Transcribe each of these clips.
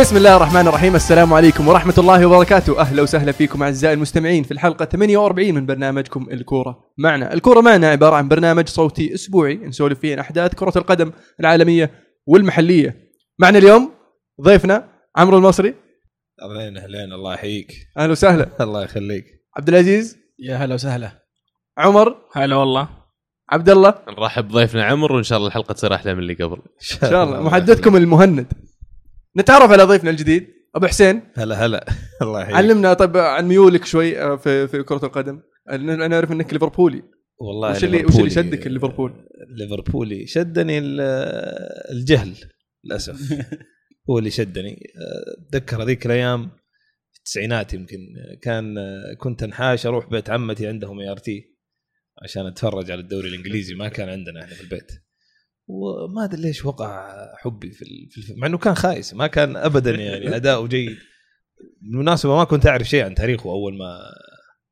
بسم الله الرحمن الرحيم. السلام عليكم ورحمة الله وبركاته. أهلا وسهلا فيكم أعزائي المستمعين في الحلقة 48 من برنامجكم الكورة معنا. الكورة معنا عبارة عن برنامج صوتي أسبوعي نسولف فيه عن أحداث كرة القدم العالمية والمحلية. معنا اليوم ضيفنا عمرو المصري. أهلين أهلين الله يحييك. أهلا وسهلا. الله يخليك. عبد العزيز. يا هلا وسهلا. عمر. هلا والله. عبد الله. نرحب بضيفنا عمر وإن شاء الله الحلقة تصير أحلى من اللي قبل. إن شاء الله. محدثكم المهند. نتعرف على ضيفنا الجديد أبو حسين. هلا هلا. الله يحييك. علمنا طيب عن ميولك شوي آه، في في كرة القدم. أنا نعرف إنك ليفربولي. والله وش اللي وش اللي شدك ليفربول؟ ليفربولي. شدني ال- الجهل للأسف. هو اللي شدني. أتذكر هذيك الأيام في التسعينات يمكن كان كنت أنحاش أروح بيت عمتي عندهم ART عشان أتفرج على الدوري الإنجليزي. ما كان عندنا إحنا في البيت. وما أدري ليش وقع حبي في ال- في الف... مع إنه كان خايس ما كان ابدا يعني اداؤه جيد بالمناسبة ما كنت أعرف شيء عن تاريخه أول ما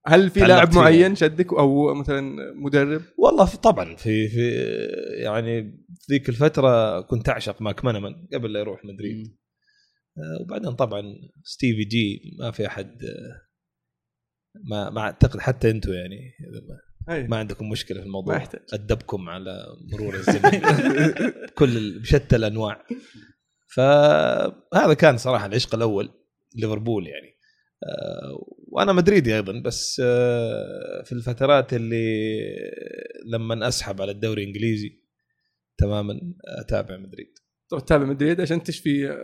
هل في لاعب. معين شدك؟ أو مثلا مدرب؟ والله في طبعا في في يعني في ذيك الفترة كنت أعشق ماكمانمان قبل لا يروح مدريد. آه، وبعدين طبعا ستيفي G ما في أحد آه، ما ما أعتقد حتى أنتم يعني. ما- عندكم مشكلة في الموضوع. ما يحتاج. أدبكم على مرور الزمن. كل بشتى الأنواع. فهذا كان صراحة العشق الأول ليفربول يعني. آه، وأنا مدريدي أيضا بس آه، في الفترات اللي لما أسحب على الدوري الإنجليزي تماما أتابع مدريد. تروح تتابع مدريد عشان تشفي آه،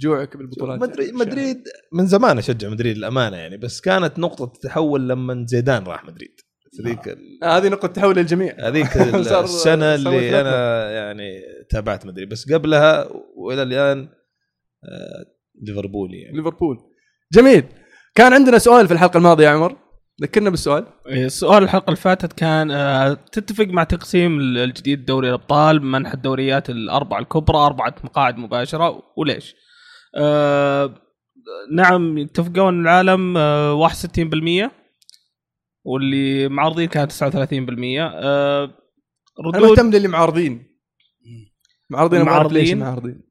جوعك بالبطولات. مدريد يعني. مدريد من زمان أشجع مدريد الامانه يعني بس كانت نقطة تحول لما زيدان راح مدريد. في ذيك ال- آه، هذه نقطة تحول للجميع هذيك صار اللي. أنا يعني تابعت مدريد بس قبلها وإلى الآن آه، ليفربولي يعني. ليفربول. جميل. كان عندنا سؤال في الحلقة الماضية يا عمر. ذكرنا بالسؤال. إيه، السؤال الحلقة اللي فاتت كان آه، تتفق مع تقسيم الجديد دوري الأبطال منح الدوريات الأربعة الكبرى أربعة مقاعد مباشرة وليش؟ آه نعم اتفقوا ان العالم آه 61% واللي معارضين كانت 39% آه أنا ردود مهتم للي معارضين معارضين أعرف ليش معارضين؟ معارضين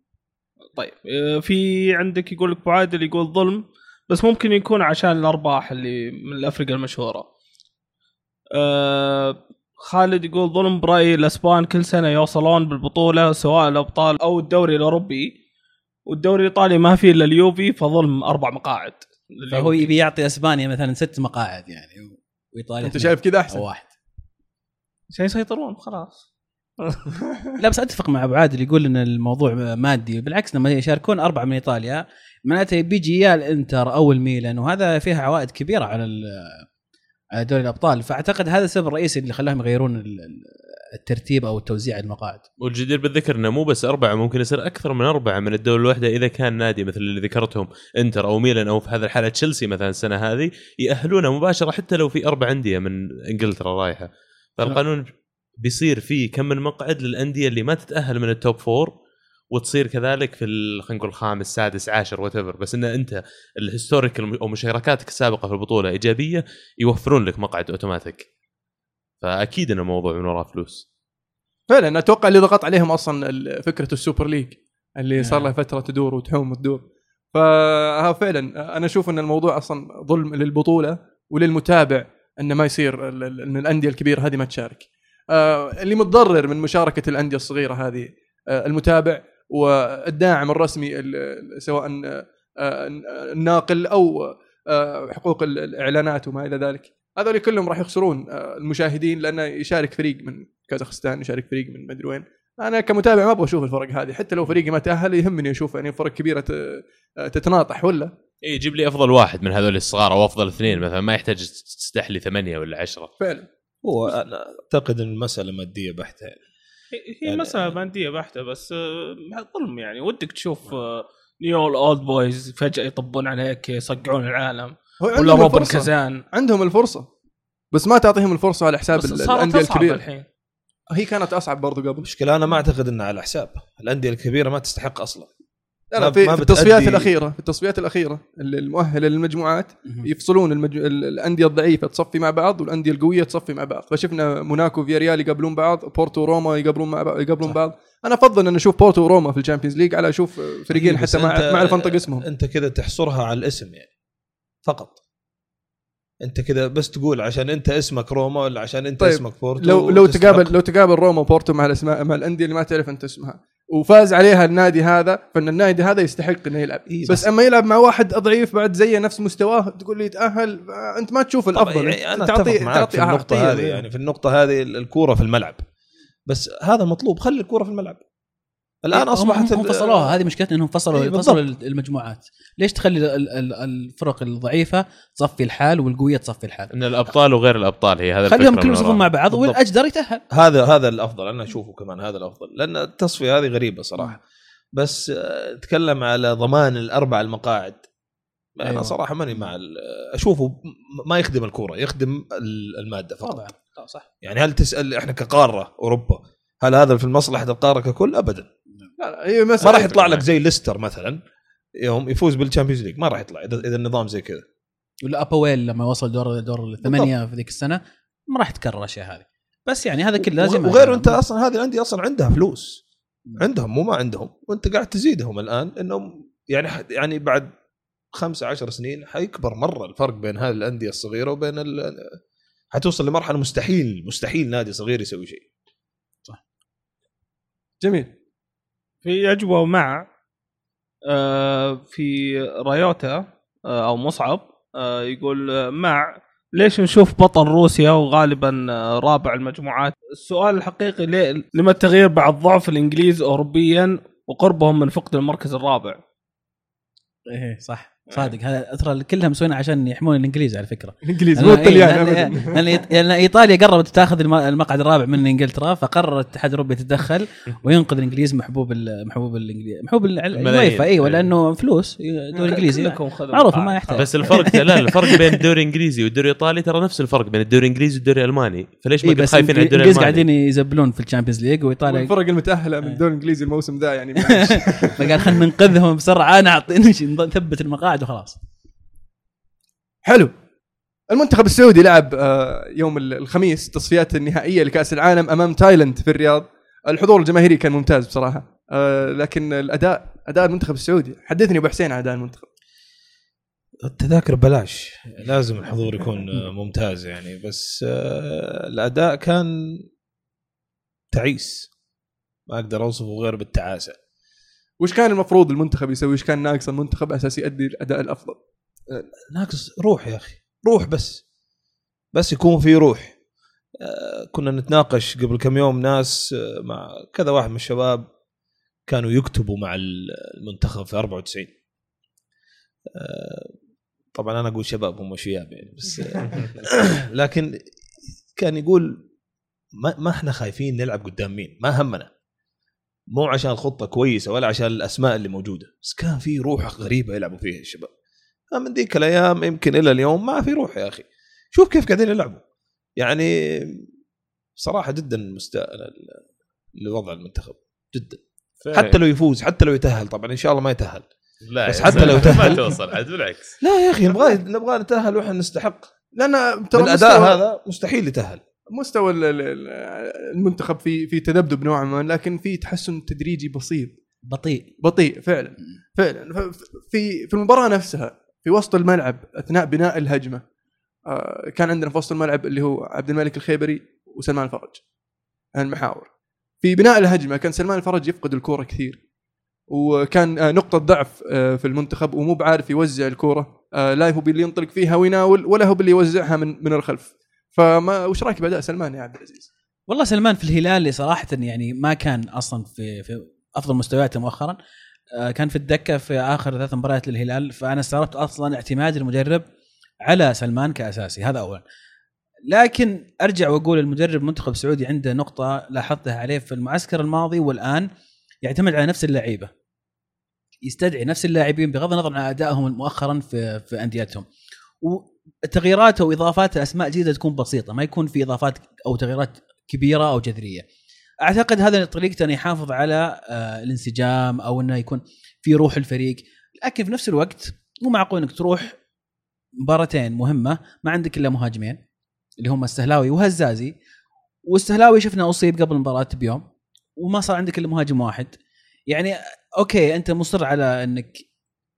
طيب آه، في عندك يقول لك ابو عادل يقول ظلم بس ممكن يكون عشان الأرباح اللي من الافرقه المشهورة. آه خالد يقول ظلم برايي الأسبان كل سنة يوصلون بالبطولة سواء الأبطال أو الدوري الأوروبي والدوري الإيطالي ما فيه إلا اليوفي فظلم أربع مقاعد. فهو يبي يعطي أسبانيا مثلا ست مقاعد يعني وايطاليا أنت شايف كذا أحسن؟ واحد. عشان يسيطرون خلاص. لا بس أتفق مع أبو عادل يقول إن الموضوع مادي. بالعكس لما يشاركون أربعة من إيطاليا معناته بيجي يا الإنتر أو الميلان وهذا فيها عوائد كبيرة على على دوري الأبطال. فأعتقد هذا السبب الرئيسي اللي خلاهم يغيرون ال- ال- الترتيب أو توزيع المقاعد. والجدير بالذكر إنه مو بس أربعة ممكن يصير أكثر من أربعة. من الدولة الواحدة إذا كان نادي مثل اللي ذكرتهم إنتر أو ميلان أو في هذه الحالة تشيلسي مثلا السنة هذه يأهلونه مباشرة حتى لو في أربع أندية من إنجلترا رايحة. فالقانون بيصير فيه كم من مقعد للأندية اللي ما تتأهل من ال top four وتصير كذلك في خلينا نقول الخامس سادس عاشر whatever بس إن أنت ال historical أو مشاركاتك السابقة في البطولة إيجابية يوفرون لك مقعد اوتوماتيك فأكيد ان الموضوع من وراه فلوس. فعلا أتوقع اللي ضغط عليهم أصلا فكرة ال Super League اللي صار لها فترة تدور وتحوم وتدور. فها فعلا أنا أشوف إن الموضوع أصلا ظلم للبطولة وللمتابع إنه ما يصير إن الأندية الكبيرة هذه ما تشارك. آه، اللي متضرر من مشاركة الأندية الصغيرة هذه آه، المتابع والداعم الرسمي ال- ال- سواء آه، آه، الناقل أو آه، حقوق ال- الإعلانات وما إلى ذلك. هذول كلهم راح يخسرون آه، المشاهدين لأنه يشارك فريق من كازاخستان يشارك فريق من مدري وين. أنا كمتابع ما أبغى أشوف الفرق هذه حتى لو فريقي ما تأهل يهمني أشوف يعني فرق كبيرة ت- تتناطح ولا. اي جيب لي أفضل واحد من هذول الصغار أو أفضل اثنين مثلا ما يحتاج تستحلي ثمانية ولا عشرة. فعلا. هو أنا أعتقد إن المسألة مادية بحتة. يعني هي يعني- مسألة مادية بحتة بس آه، ظلم يعني. ودك تشوف آه، new old boys فجأة يطبون عليك يصقعون العالم. ولا عندهم روبين كازان. عندهم الفرصة. بس ما تعطيهم الفرصة على حساب الأندية الكبيرة. الحين. هي كانت أصعب برضو قبل. المشكلة أنا ما أعتقد إنها على حساب. الأندية الكبيرة ما تستحق أصلا. لا لا في, ما في التصفيات بتأدي- الأخيرة في التصفيات الأخيرة اللي- المؤهله للمجموعات يفصلون المج... ال- الأندية الضعيفة تصفي مع بعض والأندية القوية تصفي مع بعض. فشفنا موناكو وفياريال يقابلون بعض بورتو وروما يقابلون مع بعض يقابلون صح. بعض. أنا أفضل إن أشوف بورتو وروما في ال Champions League على أشوف فريقين حتى ما اعرف انطق اسمهم. أنت كذا تحصرها على الاسم يعني. فقط أنت كذا بس تقول عشان أنت اسمك روما ولا عشان أنت طيب، اسمك بورتو لو لو تستحق. تقابل لو تقابل روما وبورتو مع الاسماء مع الأندية اللي ما تعرف أنت اسمها وفاز عليها النادي هذا فإن النادي هذا يستحق إنه يلعب إيه، بس, بس- أما يلعب مع واحد ضعيف بعد زيه نفس مستواه تقول لي يتاهل أنت ما تشوف الأفضل يعني أنا تعطي أتفق معك في النقطة. هذه يعني في النقطة هذه الكورة في الملعب بس هذا مطلوب خلي الكورة في الملعب الآن أصبحت هم فصلوها هذه مشكلتنا إنهم فصلوا إيه، فصلوا. المجموعات. ليش تخلي ال- ال- الفرق الضعيفة تصفي الحال والقوية تصفي الحال؟ إن الأبطال وغير الأبطال هي هذا خليهم كلهم من يصفون. مع بعض بالضبط. والأجدر يتأهل. هذا هذا الأفضل. أنا أشوفه كمان هذا الأفضل. لأن التصفية هذه غريبة صراحة. بس آه، أتكلم على ضمان الأربع المقاعد. أنا أيوة. صراحة ماني مع ال- أشوفه ما يخدم الكورة يخدم ال- المادة فقط. طبعا. طبعاً، صح. يعني هل تسأل إحنا كقارة أوروبا هل هذا في مصلحه القارة ككل؟ ابدا. لا لا هي ما راح يطلع لك زي ليستر مثلا يوم يفوز بال Champions League ما راح يطلع اذا إذا النظام زي كذا. ولا ابويل لما وصل دور دور الثمانية في ذيك السنة ما راح تكرر الأشياء هذه. بس يعني هذا كله لازم وغير أنت أصلا هذه الأندية أصلا عندها فلوس. عندهم مو ما عندهم. وأنت قاعد تزيدهم الآن إنهم يعني يعني بعد خمسة عشر سنين حيكبر مرة الفرق بين هذه الأندية الصغيرة وبين ال... حتوصل لمرحلة مستحيل مستحيل نادي صغير يسوي شيء. جميل. في أجوبة مع آه، في رايوتا آه، أو مصعب آه، يقول مع ليش نشوف بطل روسيا وغالبا رابع المجموعات؟ السؤال الحقيقي ليه لما التغيير بعد ضعف الإنجليز اوروبيا وقربهم من فقد المركز الرابع؟ إيه صح. صادق. هذا ترى كلها مسوينها عشان يحمون الإنجليز على فكرة. الانجليزي لأن- مو إيه، الطليان. إيط- لأن إيطاليا قربت تاخذ الم- المقعد الرابع من إنجلترا فقرر الاتحاد الاوروبي يتدخل وينقذ الإنجليز محبوب ال- محبوب الإنجليز محبوب ال- الملايين. الويفا إيوه إيه. لأنه فلوس دوري إنجليزي. كلكم خذوا معروف. ما يحتاج. بس الفرق لا الفرق بين الدوري الإنجليزي والدوري الإيطالي ترى نفس الفرق بين الدوري الإنجليزي والدوري الألماني. فليش إيه ما خايفين على الدوري الانجليز الألماني؟ قاعدين يزبلون في ال Champions League وإيطاليا الفرق المتأهلة من الدوري الإنجليزي الموسم ذا يعني فقال خلينا ننقذهم بسرعة نعطي نثبت المقاعد. وخلاص حلو. المنتخب السعودي لعب آه، يوم ال- الخميس تصفيات النهائية لكأس العالم أمام تايلاند في الرياض. الحضور الجماهيري كان ممتاز بصراحة. آه، لكن الأداء أداء المنتخب السعودي. حدثني أبو حسين عن أداء المنتخب. التذاكر ببلاش لازم الحضور يكون آه، ممتاز يعني. بس الأداء كان تعيس. ما أقدر أوصفه غير بالتعاسة. وش كان المفروض المنتخب يسوي؟ وش كان ناقص المنتخب أساس يؤدي الأداء الأفضل؟ ناقص روح يا أخي. روح بس. بس يكون في روح. آه، كنا نتناقش قبل كم يوم ناس آه، مع كذا واحد من الشباب كانوا يكتبوا مع المنتخب في 94 آه، طبعا أنا أقول شباب هم شياب يعني بس لكن كان يقول ما, ما إحنا خايفين نلعب قدام مين؟ ما همنا. مو عشان الخطه كويسة ولا عشان الأسماء اللي موجودة بس كان في روح غريبة يلعبوا فيها الشباب من ذيك الأيام يمكن إلى اليوم ما في روح يا أخي. شوف كيف قاعدين يلعبوا. يعني صراحة جدا مستاء لوضع المنتخب جدا. حتى لو يفوز حتى لو يتأهل طبعا إن شاء الله ما يتأهل. لا بس حتى لو ما تأهل. توصل عاد بالعكس. لا يا أخي نبغى نبغى نتأهل وإحنا نستحق. لأن ترى بالاداء مستوى- هذا؟ مستحيل يتأهل. مستوى ال- ال- ال- المنتخب في في تذبذب نوعا ما لكن في تحسن تدريجي بسيط. بطيء. بطيء فعلا. فعلا. في في المباراة نفسها في وسط الملعب أثناء بناء الهجمة آه، كان عندنا في وسط الملعب اللي هو عبد الملك الخيبري وسلمان الفرج المحاور. في بناء الهجمة كان سلمان الفرج يفقد الكورة كثير وكان آه، نقطة ضعف آه، في المنتخب ومو بعارف يوزع الكورة لا هو باللي ينطلق فيها ويناول ولا هو باللي يوزعها من من الخلف. فما وش رأيك بأداء سلمان يا عبد العزيز؟ والله سلمان في الهلال صراحة يعني ما كان أصلا في في أفضل مستوياته مؤخرا. آه، كان في الدكة في آخر ثلاث مباريات للهلال فأنا استغربت أصلا اعتماد المدرب على سلمان كأساسي هذا اولا. لكن أرجع وأقول المدرب منتخب سعودي عنده نقطة لاحظتها عليه في المعسكر الماضي والآن يعتمد على نفس اللعيبة. يستدعي نفس اللاعبين بغض النظر عن أدائهم مؤخرا في في أنديتهم. وتغييراته وإضافات أسماء جديدة تكون بسيطة ما يكون في إضافات أو تغييرات كبيرة أو جذرية. أعتقد هذا طريقته انه يحافظ على آه، الانسجام أو إنه يكون في روح الفريق. لكن في نفس الوقت مو معقول إنك تروح مباراتين مهمة ما عندك إلا مهاجمين اللي هم السهلاوي وهزازي. والسهلاوي شفنا أصيب قبل المباراة بيوم وما صار عندك إلا مهاجم واحد. يعني أوكي أنت مصر على إنك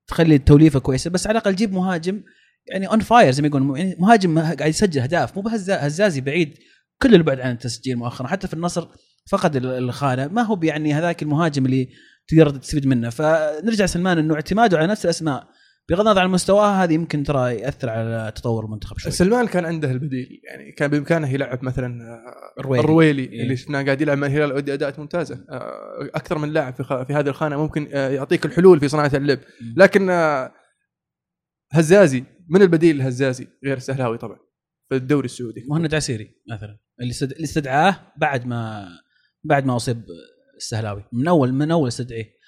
تخلي التوليفه كويسة بس على الأقل جيب مهاجم يعني on fire زي ما يقولون. يعني مهاجم قاعد يسجل أهداف. مو هزازي بعيد كل البعد عن التسجيل مؤخرا. حتى في النصر فقد ال- الخانة. ما هو يعني هذاك المهاجم اللي تقدر تستفيد منه. فنرجع سلمان إنه اعتماده على نفس الأسماء. بغض النظر عن مستواه هذه يمكن ترى يأثر على تطور المنتخب شوي. سلمان كان عنده البديل. يعني كان بإمكانه يلعب مثلا آه، الرويلي. الرويلي إيه. اللي شفناه قاعد يلعب مع الهلال ويؤدي أداءات ممتازة. آه، أكثر من لاعب في, هذه الخانة ممكن آه، يعطيك الحلول في صناعة اللعب. مم. لكن هزازي من البديل لهزازي غير السهلاوي طبعا في الدوري السعودي مهند عسيري مثلا. اللي استد- اللي استدعاه بعد ما بعد ما أصيب السهلاوي من أول من أول استدعيه.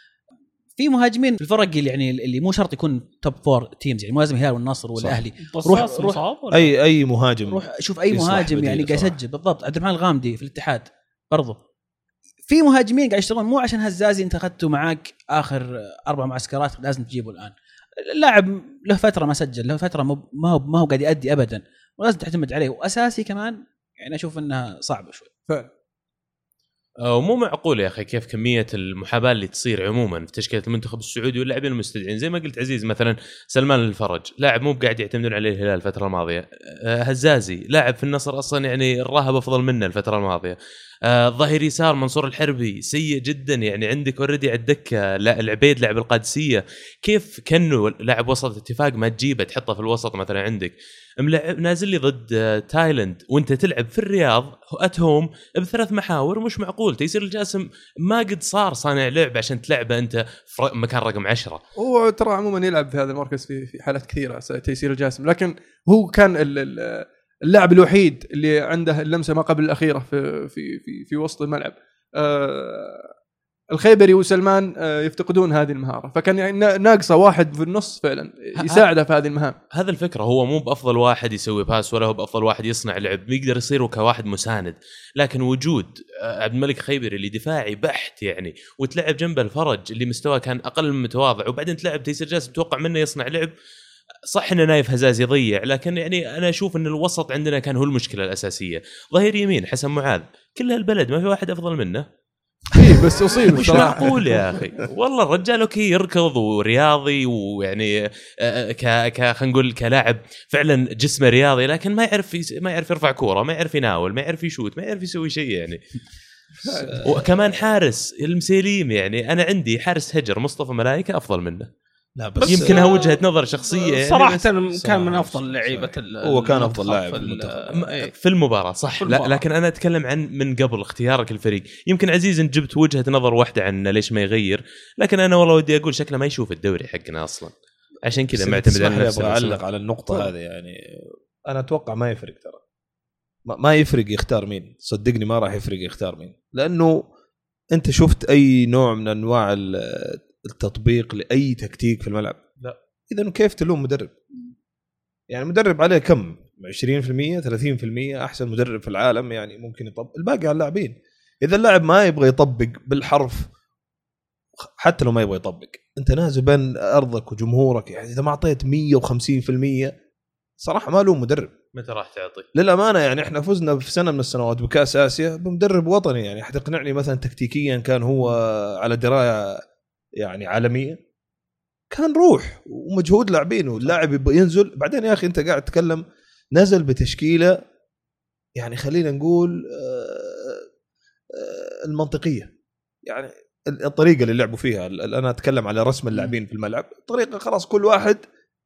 في مهاجمين في الفرق اللي يعني اللي مو شرط يكون top four teams يعني مو لازم الهلال والنصر والأهلي. روح- روح-؟ اي أي مهاجم روح شوف أي مهاجم يعني قاعد. يسجل. بالضبط. عبد الرحمن الغامدي في الاتحاد برضو. في مهاجمين قاعد يشتغلون مو عشان هزازي انت أخذته معاك آخر أربع معسكرات لازم تجيبه الآن. اللاعب له فترة ما سجل له فترة مو- ما هو ما هو قاعد يأدي ابدا ولازم تعتمد عليه. وأساسي كمان يعني أشوف إنها صعبة شوي. فعلا. آه، ومو معقول يا أخي كيف كمية المحاباة اللي تصير عموما في تشكيلة المنتخب السعودي واللاعبين المستدعين زي ما قلت عزيز مثلا سلمان الفرج لاعب مو قاعد يعتمدون عليه الهلال الفترة الماضية. آه، هزازي لاعب في النصر أصلا يعني الراهب أفضل منه الفترة الماضية. آه، ظهير يسار منصور الحربي سيء جدا يعني عندك اوريدي على الدكة العبيد لاعب القادسية. كيف كانه لاعب وسط اتفاق ما تجيبه تحطه في الوسط مثلا عندك؟ ملعب نازل لي ضد تايلند وانت تلعب في الرياض at home بثلاث محاور مش معقول تيسير الجاسم ما قد صار صانع لعب عشان تلعبه انت في مكان رقم عشرة. هو ترى عموما يلعب في هذا المركز في حالات كثيرة تيسير الجاسم لكن هو كان ال- ال- اللاعب الوحيد اللي عنده اللمسة ما قبل الأخيرة في في في, في وسط الملعب. آه الخيبري وسلمان آه يفتقدون هذه المهارة. فكان يعني نا- ناقصة واحد في النص فعلا يساعده في هذه المهام. هذا الفكرة هو مو بأفضل واحد يسوي pass ولا هو بأفضل واحد يصنع لعب بيقدر يصير كواحد مساند. لكن وجود آه، عبد الملك خيبري اللي دفاعي بحت يعني وتلعب جنبه الفرج اللي مستواه كان أقل من متواضع وبعدين تلعب تيسير جاسم توقع منه يصنع لعب صح ان نايف هزازي ضيع لكن يعني أنا أشوف إن الوسط عندنا كان هو المشكلة الأساسية. ظهير يمين حسن معاذ كل هالبلد ما في واحد أفضل منه. إيه بس أصيب مش معقول يا أخي؟ والله الرجال أوكي يركض ورياضي ويعني آه، ك ك خلينا نقول كلاعب فعلا جسمه رياضي لكن ما يعرف ما يعرف يرفع كورة ما يعرف يناول ما يعرف يشوت ما يعرف يسوي شيء يعني. وكمان حارس المسيليم يعني أنا عندي حارس هجر مصطفى ملائكه أفضل منه. لا بس يمكنها وجهة نظر شخصية. يعني صراحة بس كان من صراحة. أفضل لعيبة ال- هو كان أفضل لاعب في في المباراة صح. في لا المباراة. لكن أنا أتكلم عن من قبل اختيارك الفريق. يمكن عزيز أنت جبت وجهة نظر واحدة عن ليش ما يغير لكن أنا والله ودي أقول شكله ما يشوف الدوري حقنا أصلا. عشان كذا معتمد على نفسه أبغى. أعلق على النقطة هذه يعني أنا أتوقع ما يفرق ترى. ما- ما يفرق يختار مين. صدقني ما راح يفرق يختار مين. لأنه أنت شفت أي نوع من أنواع ال- التطبيق لأي تكتيك في الملعب. لا. إذا كيف تلوم مدرب؟ يعني المدرب عليه كم؟ 20% 30% أحسن مدرب في العالم يعني ممكن يطبق الباقي على اللاعبين. إذا اللاعب ما يبغى يطبق بالحرف حتى لو ما يبغى يطبق أنت نازل بين أرضك وجمهورك يعني إذا ما أعطيت 150% صراحة ما له مدرب. متى راح تعطي؟ للأمانة يعني إحنا فزنا في سنه من السنوات بكأس آسيا بمدرب وطني يعني حتقنعني مثلا تكتيكيا كان هو على دراية يعني عالمية كان روح ومجهود لاعبين واللاعب ينزل. بعدين يا أخي أنت قاعد تتكلم نزل بتشكيلة يعني خلينا نقول آه، آه، المنطقية. يعني الطريقة اللي لعبوا فيها. أنا أتكلم على رسم اللاعبين في الملعب. طريقة خلاص كل واحد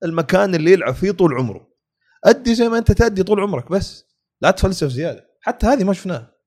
المكان اللي يلعب فيه طول عمره. أدي زي ما أنت تأدي طول عمرك بس. لا تفلسف زيادة. حتى هذه ما شفناها.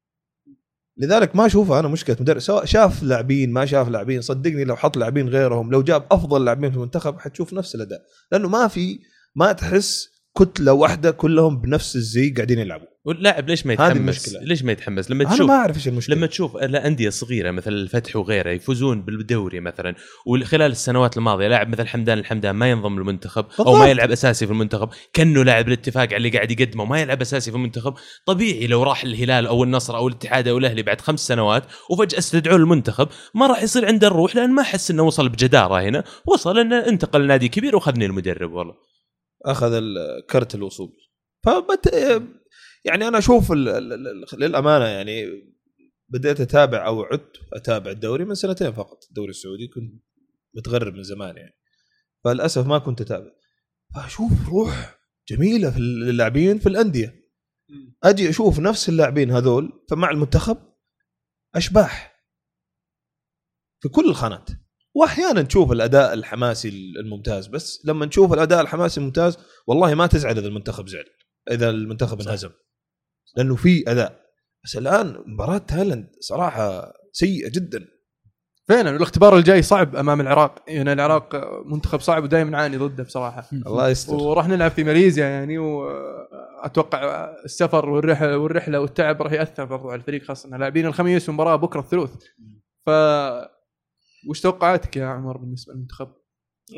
لذلك ما أشوفها أنا مشكلة. مدرب سواء شاف لاعبين ما شاف لاعبين صدقني لو حط لاعبين غيرهم لو جاب أفضل لاعبين في المنتخب حتشوف نفس الأداء. لأنه ما في ما تحس كتلة واحدة كلهم بنفس الزي قاعدين يلعبوا. واللاعب ليش ما يتحمس؟ ليش ما يتحمس؟ لما أنا تشوف ما أعرف إيش المشكلة لما تشوف الانديه صغيرة مثل الفتح وغيره يفوزون بالدوري مثلا وخلال السنوات الماضية لاعب مثل حمدان الحمدان ما ينضم للمنتخب أو. ما يلعب أساسي في المنتخب كأنه لاعب الاتفاق على اللي قاعد يقدمه وما يلعب أساسي في المنتخب طبيعي لو راح الهلال أو النصر أو الاتحاد أو الأهلي بعد خمس سنوات وفجأة استدعوه المنتخب ما راح يصير عنده الروح لأن ما حس إنه وصل بجدارة هنا وصل إنه انتقل لنادي كبير وخذني المدرب والله أخذ ال- كرت الوصول فبت يعني أنا أشوف للأمانة يعني بديت أتابع أو عدت أتابع الدوري من سنتين فقط. الدوري السعودي كنت متغرب من زمان يعني. فللأسف ما كنت أتابع. فأشوف روح جميلة في اللاعبين في الأندية. أجي أشوف نفس اللاعبين هذول فمع المنتخب أشباح. في كل الخانات. وأحيانا تشوف الأداء الحماسي الممتاز بس لما نشوف الأداء الحماسي الممتاز والله ما تزعل إذا المنتخب زعل إذا المنتخب انهزم. لأنه في أداء. بس الآن مباراة تايلاند صراحة سيئة جدا. فعلا والاختبار الجاي صعب أمام العراق. يعني العراق منتخب صعب ودائما نعاني ضده بصراحة. الله يستر. وراح نلعب في ماليزيا يعني واتوقع السفر والرحلة والرحلة والتعب راح يأثر برضو على الفريق خاصة لاعبين الخميس ومباراة بكرة الثلوث ف وش توقعاتك يا عمر بالنسبة للمنتخب؟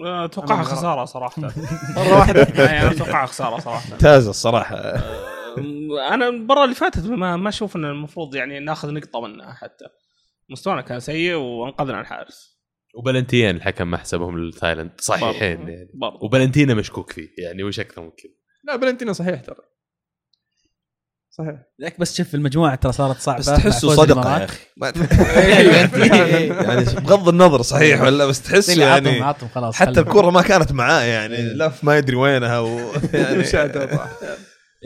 اتوقعها خسارة صراحة. مرة واحدة. يعني اتوقعها خسارة صراحة. ممتازة الصراحة. أنا المباراة اللي فاتت ما ما أشوف إن المفروض يعني ناخذ نقطة منها حتى مستوانا كان سيء وأنقذنا الحارس وبلنتيان الحكم ما حسبهم لثايلاند صحيحين برضو. يعني وبلنتينا مشكوك فيه يعني وش أكثر من كذا لا بلنتينا صحيح ترى صحيح لك بس شوف المجموعة ترى صارت صعبة بس تحسه صدقة. يا أخي. يعني بغض النظر صحيح ولا بس عطهم يعني عطهم خلاص حتى حل. الكرة ما كانت معاه يعني لف ما يدري وينها و... يعني مشاهدة صح. إيه،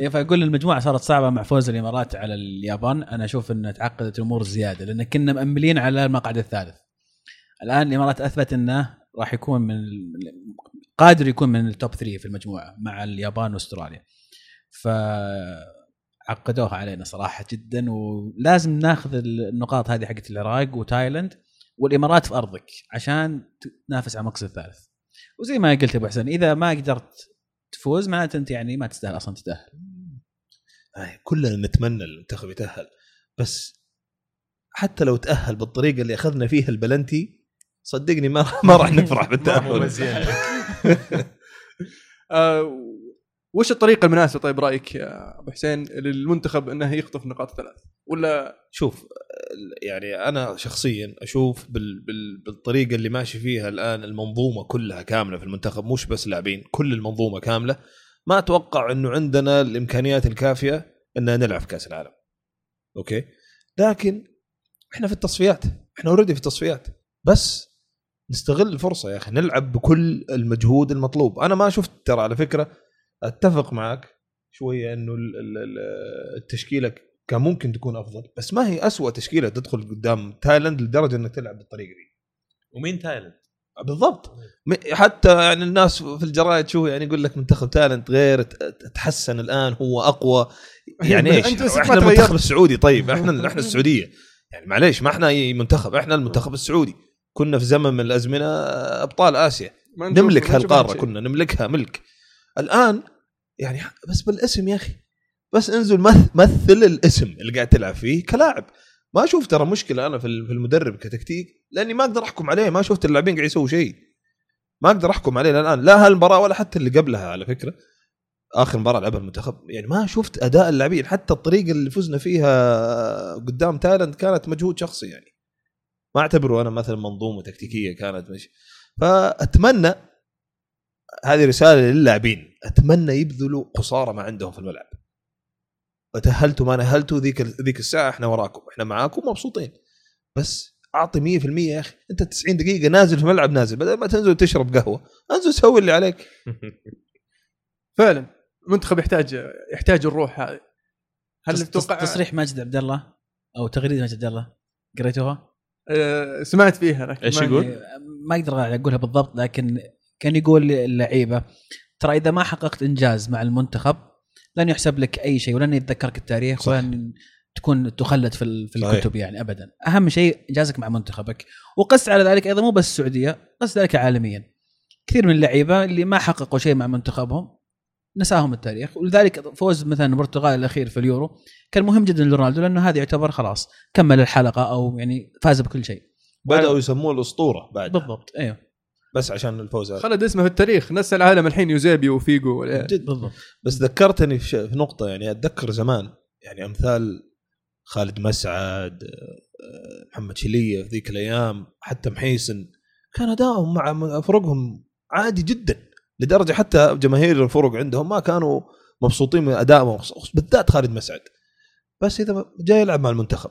فاقول المجموعة صارت صعبة مع فوز الإمارات على اليابان. أنا أشوف إن تعقدت الأمور زيادة لأن كنا مأملين على المقعد الثالث. الآن الإمارات اثبت إنه راح يكون من قادر يكون من ال top 3 في المجموعة مع اليابان وأستراليا. ف عقدوها علينا صراحة جدا ولازم ناخذ النقاط هذه حقت العراق وتايلاند والإمارات في أرضك عشان تنافس على المقعد الثالث. وزي ما قلت أبو حسن إذا ما قدرت تفوز معناته أنت يعني ما تستاهل أصلا تتأهل. كلنا نتمنى المنتخب يتأهل. بس حتى لو تأهل بالطريقة اللي أخذنا فيها البلنتي صدقني ما ما راح نفرح بالتأهل. آه، وش الطريقة المناسبة طيب رايك يا أبو حسين للمنتخب إنه يخطف نقاط ثلاث ولا شوف يعني أنا شخصيا أشوف بال بال بالطريقة اللي ماشي فيها الآن المنظومة كلها كاملة في المنتخب مش بس لاعبين كل المنظومة كاملة. ما أتوقع إنه عندنا الإمكانيات الكافية ان نلعب في كأس العالم. Okay؟ لكن إحنا في التصفيات إحنا already في التصفيات. بس نستغل الفرصة يا أخي نلعب بكل المجهود المطلوب. أنا ما شفت ترى على فكرة أتفق معك شوية إنه ال- ال- ال- التشكيلة كان ممكن تكون أفضل بس ما هي أسوأ تشكيلة تدخل قدام تايلاند لدرجة إنك تلعب بالطريقة دي. ومين تايلاند؟ بالضبط. حتى يعني الناس في الجرايد تشوف يعني يقول لك منتخب تايلاند غير تحسن الآن هو أقوى. يعني إيش؟ اسمك ما إحنا. المنتخب السعودي طيب إحنا إحنا السعودية. يعني معليش ما إحنا أي منتخب إحنا المنتخب السعودي. كنا في زمن من الأزمنة أبطال آسيا. نملك هالقارة. كنا نملكها ملك. الآن يعني بس بالاسم يا أخي. بس انزل مث- مثل الاسم اللي قاعد تلعب فيه كلاعب. ما أشوف ترى مشكلة أنا في ال- في المدرب كتكتيك لأني ما أقدر أحكم عليه ما شفت اللاعبين قاعد يسووا شيء. ما أقدر أحكم عليه الان لا هالمباراة ولا حتى اللي قبلها على فكرة. آخر مباراة لعبها المنتخب يعني ما شفت أداء اللاعبين حتى الطريقة اللي فزنا فيها قدام تايلاند كانت مجهود شخصي يعني. ما أعتبره أنا مثلا منظومة تكتيكية كانت مش. فأتمنى هذه رسالة للاعبين أتمنى يبذلوا قصارى ما عندهم في الملعب. وتاهلتوا ما نهلتوا ذيك ذيك الساعة إحنا وراكم إحنا معاكم مبسوطين. بس أعطي 100% يا أخي. أنت 90 دقيقة نازل في الملعب نازل. بدل ما تنزل تشرب قهوة انزل سوي اللي عليك. فعلا. المنتخب يحتاج يحتاج الروح هذه. هل تتوقع تصريح ماجد عبد الله أو تغريدة ماجد عبد الله قريتوها؟ آه، سمعت فيها لكن ما- يقول؟ ما أقدر أقولها بالضبط لكن كان يقول للعيبه ترى إذا ما حققت إنجاز مع المنتخب لن يحسب لك أي شيء ولن يتذكرك التاريخ صح. ولن تكون تخلد في في. الكتب يعني ابدا. أهم شيء انجازك مع منتخبك. وقس على ذلك أيضا مو بس السعودية قس ذلك عالميا. كثير من اللعيبة اللي ما حققوا شيء مع منتخبهم نساهم التاريخ. ولذلك فوز مثلا البرتغال الأخير في اليورو كان مهم جدا لرونالدو لأنه هذا يعتبر خلاص كمل الحلقة أو يعني فاز بكل شيء. بدأوا يسموه الأسطورة بعد. بالضبط أيوه. بس عشان الفوز. هذا خلد اسمه في التاريخ. نسى العالم الحين يوزيبيو وفيجو والعيال. جد بالضبط. بس ذكرتني في, ش- في نقطة يعني أتذكر زمان يعني أمثال خالد مسعد آه، محمد شليه في ذيك الأيام حتى محيسن كان ادائهم مع فرقهم عادي جدا لدرجة حتى جماهير الفرق عندهم ما كانوا مبسوطين من أدائهم بالذات خالد مسعد. بس إذا جاي يلعب مع المنتخب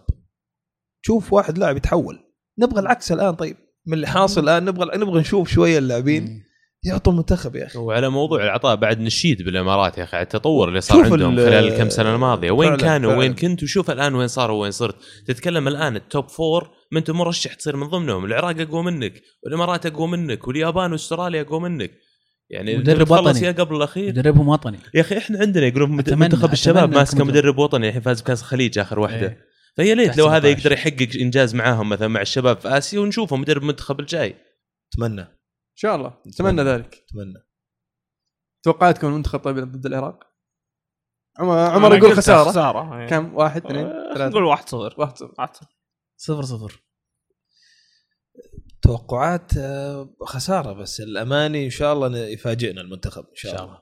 شوف واحد لاعب يتحول. نبغى العكس الآن طيب. من اللي حاصل الآن نبغى نبغى نشوف شوية اللاعبين. يعطوا المنتخب يا أخي. وعلى موضوع العطاء بعد نشيد بالإمارات يا أخي على التطور اللي صار عندهم ال- خلال الكم سنة الماضية. وين فعلاً- كانوا؟ فعلاً. وين كنت وشوف الآن وين صاروا وين صرت. تتكلم الآن ال top four ما أنت مرشح تصير من ضمنهم. العراق أقوى منك والإمارات أقوى منك واليابان واستراليا أقوى منك. يعني مدرب وطني. يا قبل الأخير؟ مدربهم وطني يا أخي إحنا عندنا يقولون منتخب الشباب ماسكة مدرب وطني. الحين فاز بكأس الخليج آخر واحدة. إيه. فيا ليت لو هذا 17. يقدر يحقق إنجاز معاهم مثلا مع الشباب في آسيا ونشوفه مدرب المنتخب الجاي. أتمنى. إن شاء الله. أتمنى ذلك. أتمنى. توقعاتكم المنتخب طيب ضد العراق؟ عمر عمر يقول خسارة. خسارة إيه. كم؟ واحد اثنين آه، ثلاثة. نقول 1 0 واحد صفر. 1 0 صفر صفر. توقعات آه، خسارة بس الأماني إن شاء الله يفاجئنا المنتخب إن شاء الله.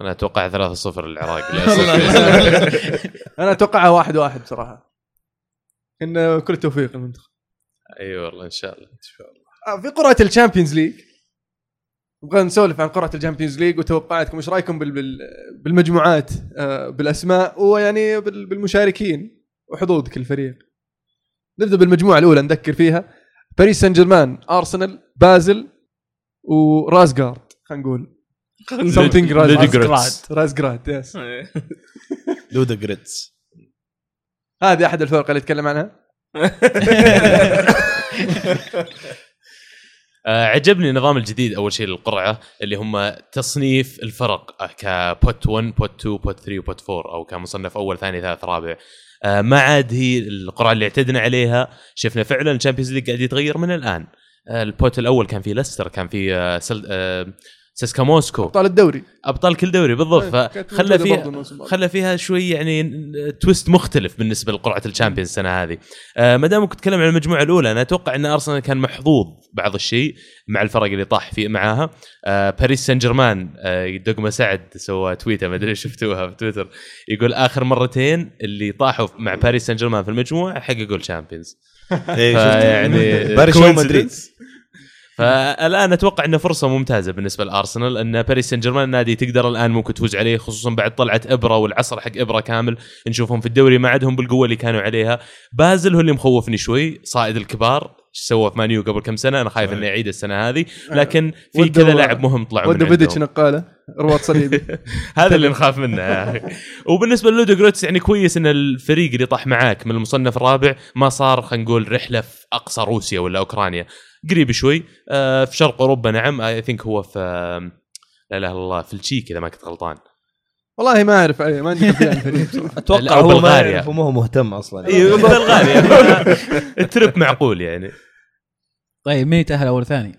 أنا أتوقع 3-0 للعراق. أنا اتوقعها واحد واحد بصراحة. إن كل التوفيق للمنتخب أي والله إن شاء الله آه، في قرعة ال Champions League. نبغى نسولف عن قرعة ال Champions League وتوقعاتكم إيش رأيكم بال- بال- بالمجموعات آه، بالأسماء ويعني بال- بالمشاركين وحظوظ كل فريق نبدأ بالمجموعة الأولى نذكر فيها. باريس سان جيرمان أرسنال بازل ورازغارد خلينا نقول. something لودوغريتس. رازغراد yes لودا جريتس هذه أحد الفرق اللي اتكلم عنها؟ آه، عجبني النظام الجديد أول شيء للقرعة اللي هم تصنيف الفرق آه، ك pot 1 pot 2 pot 3 و pot 4 أو كمصنف أول ثاني ثالث رابع. آه، ما عاد هي القرعة اللي اعتدنا عليها. شفنا فعلا ال Champions League قاعد يتغير من الآن. ال pot الأول كان في ليستر كان في سل... سيسكا موسكو. أبطال الدوري. أبطال كل دوري بالضبط. كانت فخلى فيها. خلى فيها شوي يعني twist مختلف بالنسبة لقرعة ال Champions السنة هذه. آه ما دام كنت اتكلم عن المجموعة الأولى أنا أتوقع أن أرسنال كان محظوظ بعض الشيء مع الفرق اللي طاح في معاها. آه باريس سان جيرمان آه دقمه سعد سوى تويته ما أدري شفتوها في تويتر. يقول آخر مرتين اللي طاحوا مع باريس سان جيرمان في المجموعة حققوا ال Champions فيعني باريس. مدريد فالآن أتوقع إنه فرصة ممتازة بالنسبة لأرسنال إن باريس سان جيرمان نادي تقدر الآن ممكن تفوز عليه خصوصا بعد طلعة إبرا والعصر حق إبرا كامل. نشوفهم في الدوري ما عندهم بالقوة اللي كانوا عليها. بازل هو اللي مخوفني شوي صائد الكبار. سوى في مانيو قبل كم سنة؟ أنا خايف. انه يعيد السنة هذه لكن في كذا لاعب مهم ودوا فيديتش عندهم. نقالة رباط صليبي. هذا اللي نخاف منه يا أخي. وبالنسبة للودو جروتس يعني كويس إن الفريق اللي طاح معاك من المصنف الرابع ما صار خلينا نقول رحلة في أقصى روسيا ولا أوكرانيا. قريب شوي. آه في شرق أوروبا نعم. I think هو في آه لا إله إلا الله في التشيك إذا ما كنت غلطان. والله ما أعرف عليه ما عندي أتوقع هو ما. يعرف وما هو مهتم أصلا. اي بلغاريا. ال trip معقول يعني. طيب مين يتأهل أول ثاني؟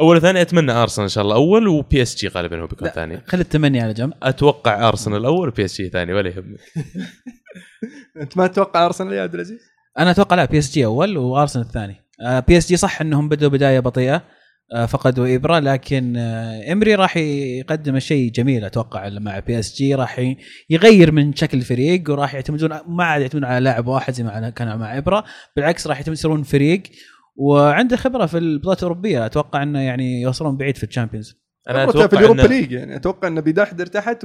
أول وثاني أتمنى أرسنال إن شاء الله أول و PSG غالبا هو بيكون. ثاني خلي التمني على جنب أتوقع أرسنال أول و PSG ثاني ولا يهمك أنت ما تتوقع أرسنال يا عبد العزيز؟ أنا أتوقع لا بي اس جي أول وأرسنال الثاني بي اس جي صح إنهم بدوا بداية بطيئة آه، فقدوا إبرا لكن آه، إمري راح يقدم شيء جميل أتوقع مع بي اس جي راح يغير من شكل الفريق وراح يعتمدون ما عاد يعتمدون على لاعب واحد زي ما كان مع إبرا بالعكس راح يصيرون فريق وعنده خبرة في البطولات الأوروبية. أتوقع إنه يعني يوصلون بعيد في الشامبيونز. أنا خبرته في أتوقع اليوروبا league يعني. أتوقع إنه بيتحدر تحت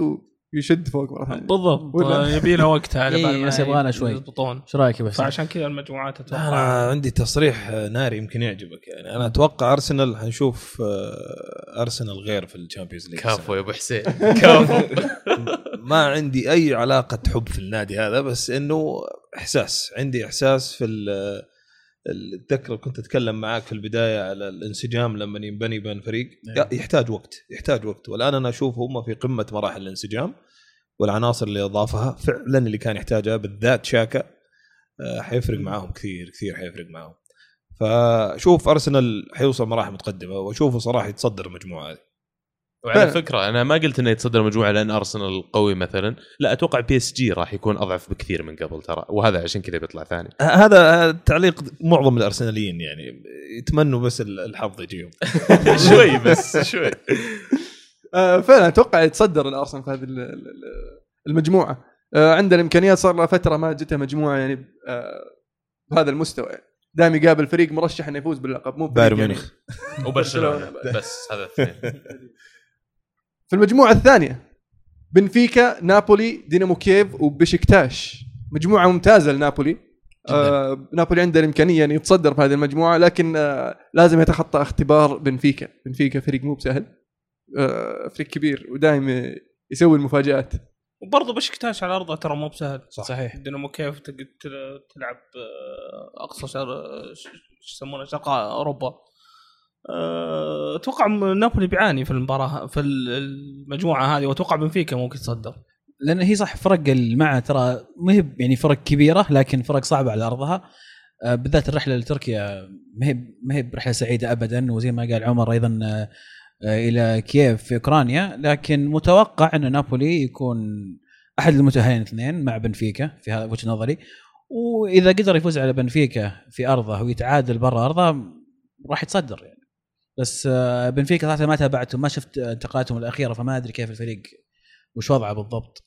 ويشد فوق مرة ثانية. بالضبط. ولا؟ يبي له وقت على إيه، بال ما بس يبغاله شوي. يضبطون إيش رأيك بس؟ فعشان كذا المجموعات أتوقع أنا عندي تصريح ناري يمكن يعجبك يعني. أنا أتوقع أرسنال حنشوف آه، أرسنال غير في الشامبيونز league كفو يا أبو حسين. كفو ما عندي أي علاقة حب في النادي هذا بس إنه إحساس. عندي إحساس في اتذكر كنت أتكلم معاك في البداية على الانسجام لما ينبني بين فريق نعم. يحتاج وقت يحتاج وقت. والآن أنا أشوف هم في قمة مراحل الانسجام والعناصر اللي أضافها فعلا اللي كان يحتاجها بالذات تشاكا آه، حيفرق معاهم كثير كثير حيفرق معاهم. فشوف أرسنال حيوصل مراحل متقدمة وأشوفه صراحة يتصدر المجموعة هذه. وعلى فعلا. فكرة أنا ما قلت إنه يتصدر المجموعه لأن أرسنال قوي مثلا. لا أتوقع بي اس جي راح يكون أضعف بكثير من قبل ترى وهذا عشان كذا بيطلع ثاني. هذا هذا تعليق معظم الأرسناليين يعني يتمنوا بس الحظ يجيهم. شوي بس شوي. آه، فعلا أتوقع يتصدر الأرسنال في هذه ال- ال- ال- المجموعه عنده الامكانيات صار له فترة ما جته مجموعة يعني بهذا المستوى. يعني. دائما يقابل فريق مرشح إنه يفوز باللقب مو بايرن فريق ميونخ. وبرشلونة بس هذا الاثنين في المجموعة الثانية بنفيكا نابولي دينامو كييف وبشكتاش مجموعة ممتازة لنابولي. آه نابولي عنده الإمكانية ان يتصدر في هذه المجموعة لكن آه لازم يتخطى اختبار بنفيكا. بنفيكا فريق مو بسهل. آه فريق كبير ودائما يسوي المفاجآت. وبرضه بشكتاش على أرضه ترى مو بسهل. صحيح. دينامو كيف تلعب آه، أقصى شر شو يسمونه شرق أوروبا. آه، أتوقع م- نابولي بيعاني في المباراة في ال- المجموعة هذه وأتوقع بنفيكا ممكن يتصدر. لأن هي صح فرق اللي معه ترى ما هي يعني فرق كبيرة لكن فرق صعبة على أرضها. آه، بالذات الرحلة لتركيا ما هي ما هي برحلة سعيدة ابدا وزي ما قال عمر أيضا آه، آه، إلى كييف في أوكرانيا. لكن متوقع أن نابولي يكون أحد المتأهلين اثنين مع بنفيكا في هذا وجهة نظري. وإذا قدر يفوز على بنفيكا في أرضه ويتعادل برا أرضه راح يتصدر يعني. بس آه، بنفيكا صراحة ما تابعته ما شفت انتقالاتهم الأخيرة فما أدري كيف الفريق وش وضعه بالضبط.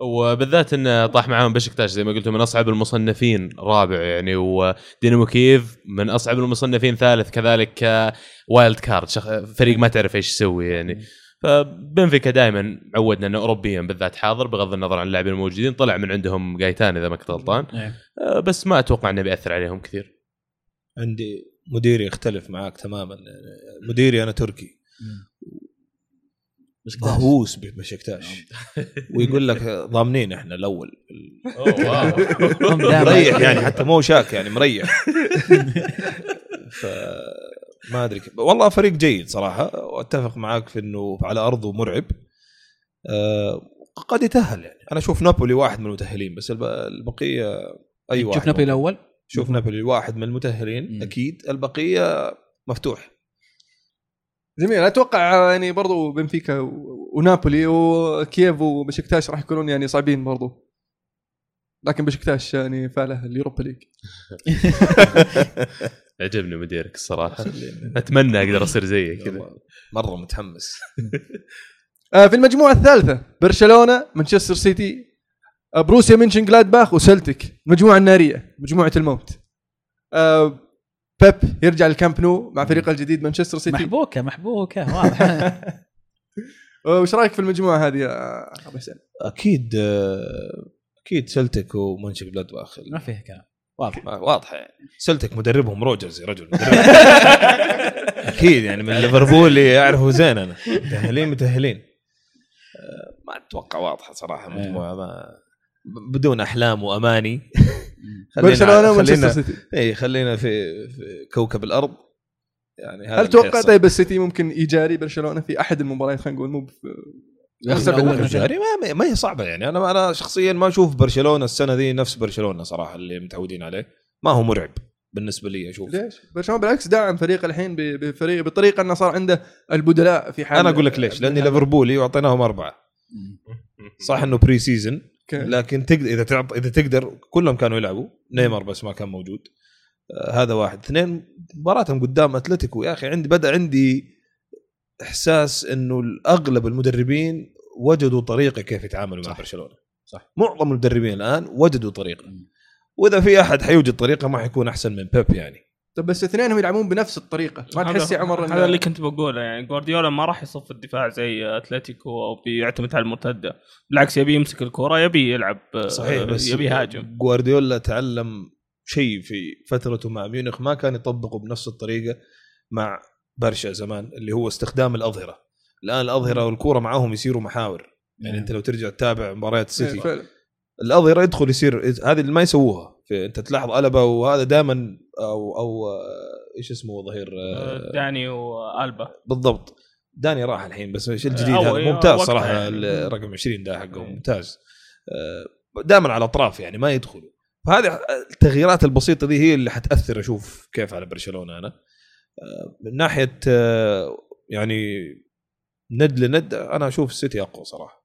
وبالذات انه طاح معاهم بشكتاش زي ما قلتوا من أصعب المصنفين رابع يعني ودينامو كييف من أصعب المصنفين ثالث كذلك آه، wild card. شخ... فريق ما تعرف إيش يسوي يعني. فبنفيكا دائما عودنا إنه أوروبيا بالذات حاضر بغض النظر عن اللاعبين الموجودين طلع من عندهم جايتان إذا ما كنت غلطان. آه، بس ما أتوقع إنه بيأثر عليهم كثير. عندي مدريدي يختلف معاك تماما. مديري أنا تركي. مهووس ببشكتاش ويقول لك ضامنين إحنا الأول. مريح يعني حتى مو شاك يعني مريح. ف ما أدري. والله فريق جيد صراحة. واتفق معاك في إنه على أرضه مرعب. أه قد يتأهل يعني. أنا أشوف نابولي واحد من المتأهلين بس الب- البقية أي واحد شوف نابولي الأول؟ شوف نابولي واحد من المتأهلين مم. أكيد البقية مفتوح. جميل. أتوقع يعني برضو بنفيكا ونابولي وكييف وبشكتاش راح يكونون يعني صعبين برضو. لكن بشكتاش يعني فعله اليوروبا ليج. عجبني مديرك الصراحة. أتمنى أقدر أصير زيك كذا. مرة متحمس. آه في المجموعة الثالثة برشلونة مانشستر سيتي بروسيا مونشن جلادباخ وسلتك المجموعه النارية مجموعة الموت. آه بيب يرجع الكامب نو مع فريقه الجديد مانشستر سيتي. محبوكة محبوكة واضح. آه، وش رأيك في المجموعة هذه يا أبو حسين؟ أكيد آه، أكيد سلتك ومونشن جلادباخ ما فيها كلام. واضح. واضحه يعني سلتك مدربهم روجرز يا رجل. أكيد يعني من ليفربول اللي يعرفه زين أنا متأهلين متأهلين. آه، ما أتوقع واضحة صراحة المجموعة ما بدون أحلام وأماني. برشلونة ومانشستر سيتي. اي خلينا في, في كوكب الأرض. يعني هل توقع. طيب السيتي ممكن يجاري برشلونة في أحد المباريات خلينا نقول مو. جاري ما, ما هي صعبة يعني. أنا أنا شخصيا ما أشوف برشلونة السنة ذي نفس برشلونة صراحة اللي متعودين عليه. ما هو مرعب بالنسبة لي أشوف. ليش؟ برشلونة بالعكس دعم فريق الحين ب- بفريق بطريقة إنه صار عنده البدلاء في حال أنا أقول لك ليش؟ لأني ليفربولي وأعطيناهم أربعة. صح إنه pre season ك- لكن تقدر إذا تعط... إذا تقدر كلهم كانوا يلعبوا. نيمار بس ما كان موجود. آه هذا واحد. اثنين مباراتهم قدام أتلتيكو. يا أخي عندي بدأ عندي إحساس إنه اغلب المدربين وجدوا طريقة كيف يتعاملوا مع. برشلونة. صح. معظم المدربين الآن وجدوا طريقة. وإذا في أحد حيوجد طريقة ما حيكون أحسن من بيب يعني. طب بس اثنينهم يلعبون بنفس الطريقة. ما تحس يا عمر هذا اللي كنت بقوله يعني. جوارديولا ما راح يصف الدفاع زي أتلتيكو أو بيعتمد على المرتدة. بالعكس يبي يمسك الكره يبي يلعب آه، صحيح بس يبي يهاجم. جوارديولا تعلم شيء في فترته مع ميونخ ما كان يطبقه بنفس الطريقة مع برشا زمان اللي هو استخدام الأظهرة. الآن الأظهرة والكورة معاهم يصيروا محاور. يعني أنت لو ترجع تتابع مباريات إيه، السيتي فعلا. الأظهرة يدخل يصير هذه اللي ما يسووها. في أنت تلاحظ البا وهذا دائما أو أو آه، إيش اسمه ظهير آه، داني وألبا. بالضبط. داني راح الحين بس إيش الجديد هذا ممتاز صراحة يعني. الرقم 20 ده حقه. ممتاز. دائما على الأطراف يعني ما يدخلوا. فهذه التغييرات البسيطة دي هي اللي حتأثر أشوف كيف على برشلونة أنا. آه، من ناحية آه، يعني ند لند أنا أشوف السيتي أقوى صراحة.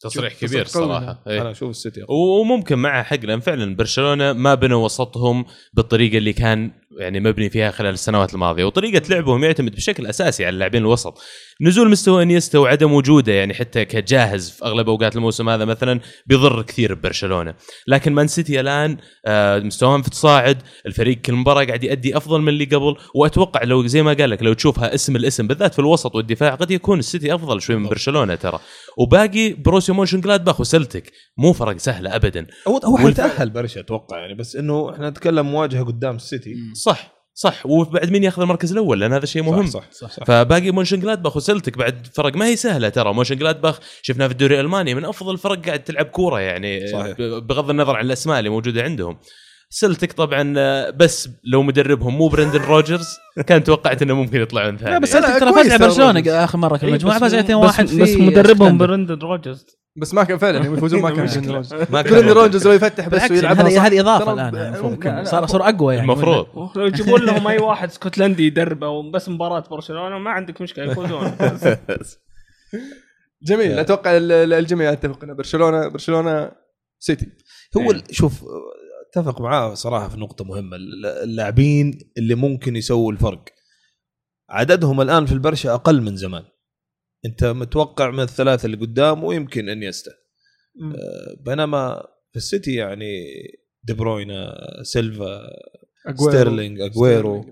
تصريح كبير صراحة إيه. أنا أشوف السيتي. وممكن معه حق لأن فعلا برشلونة ما بنوا وسطهم بالطريقة اللي كان يعني مبني فيها خلال السنوات الماضية وطريقة لعبهم يعتمد بشكل أساسي على اللاعبين الوسط. نزول مستوى إنيستا وعدم وجوده يعني حتى كجاهز في أغلب أوقات الموسم هذا مثلا بيضر كثير ببرشلونة. لكن مان سيتي الآن آه، مستواهم في تصاعد الفريق كل مباراة قاعد يؤدي أفضل من اللي قبل وأتوقع لو زي ما قال لك لو تشوفها اسم الاسم بالذات في الوسط والدفاع قد يكون السيتي أفضل شوي من. برشلونة ترى. وباقي بروسيا مونشن جلادباخ وسلتك مو فرق سهلة ابدا. هو هو حيتاهل برشا أتوقع يعني بس إنه إحنا نتكلم مواجهة قدام السيتي. صح صح. وبعد مين ياخذ المركز الأول؟ لأن هذا شيء مهم. صح صح, صح. فباقي مونشن جلادباخ وسلتك. بعد فرق ما هي سهلة ترى. مونشن جلادباخ شفناه في الدوري الألماني من أفضل الفرق قاعد تلعب كورة يعني صحيح. بغض النظر عن الأسماء اللي موجودة عندهم. سلتك طبعا آه، بس لو مدربهم مو برندن روجرز كان توقعت إنه ممكن يطلعون ثاني. لا بس سلتك ترى فاز برشلونة. آخر مرة في المجموعة. فاز على 2 بس, 1 بس مدربهم برندن روجرز. بس ما كان فعلا يوم يفوزون ما كان ما برندن روجرز هو يفتح بس يعني ويلعبها هذه. هذه إضافة الآن يعني المفروض. صار صار أقوى يعني. المفروض. لو يجيبون لهم أي واحد اسكتلندي يدربه بس مباراة برشلونة ما عندك مشكلة يفوزون. جميل. أتوقع ال- ال- الجميع يتفق ان برشلونه برشلونة سيتي. هو ال- شوف أتفق معاه صراحة في نقطة مهمة. الل- اللاعبين اللي ممكن يسووا الفرق. عددهم الآن في البرشا أقل من زمان. انت متوقع من الثلاثة اللي قدام ويمكن انيستا آه، بينما في السيتي يعني دي بروينا سيلفا أجويرو. ستيرلينج اجويرو.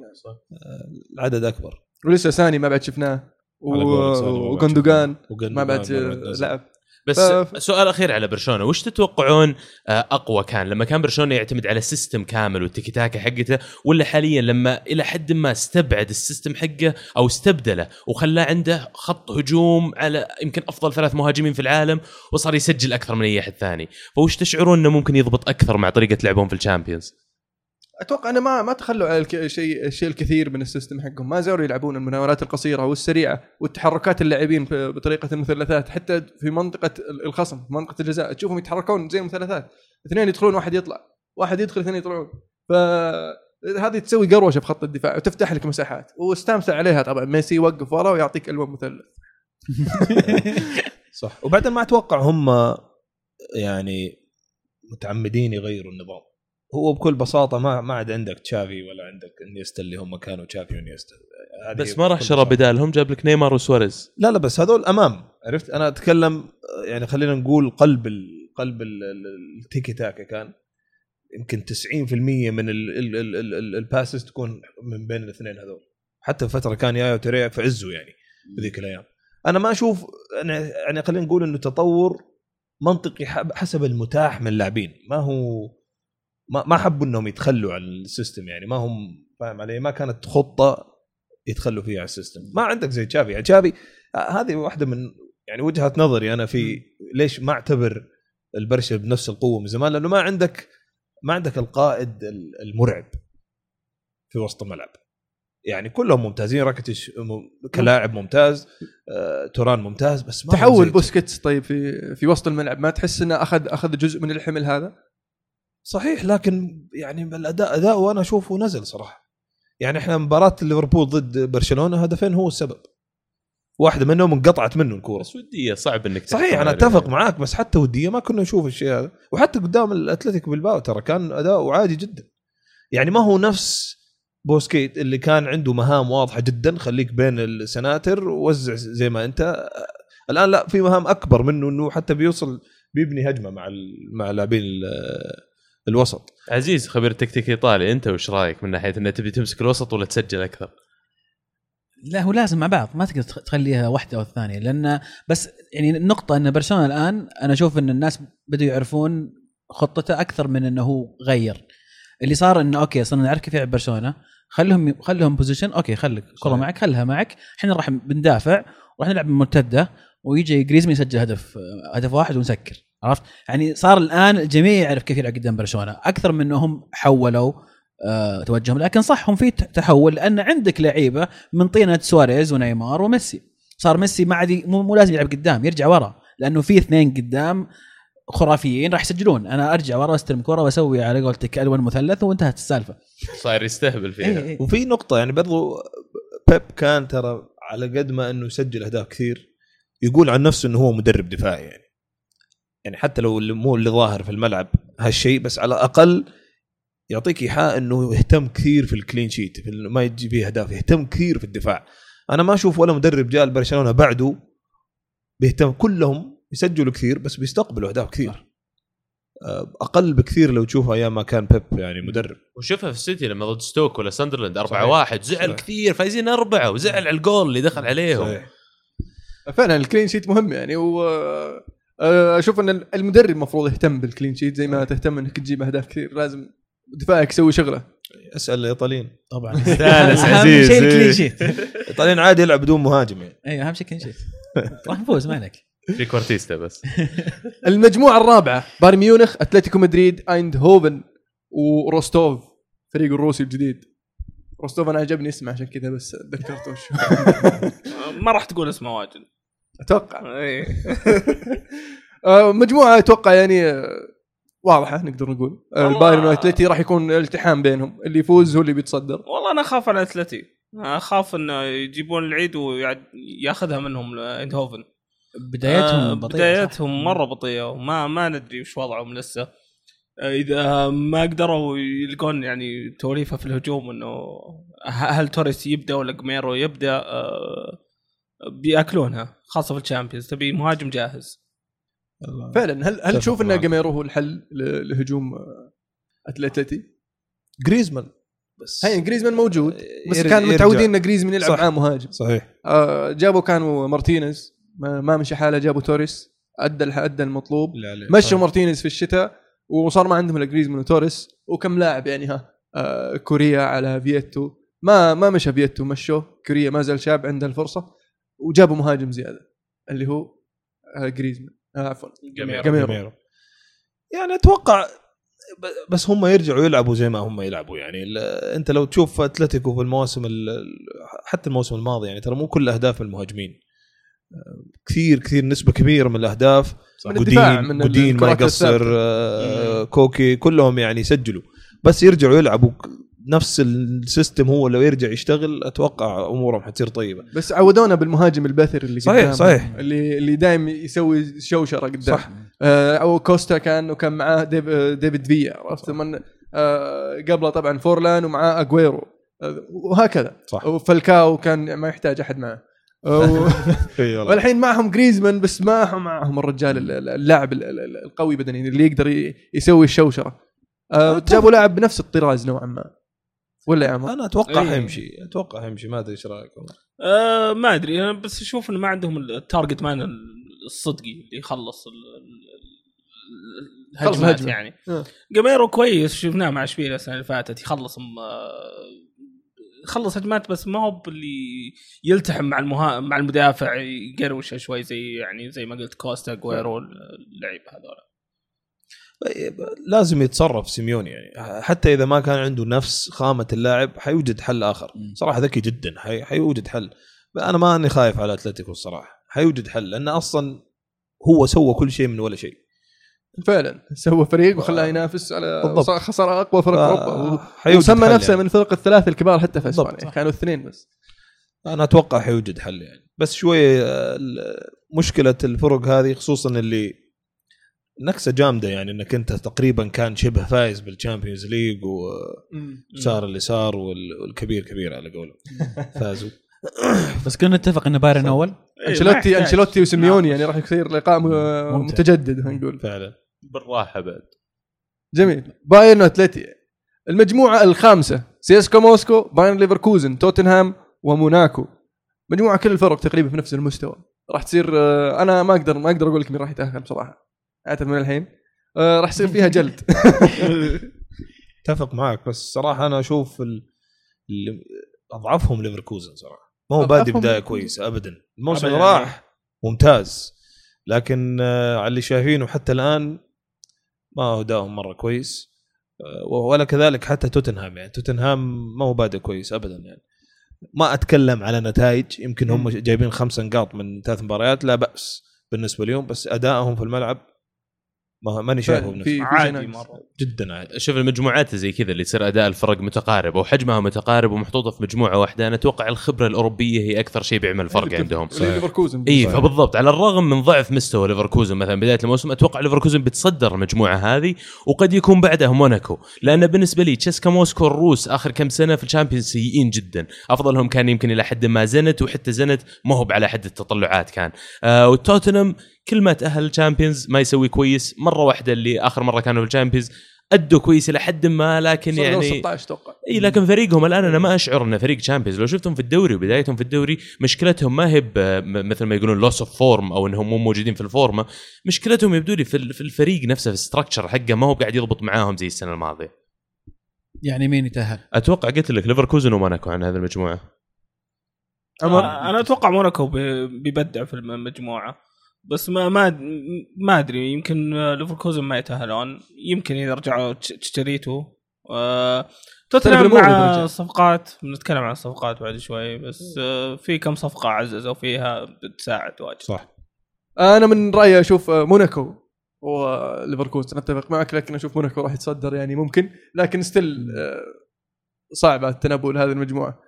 العدد أكبر. ولسه ساني ما بعد شفناه. و- على قول ساني ما بعد وغندوغان. وغندوغان ما بعد نزل. لعب. بس ف- سؤال أخير على برشلونة. وش تتوقعون آه، أقوى كان؟ لما كان برشلونة يعتمد على system كامل والتيكي تاكا حقته ولا حاليا لما إلى حد ما استبعد ال system حقه أو استبدله وخلاه عنده خط هجوم على يمكن أفضل ثلاث مهاجمين في العالم وصار يسجل أكثر من أي أحد ثاني؟ فوش تشعرون إنه ممكن يضبط أكثر مع طريقة لعبهم في الشامبيونز أتوقع أنه ما ما تخلوا على الك- شيء الشيء الكثير من ال system حقهم. ما زالوا يلعبون المناورات القصيرة والسريعة والتحركات اللاعبين بطريقة المثلثات. حتى في منطقة ال- الخصم في منطقة الجزاء تشوفهم يتحركون زي المثلثات. اثنين يدخلون واحد يطلع. واحد يدخل اثنين يطلعون. ف هذه تسوي قروشة في خط الدفاع وتفتح لك مساحات. واستمتع عليها طبعا. ميسي يوقف ورا ويعطيك ألوان مثلث. صح. وبعدين ما أتوقع هم يعني متعمدين يغيروا النظام. هو بكل بساطة ما ما عاد عندك تشافي ولا عندك انيستا اللي هم كانوا تشافي وانيستا. بس ما راح شرى. بدالهم جاب لك نيمار وسواريز. لا لا بس هذول أمام. عرفت؟ أنا أتكلم يعني خلينا نقول قلب ال قلب ال- ال- التيكي تاكا كان. يمكن 90% من ال- ال- ال- ال- ال- passes تكون من بين الاثنين هذول. حتى فترة كان يايا توريه في عزه يعني في ذيك الأيام. أنا ما أشوف يعني خلينا نقول إنه تطور منطقي حسب المتاح من اللاعبين. ما هو ما ما حبوا إنهم يتخلوا عن ال system يعني ما هم فاهم علي؟ ما كانت خطة يتخلوا فيها على ال system. ما عندك زي تشافي. يعني تشافي آه، هذه واحدة من يعني وجهة نظري أنا في ليش ما أعتبر البرشا بنفس القوة من زمان لأنه ما عندك ما عندك القائد ال- المرعب في وسط الملعب. يعني كلهم ممتازين راكتش كلاعب ممتاز آه، توران ممتاز بس ما تحول بوسكيتس طيب في في وسط الملعب ما تحس إنه أخذ أخذ جزء من الحمل هذا؟ صحيح لكن يعني الاداء اداؤه أنا أشوفه نزل صراحة. يعني إحنا مباراة ليفربول ضد برشلونة هدفين هو السبب. واحدة منهم انقطعت منه الكورة. بس ودية صعب إنك صحيح أنا. أتفق معاك بس حتى ودية ما كنا نشوف الشيء هذا. وحتى قدام الأتلتيك بالباو ترى كان اداؤه عادي جدا. يعني ما هو نفس بوسكيت اللي كان عنده مهام واضحة جدا خليك بين السناتر ووزع زي ما أنت. الآن لا في مهام أكبر منه إنه حتى بيوصل بيبني هجمة مع ال- مع لاعبين الوسط عزيز خبير التكتيك الايطالي أنت وش رأيك من ناحية إنك تبي تمسك الوسط ولا تسجل أكثر؟ لا هو لازم مع بعض ما تقدر تخ- تخليها واحدة أو الثانية لأن بس يعني النقطه إن برشلونة الآن أنا أشوف إن الناس بدوا يعرفون خطته أكثر من إنه هو غير اللي صار انه okay صرنا نعرف كيف يلعب برشلونة خلهم خلهم possession okay خليك الكره صحيح. معك خلها معك إحنا راح بندافع وراح نلعب مرتدة ويجي جريزمان يسجل هدف هدف واحد ونسكر عرفت؟ يعني صار الآن الجميع يعرف كيف يلعب قدام برشلونة. أكثر من إنهم حولوا آه توجههم. لكن صح هم في تحول لأن عندك لعيبة من طينة سواريز ونيمار وميسي. صار ميسي ما عاد ي- مو, مو لازم يلعب قدام يرجع ورا. لأنه في اثنين قدام خرافيين راح يسجلون. أنا أرجع ورا أستلم كرة وأسوي على قولتك الوان مثلث وانتهت السالفة. صاير يستهبل فيها. إيه إيه. وفي نقطة يعني برضو بيب كان ترى على قد ما إنه يسجل أهداف كثير يقول عن نفسه إنه هو مدرب دفاعي يعني. يعني حتى لو مو اللي ظاهر في الملعب هالشيء بس على الأقل يعطيك إيحاء إنه يهتم كثير في الكلين شيت في ما يجي فيه أهداف يهتم كثير في الدفاع أنا ما أشوف ولا مدرب جاء لبرشلونة بعده بيهتم كلهم يسجلوا كثير بس بيستقبلوا أهداف كثير آه، أقل بكثير لو تشوفها أيام ما كان بيب يعني مدرب وشوفها في السيتي لما ضد ستوك ولا ساندرلاند 4 صحيح. 1 زعل صحيح. كثير فايزين أربعة وزعل على الجول اللي دخل عليهم صحيح. فعلا ال clean sheet مهم يعني و أشوف إن المدرب المفروض يهتم بال clean sheet زي ما تهتم إنك تجيب أهداف كثير. لازم دفاعك يسوي شغلة. أسأل الإيطاليين. طبعا. استانس اهم عزيز شيء إيه. ال clean sheet الإيطاليين عادي يلعب بدون مهاجم يعني. أيوه أهم شيء clean sheet راح نفوز ما عليك. في كوارتيستا بس. المجموعة الرابعة بايرن ميونخ أتلتيكو مدريد ايند هوفن وروستوف فريق الروسي الجديد. روستوف أنا عجبني اسمه عشان كذا بس تذكرته وش ما راح تقول اسمه واجد. أتوقع إيه. آه، مجموعة أتوقع يعني آه، واضحة نقدر نقول آه،. البايرن والأتلتي راح يكون التحام بينهم اللي يفوز هو اللي بيتصدر والله أنا أخاف على اتلتي أخاف إنه يجيبون العيد وياخذها منهم ايندهوفن بدايتهم آه، بطيئة، صح؟ بدايتهم مرة بطيئة وما ما ندري وش وضعهم لسه إذا ما قدروا يلقون يعني توليفة في الهجوم إنه هل توريس يبدأ ولا جميرو يبدأ آه، بياكلونها خاصة في ال Champions تبي مهاجم جاهز فعلا هل هل تشوف إن. جاميرو هو الحل ل- لهجوم آه، اتلتي؟ جريزمان بس هي جريزمان موجود بس يرجع- كان. متعودين إن جريزمان يلعب صح. معاه مهاجم صحيح آه، جابوا كانوا مارتينيز ما, ما مشي حاله جابوا توريس أدى الح- أدى المطلوب. مشوا. مارتينيز في الشتاء وصار ما عندهم إلا جريزمان وتوريس وكم لاعب يعني ها آه كوريا على فييتو ما ما مشى فييتو مشوه كوريا ما زال شاب عنده الفرصة وجابوا مهاجم زيادة اللي هو آه جريزمان آه عفوا. جميرو. يعني أتوقع بس هم يرجعوا يلعبوا زي ما هم يلعبوا. يعني أنت لو تشوف أتلتيكو في المواسم ال- ال- حتى الموسم الماضي يعني ترى مو كل أهداف من المهاجمين. آه، كثير كثير نسبة كبيرة من الأهداف. من جودين ما يقصر. آه، كوكي كلهم يعني يسجلوا. بس يرجعوا يلعبوا نفس ال system هو لو يرجع يشتغل أتوقع امورهم حتصير طيبة. بس عودونا بالمهاجم البثر اللي صحيح، قدام صحيح. اللي اللي دايم يسوي شوشرة قدام. صح. آه، أو كوستا كان وكان معاه ديف ديفيد فيا عرفت؟ من آه، قبله طبعا فورلان ومعاه اجويرو آه، وهكذا. صح. وفالكاو كان ما يحتاج أحد والله. والحين معهم جريزمان بس ما هم معهم الرجال ال- ال- اللاعب ال- ال- القوي بدنيا اللي يقدر ي- يسوي الشوشرة. آه، جابوا لاعب بنفس الطراز نوعا ما. ولا يا عمر؟ أنا أتوقع إيه. حيمشي أتوقع حيمشي ما أدري إيش رايكم أه ما أدري أنا بس أشوف انه ما عندهم ال target man الصدقي اللي يخلص ال- ال- خلص الهجمات الهجمة. يعني آه. جاميرو كويس شفناه مع اشبيليا السنة اللي فاتت يخلص يخلص هجمات بس ما هو باللي يلتحم مع المها... مع المدافع يقروشه شوي زي يعني زي ما قلت كوستا اجويرو اللعيبه هذول لازم يتصرف سيميوني يعني. حتى إذا ما كان عنده نفس خامة اللاعب حيوجد حل آخر. صراحة ذكي جدا. حي... حيوجد حل. أنا ما أني خايف على أتلتيكو الصراحة. حيوجد حل. لأنه أصلا هو سوى كل شيء من ولا شيء. فعلا. سوى فريق وخلاه ينافس على بالضبط. خسر أقوى فرق أوروبا. وسمى نفسه يعني. من الفرق الثلاث الكبار حتى في إسبانيا. صح. كانوا اثنين بس. أنا أتوقع حيوجد حل يعني. بس شوي آه، مشكلة الفرق هذه خصوصا اللي نكسة جامدة يعني إنك أنت تقريبا كان شبه فايز بال Champions League وصار اللي صار وال- والكبير كبير على قولهم فازوا. بس كنا نتفق ان بايرن أول. إيه، انشيلوتي. أنشيلوتي وسيميوني. يعني راح يصير لقاء. متجدد خلينا نقول. فعلا. بالراحة بعد. جميل. بايرن وأتلتي. المجموعة الخامسة. سيسكا موسكو بايرن ليفركوزن توتنهام وموناكو. مجموعة كل الفرق تقريبا في نفس المستوى. راح تصير آه، أنا ما أقدر ما أقدر أقول لك مين راح يتأهل بصراحة. أعتذر من الحين. آه، راح يصير فيها جلد. اتفق معك بس صراحة أنا أشوف ال... ال... أضعفهم ليفركوزن صراحة. ما هو بادي بداية. كويسه ابدا. الموسم اللي. راح ممتاز. لكن آه، على اللي شايفينه حتى الآن ما هو ادائهم مرة كويس. آه، ولا كذلك حتى توتنهام يعني. توتنهام ما هو بادئ كويس ابدا يعني. ما أتكلم على نتائج يمكن هم. جايبين خمسة نقاط من ثلاث مباريات لا بأس بالنسبة لهم بس أدائهم في الملعب ما ماني شايفه في- عادي. مرة. جدا عادي. شوف المجموعات زي كذا اللي يصير أداء الفرق متقارب وحجمها متقارب ومحطوطة في مجموعة واحدة. أنا أتوقع الخبرة الأوروبية هي أكثر شيء بيعمل فرق عندهم. اللي ليفركوزن اي. فبالضبط. على الرغم من ضعف مستوى ليفركوزن مثلا بداية الموسم أتوقع ليفركوزن بيتصدر المجموعة هذه وقد يكون بعدها موناكو. لأن بالنسبة لي تشيسكا موسكو الروس آخر كم سنة في ال Champions سيئين جدا. أفضلهم كان يمكن إلى حد ما زنت وحتى زنت ما هو على حد التطلعات كان. آه وتوتنهام كل ما تأهل ال Champions ما يسوي كويس مرة واحدة اللي آخر مرة كانوا في ال Champions أدوا كويس إلى حد ما لكن يعني 16 أتوقع إي لكن فريقهم الآن أنا ما أشعر إنه فريق Champions لو شفتهم في الدوري وبدايتهم في الدوري مشكلتهم ما هي مثل ما يقولون loss of form أو إنهم مو موجودين في الفورمة مشكلتهم يبدو لي في ال- في الفريق نفسه في ال structure حقه ما هو قاعد يضبط معاهم زي السنة الماضية. يعني مين يتأهل؟ أتوقع قلت لك ليفركوزن وموناكو عن هذه المجموعة. آه، أنا أتوقع موناكو بي- بيبدع في المجموعة. بس ما ما ما أدري يمكن ليفركوزن ما يتأهلون. يمكن إذا رجعوا تش- تشيتشاريتو آه، توتنهام إذا مع رجع. الصفقات بنتكلم عن الصفقات بعد شوي بس آه، في كم صفقة عززوا فيها بتساعد واجد. صح. أنا من رأيي أشوف آه، موناكو وليفركوزن أتفق معك لكن أشوف موناكو راح يتصدر يعني ممكن. لكن still صعبة التنبؤ لهذه المجموعة.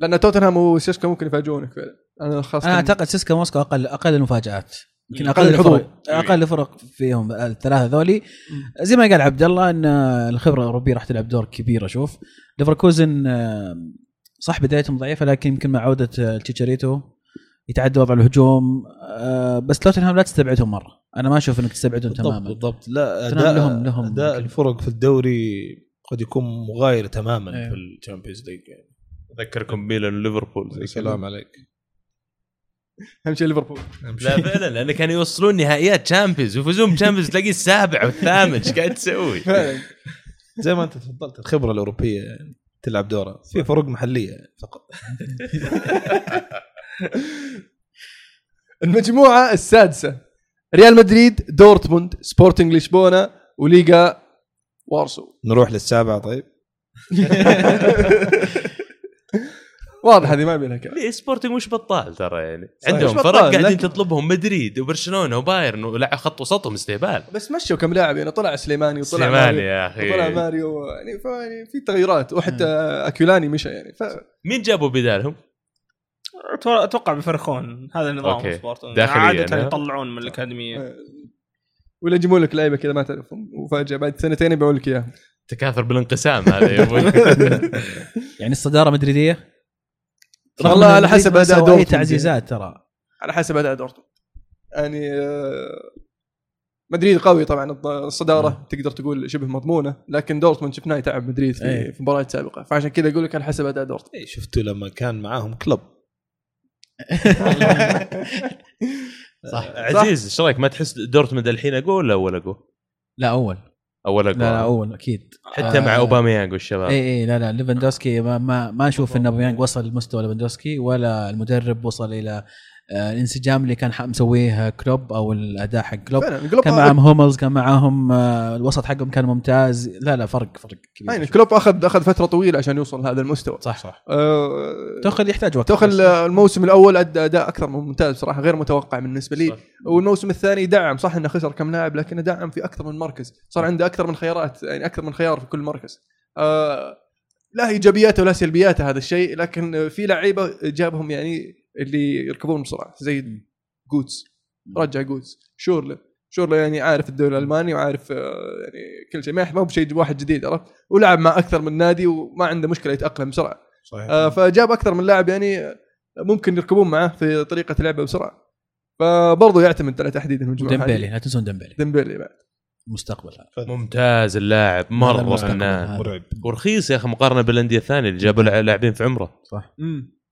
لأن توتنهام وسيسكا ممكن يفاجئونك فعلا. أنا خاصة أنا أعتقد سيسكا موسكو أقل أقل المفاجآت. يمكن أقل أقل الحظوظ. الفرق أقل الفرق فيهم الثلاثة ذولي. زي ما قال عبد الله إن الخبرة الأوروبية راح تلعب دور كبير أشوف. ليفركوزن آه، صح بدايتهم ضعيفة لكن يمكن مع عودة آه، تشيتشاريتو يتعدى وضع الهجوم. آه، بس توتنهام لا تستبعدهم مرة. أنا ما أشوف إنك تستبعدهم بالضبط تماما. بالضبط. لا اداء لهم- لهم أداء. الفرق في الدوري قد يكون مغاير تماما أيوه. في ال Champions League يعني. أذكركم ميلان وليفربول زي. سلام عليك. اهم شيء ليفربول لا فعلا لأن كانوا يوصلون نهائيات Champions ويفوزون ب Champions تلاقيه السابع والثامن. إيش قاعد تسوي؟ فعلا. زي ما أنت تفضلت الخبرة الأوروبية يعني تلعب دورها. في فرق محلية فقط. المجموعة السادسة ريال مدريد دورتموند سبورتنج لشبونة وليجيا وارسو. نروح للسابعة طيب؟ واضح هذه ما يبي لها كلام ليه؟ سبورتنج مش بطال ترى يعني. صحيح. عندهم فرق قاعدين لكن- تطلبهم مدريد وبرشلونة وبايرن ولا خط وسطهم استهبال. بس مشوا كم لاعب يعني طلع سليماني وطلع سليماني وماريو. يا أخي. وطلع ماريو يعني ف- يعني في تغييرات. وحتى أكويلاني مشى يعني ف مين جابوا بدالهم؟ أتوقع يفرخون هذا نظام okay. سبورت. داخلياً، عادة ها؟ يطلعون من الأكاديمية. ولا يجيبون لك لعيبة كذا ما تعرفهم. وفجأة بعد سنتين يبيعون لك اياها تكاثر بالانقسام هذا يا أبوي. يعني الصدارة مدريدية؟ والله على حسب أي دورتموند تعزيزات ترى. على حسب أداء دورتموند يعني آه، مدريد قوي طبعا الصدارة تقدر تقول شبه مضمونة لكن دورتموند شفناه يتعب مدريد في, أي. في مباريات سابقة. فعشان كذا أقول لك على حسب أداء دورتموند. إيه، شفتوا لما كان معاهم كلوب صح. عزيز إيش رأيك؟ ما تحس دورتموند الحين اقوى ولا اول اقوى؟ لا أول. أول لا اقوى لا أول أكيد حتى مع آه. أوباميانج والشباب إي إي لا لا ليفاندوسكي ما ما, ما أشوف إن أوباميانج وصل لمستوى ليفاندوسكي ولا المدرب وصل إلى الانسجام اللي كان مسويه كلوب أو الأداء حق كلوب. كان معاهم هوملز كان معاهم آه، الوسط حقهم كان ممتاز. لا لا فرق فرق كبير. يعني كلوب اخذ أخذ فترة طويلة عشان يوصل لهذا المستوى. صح صح. آه، توخل يحتاج وقت. توخل. الموسم الأول ادى أداء أكثر من ممتاز صراحة غير متوقع بالنسبة لي. صح. والموسم الثاني دعم صح إنه خسر كم لاعب لكنه دعم في أكثر من مركز. صار عنده أكثر من خيارات يعني أكثر من خيار في كل مركز. آه لا إيجابياته ولا سلبياته هذا الشيء لكن في لعيبة جابهم يعني اللي يركضون بسرعة زي جوتزه. رجع جوتزه. شورلة. شورلة يعني عارف الدوري الألماني وعارف آه، يعني كل شيء. ما هو بشيء واحد جديد عرفت؟ ولعب مع أكثر من نادي وما عنده مشكلة يتأقلم بسرعة. صحيح. آه، فجاب أكثر من لاعب يعني ممكن يركبون معه في طريقة لعبه بسرعة. فبرضه يعتمد على تحديد المجموعه وديمبيلي هذه. لا تنسون ديمبيلي. ديمبيلي بعد. مستقبل هذا. ممتاز اللاعب مرة فنان. مرعب. ورخيص يا أخي مقارنة بالأندية الثانية اللي جابوا لاعبين في عمره. صح.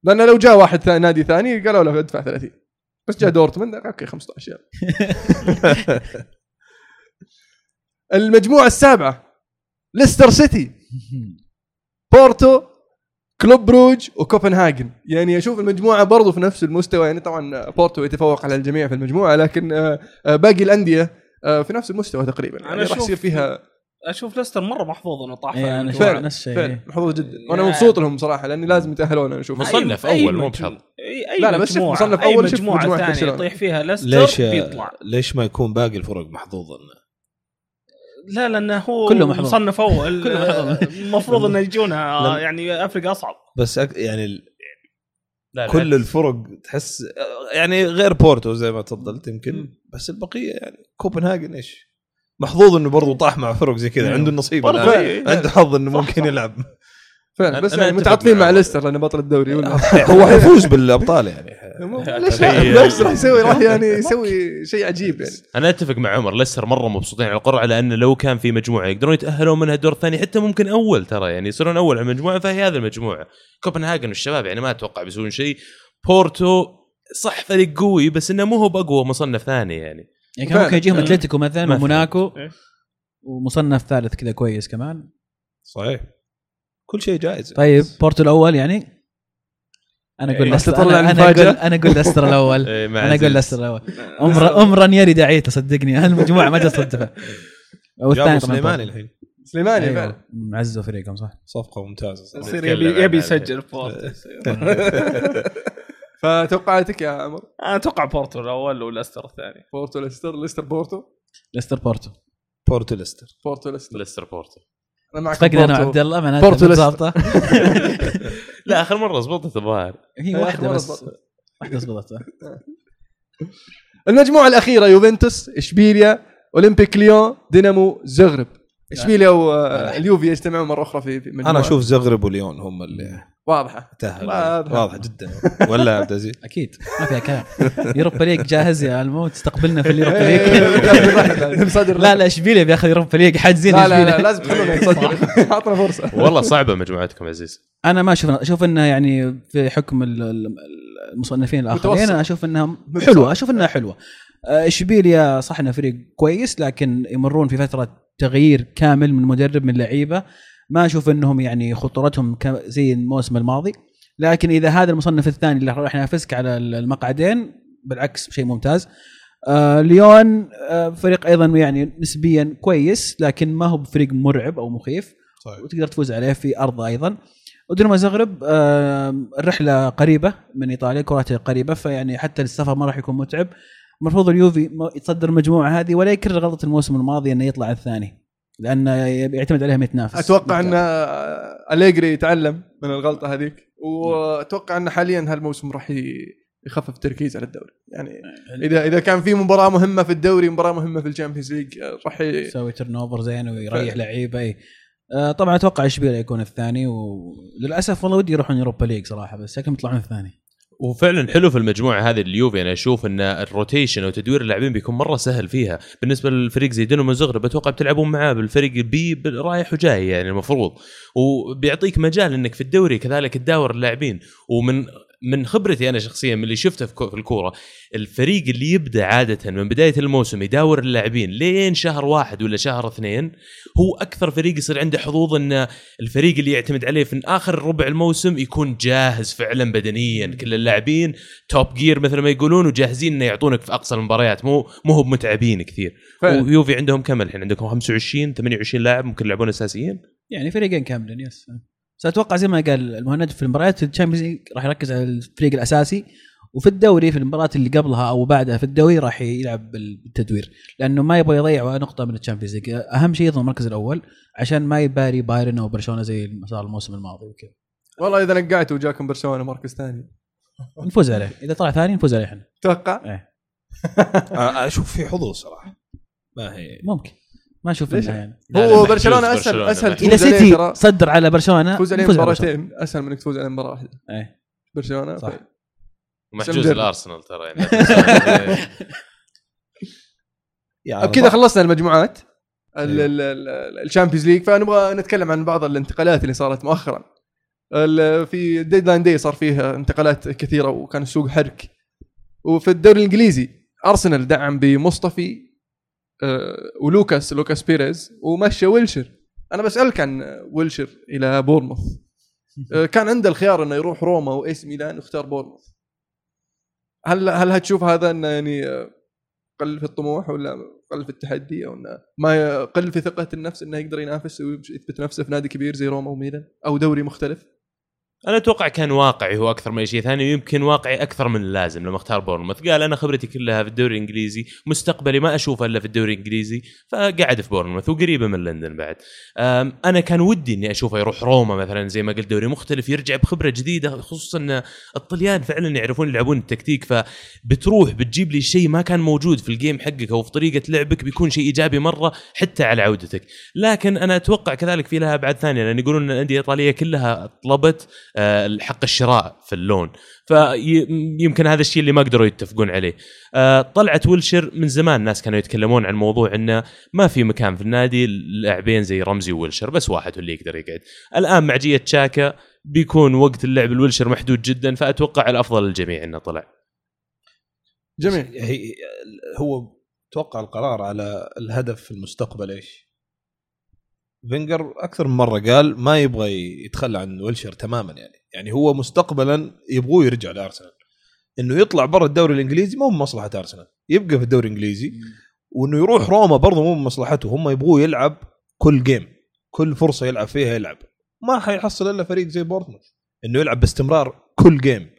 لأن لو جاء واحد ثاني نادي ثاني قالوا له ادفع 30 بس جاء دورتموند okay 15 يلا المجموعة السابعة ليستر سيتي بورتو كلوب بروج وكوبنهاجن. يعني أشوف المجموعة برضو في نفس المستوى يعني طبعا بورتو يتفوق على الجميع في المجموعة لكن آه، آه، باقي الأندية آه، في نفس المستوى تقريبا. أنا يعني راح يصير فيها أشوف ليستر مرة محظوظ إنه طاح إيه، أنا فعلا نفس الشيء فعلا. محظوظ جدا وأنا مبسوط لهم صراحة لأني لازم يتأهلون أنا أشوف مصنف. أول، مو بحظ. أي لا، لا، بس شوف مجموعة- مصنف أي أول، شوف مجموعة مجموعة ثانية. يطيح فيها ليستر ليش بيطلع ليش ما يكون باقي الفرق محظوظ إنه لا لأنه هو كله محظوظ. مصنف أول محظوظ. المفروض إنه يجونا لم- يعني أفريقيا أصعب بس أك... يعني ال- لا لا، كل الفرق تحس يعني غير بورتو زي ما تفضلت يمكن بس البقية يعني كوبنهاجن إيش محظوظ إنه برضو طاح مع فرق زي كذا أيوه. عنده النصيب. إيه. عنده حظ إنه ممكن صح. يلعب فعلا بس يعني متعاطفين مع. ليستر لأنه بطل الدوري هو حيفوز بالأبطال يعني ليش؟ ليش راح يسوي راح يعني يسوي شيء عجيب يعني أنا أتفق مع عمر ليستر مرة مبسوطين على القرعة لأن لو كان في مجموعة يقدرون يتأهلون منها الدور الثاني حتى ممكن أول ترى يعني يصيرون أول على المجموعة فهي هذه المجموعة كوبنهاجن والشباب يعني ما أتوقع بيسوون شيء بورتو صح فريق قوي بس إنه مو هو بأقوى مصنف ثاني يعني يعني كان ممكن يجيهم. أتلتيكو مثلا. وموناكو إيه. ومصنف ثالث كذا كويس كمان صحيح كل شيء جائز طيب بورتو الأول يعني أنا أقول إيه. تطلع أنا. أقول أنا أقول ليستر الأول إيه، أنا أقول. ليستر الأول عمر عمر رانيري دعيته صدقني المجموعة ما تصدفها جابوا سليماني الحين سليماني أيوه. فعلا عزوا فريقهم صح صفقة ممتازة يصير يبي. يسجل بورتو فتوقعاتك يا عمر؟ أنا أتوقع بورتو الأول وليستر الثاني. بورتو ليستر؟ ليستر بورتو؟ ليستر بورتو. بورتو ليستر. بورتو ليستر. ليستر بورتو. أنا معك اتفقنا أنا بورتو. وعبد الله من بورتو ليستر. لا آخر مرة زبطت الظاهر. هي واحدة بس. واحدة زبطت المجموعة الأخيرة يوفنتوس إشبيليا أولمبيك ليون دينامو زغرب. إشبيليا واليوفي يجتمعون مرة أخرى في مجموعه أنا أشوف زغرب وليون هم اللي واضحة. تاهلوا واضح. واضح جدا. ولا يا عبد العزيز؟ أكيد. ما فيها كلام. Europa League جاهز يا الموت تستقبلنا في ال Europa إيه، League. لا لا اشبيليا بياخذ Europa League حاجزين لا لا, لا لازم تخلونا نصدر أعطنا فرصة. والله صعبة مجموعتكم عزيز. أنا ما أشوف أشوف انها يعني في حكم ال- ال- المصنفين الآخرين. أنا أشوف إنها. حلوة أشوف إنها حلوة. آه، اشبيليا صح انه فريق كويس لكن يمرون في فترة تغيير كامل من مدرب من لعيبة. ما أشوف إنهم يعني خطورتهم زي الموسم الماضي. لكن إذا هذا المصنف الثاني اللي راح ينافسك على المقعدين بالعكس شيء ممتاز. آه ليون آه فريق أيضا يعني نسبيا كويس لكن ما هو بفريق مرعب أو مخيف. صحيح. وتقدر تفوز عليه في أرضه أيضا. ودينامو زغرب آه، الرحلة قريبة من إيطاليا كراتها قريبة فيعني حتى السفر ما راح يكون متعب. المفروض اليوفي يتصدر المجموعه هذه ولا يكرر غلطة الموسم الماضي إنه يطلع الثاني. لأنه يعتمد عليهم يتنافس أتوقع أن أليجري يتعلم من الغلطة هذيك وأتوقع أن حاليا هالموسم راح يخفف التركيز على الدوري. يعني اذا إذا كان في مباراة مهمة في الدوري مباراة مهمة في ال Champions League آه، راح يسوي turnover زين ويريح. لعيبة. إي. آه، طبعا أتوقع اشبيليا يكون الثاني وللاسف والله ودي يروحون Europa League صراحة بس شكلهم يطلعون الثاني. وفعلا حلو في المجموعة هذه اليوفي أنا أشوف إن ال rotation أو تدوير اللاعبين بيكون مرة سهل فيها. بالنسبة للفريق زي دينامو زغرب أتوقع بتلعبون معاه بالفريق بال- رايح وجاي يعني المفروض. وبيعطيك مجال إنك في الدوري كذلك تداور اللاعبين. ومن من خبرتي أنا شخصيا من اللي شفته في كو- في الكورة الفريق اللي يبدأ عادة من بداية الموسم يداور اللاعبين لين شهر واحد ولا شهر اثنين هو أكثر فريق يصير عنده حظوظ إن الفريق اللي يعتمد عليه في آخر ربع الموسم يكون جاهز فعلا بدنيا. كل اللاعبين توب جير مثل ما يقولون وجاهزين إنه يعطونك في أقصى المباريات مو مو هو متعبين كثير. فعلا. ويوفي عندهم كم الحين عندكم 25 28 لاعب ممكن يلعبون أساسيين؟ يعني فريقين كاملين yes. بس أتوقع زي ما قال المهند في المباريات ال Champions League راح يركز على الفريق الأساسي وفي الدوري في المباراة اللي قبلها أو بعدها في الدوري راح يلعب بالتدوير لأنه ما يبغى يضيع ولا نقطة من ال Champions League. أهم شيء يضمن المركز الأول عشان ما يباري بايرن أو برشلونة زي ما صار الموسم الماضي وكذا. والله إذا نقعت وجاكم برشلونة مركز ثاني. نفوز عليه. إذا طلع ثاني نفوز عليه إحنا. توقع إيه. آه، أشوف في حظوظ صراحة. ما هي ممكن. ما أشوف ليش؟ انه يعني هو برشلونة اسهل برشلونة. أسهل اذا سيتي صدر على برشلونة تفوز عليه. مباراتين أسهل من إنك تفوز عليه مباراة واحدة إيه. برشلونة صح. طيب. محجوز مجرب. الأرسنال ترى يعني بكذا خلصنا المجموعات ال- ال- ال- ال Champions League فنبغى نتكلم عن بعض الانتقالات اللي صارت مؤخرا ال- في deadline day صار فيه انتقالات كثيرة وكان السوق حرك وفي الدوري الإنجليزي أرسنال دعم بمصطفي آه، ولوكاس لوكاس بيريز ومشى ويلشر. أنا بسألك عن ويلشر إلى بورنموث. آه، كان عنده الخيار إنه يروح روما و إيه سي ميلان واختار بورنموث. هل هل هتشوف هذا إنه يعني قل في الطموح ولا قل في التحدي أو إنه ما قل في ثقة النفس إنه يقدر ينافس ويثبت نفسه في نادي كبير زي روما وميلان أو دوري مختلف؟ أنا أتوقع كان واقعي هو أكثر من أي شيء ثاني ويمكن واقعي أكثر من اللازم لما اختار بورنموث. قال أنا خبرتي كلها في الدوري الإنجليزي مستقبلي ما أشوفه إلا في الدوري الإنجليزي فقعد في بورنموث وقريبة من لندن بعد. أنا كان ودي إني أشوفه يروح روما مثلا زي ما قلت دوري مختلف يرجع بخبرة جديدة خصوصا إن الطليان فعلا يعرفون يلعبون التكتيك فبتروح بتجيب لي شيء ما كان موجود في ال game حقك أو في طريقة لعبك بيكون شيء إيجابي مرة حتى على عودتك. لكن أنا أتوقع كذلك في لها أبعاد ثانية لأن يقولون إن الأندية الإيطالية كلها طلبت حق الشراء في اللون. فيمكن هذا الشيء اللي ما قدروا يتفقون عليه. آه، طلعت ويلشر من زمان الناس كانوا يتكلمون عن موضوع إنه ما في مكان في النادي لاعبين زي رمزي وويلشر بس واحد هو اللي يقدر يقعد. الآن مع جية تشاكا بيكون وقت اللعب الويلشر محدود جدا فأتوقع الأفضل للجميع إنه طلع. جميل. هي هو توقع القرار على الهدف في المستقبل إيش؟ فينجر أكثر من مرة قال ما يبغى يتخلى عن ويلشر تماما يعني. يعني هو مستقبلا يبغوه يرجع لأرسنال. إنه يطلع برا الدوري الإنجليزي مو من مصلحه أرسنال. يبقى في الدوري الإنجليزي. وإنه يروح روما برضه مو من مصلحته هم يبغوه يلعب كل game كل فرصة يلعب فيها يلعب. ما حيحصل إلا فريق زي بورنموث. إنه يلعب باستمرار كل game